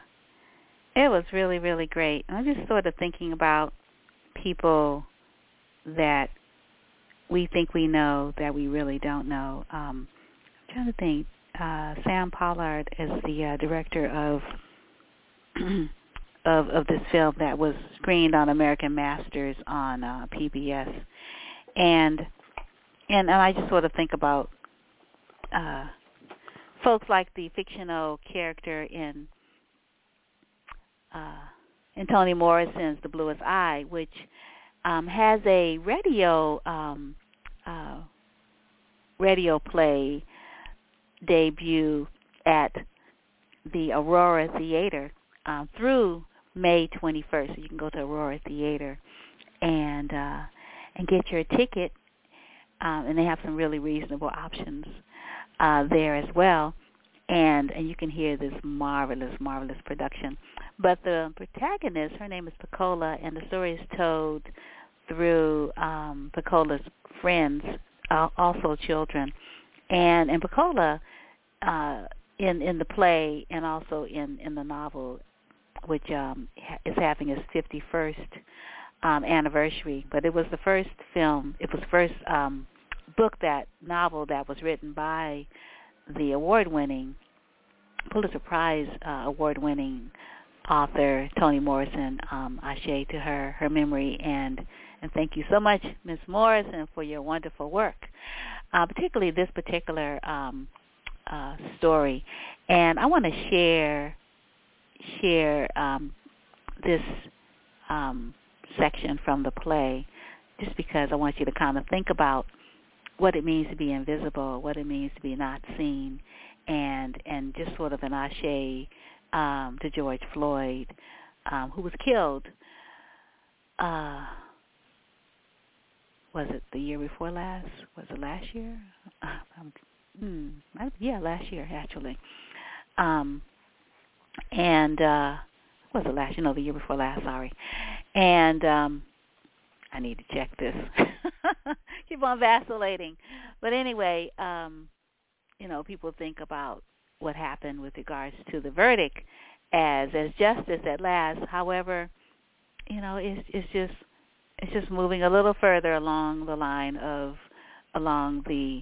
it was really, really great. I'm just sort of thinking about people that we think we know that we really don't know. Um, I'm trying to think. Uh, Sam Pollard is the uh, director of *clears throat* of of this film that was screened on American Masters on uh, PBS, and and and I just sort of think about uh, folks like the fictional character in uh, in Toni Morrison's The Bluest Eye, which um, has a radio um, uh, radio play debut at the Aurora Theater uh, through May 21st. So you can go to Aurora Theater and uh, and get your ticket, um, and they have some really reasonable options uh, there as well. And and you can hear this marvelous, marvelous production. But the protagonist, her name is Pecola, and the story is told through um, Pecola's friends, uh, also children. And and Pecola, uh, in in the play and also in in the novel, which um, is having its 51st um, anniversary. But it was the first film. It was the first um, book that novel that was written by the award-winning Pulitzer Prize uh, award-winning author Toni Morrison. Um, Ashe to her, her memory, and and thank you so much, Ms. Morrison, for your wonderful work, uh, particularly this particular um, uh, story. And I want to share share um, this um, section from the play, just because I want you to kind of think about what it means to be invisible, what it means to be not seen, and and just sort of an ashe um, to George Floyd, um, who was killed. Uh, was it the year before last? Was it last year? Uh, hmm, yeah, last year actually. Um, and uh, was it last year? No, the year before last. Sorry. And um, I need to check this. *laughs* Keep on vacillating. But anyway, um, you know, people think about what happened with regards to the verdict as as justice at last. However, you know, it's it's just it's just moving a little further along the line of along the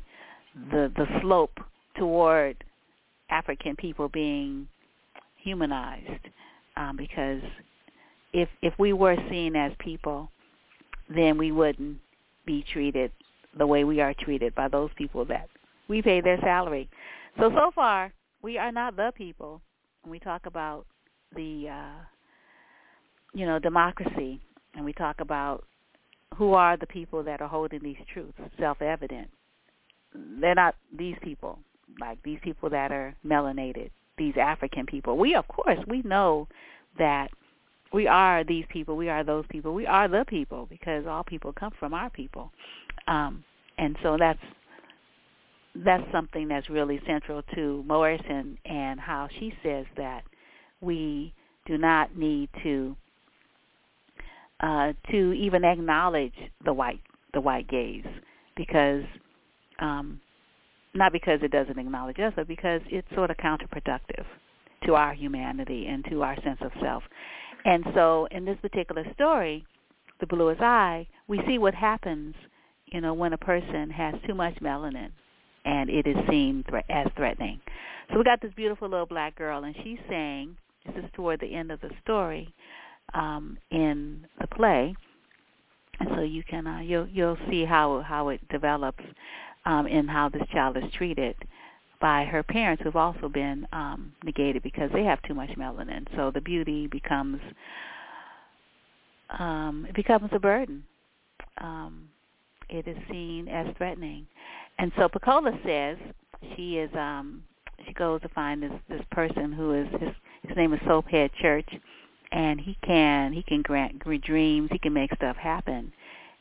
the the slope toward African people being humanized um, because if if we were seen as people then we wouldn't be treated the way we are treated by those people that we pay their salary. So so far we are not the people when we talk about the uh you know democracy and we talk about who are the people that are holding these truths self-evident. They're not these people, like these people that are melanated, these African people. We, of course, we know that we are these people, we are those people, we are the people because all people come from our people, um, and so that's that's something that's really central to Morrison and how she says that we do not need to uh, to even acknowledge the white the white gaze because um, not because it doesn't acknowledge us, but because it's sort of counterproductive to our humanity and to our sense of self. And so in this particular story, The Bluest Eye, we see what happens, you know, when a person has too much melanin and it is seen as threatening. So we got this beautiful little black girl and she's saying, this is toward the end of the story, um, in the play, and so you can uh, you'll you'll see how how it develops um, and how this child is treated by her parents who've also been um, negated because they have too much melanin. So the beauty becomes um, it becomes a burden. Um, it is seen as threatening, and so Pecola says she is um, she goes to find this this person who is his his name is Soaphead Church and he can he can grant dreams. He can make stuff happen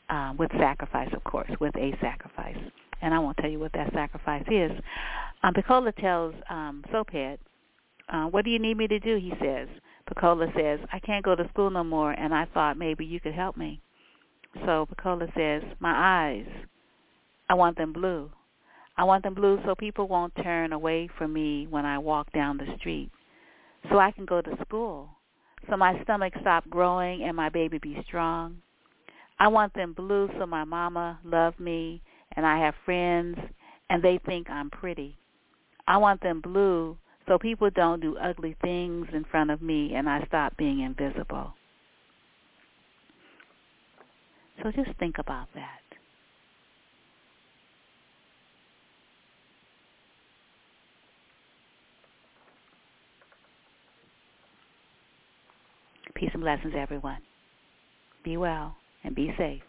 uh, with sacrifice, of course, with a sacrifice. And I won't tell you what that sacrifice is. Um, Pecola tells um, Soaphead, uh, "What do you need me to do?" He says. Pecola says, I can't go to school no more, and I thought maybe you could help me. So Pecola says, my eyes, I want them blue. I want them blue so people won't turn away from me when I walk down the street. So I can go to school. So my stomach stop growing and my baby be strong. I want them blue so my mama love me and I have friends and they think I'm pretty. I want them blue so people don't do ugly things in front of me and I stop being invisible. So just think about that. Peace and blessings, everyone. Be well and be safe.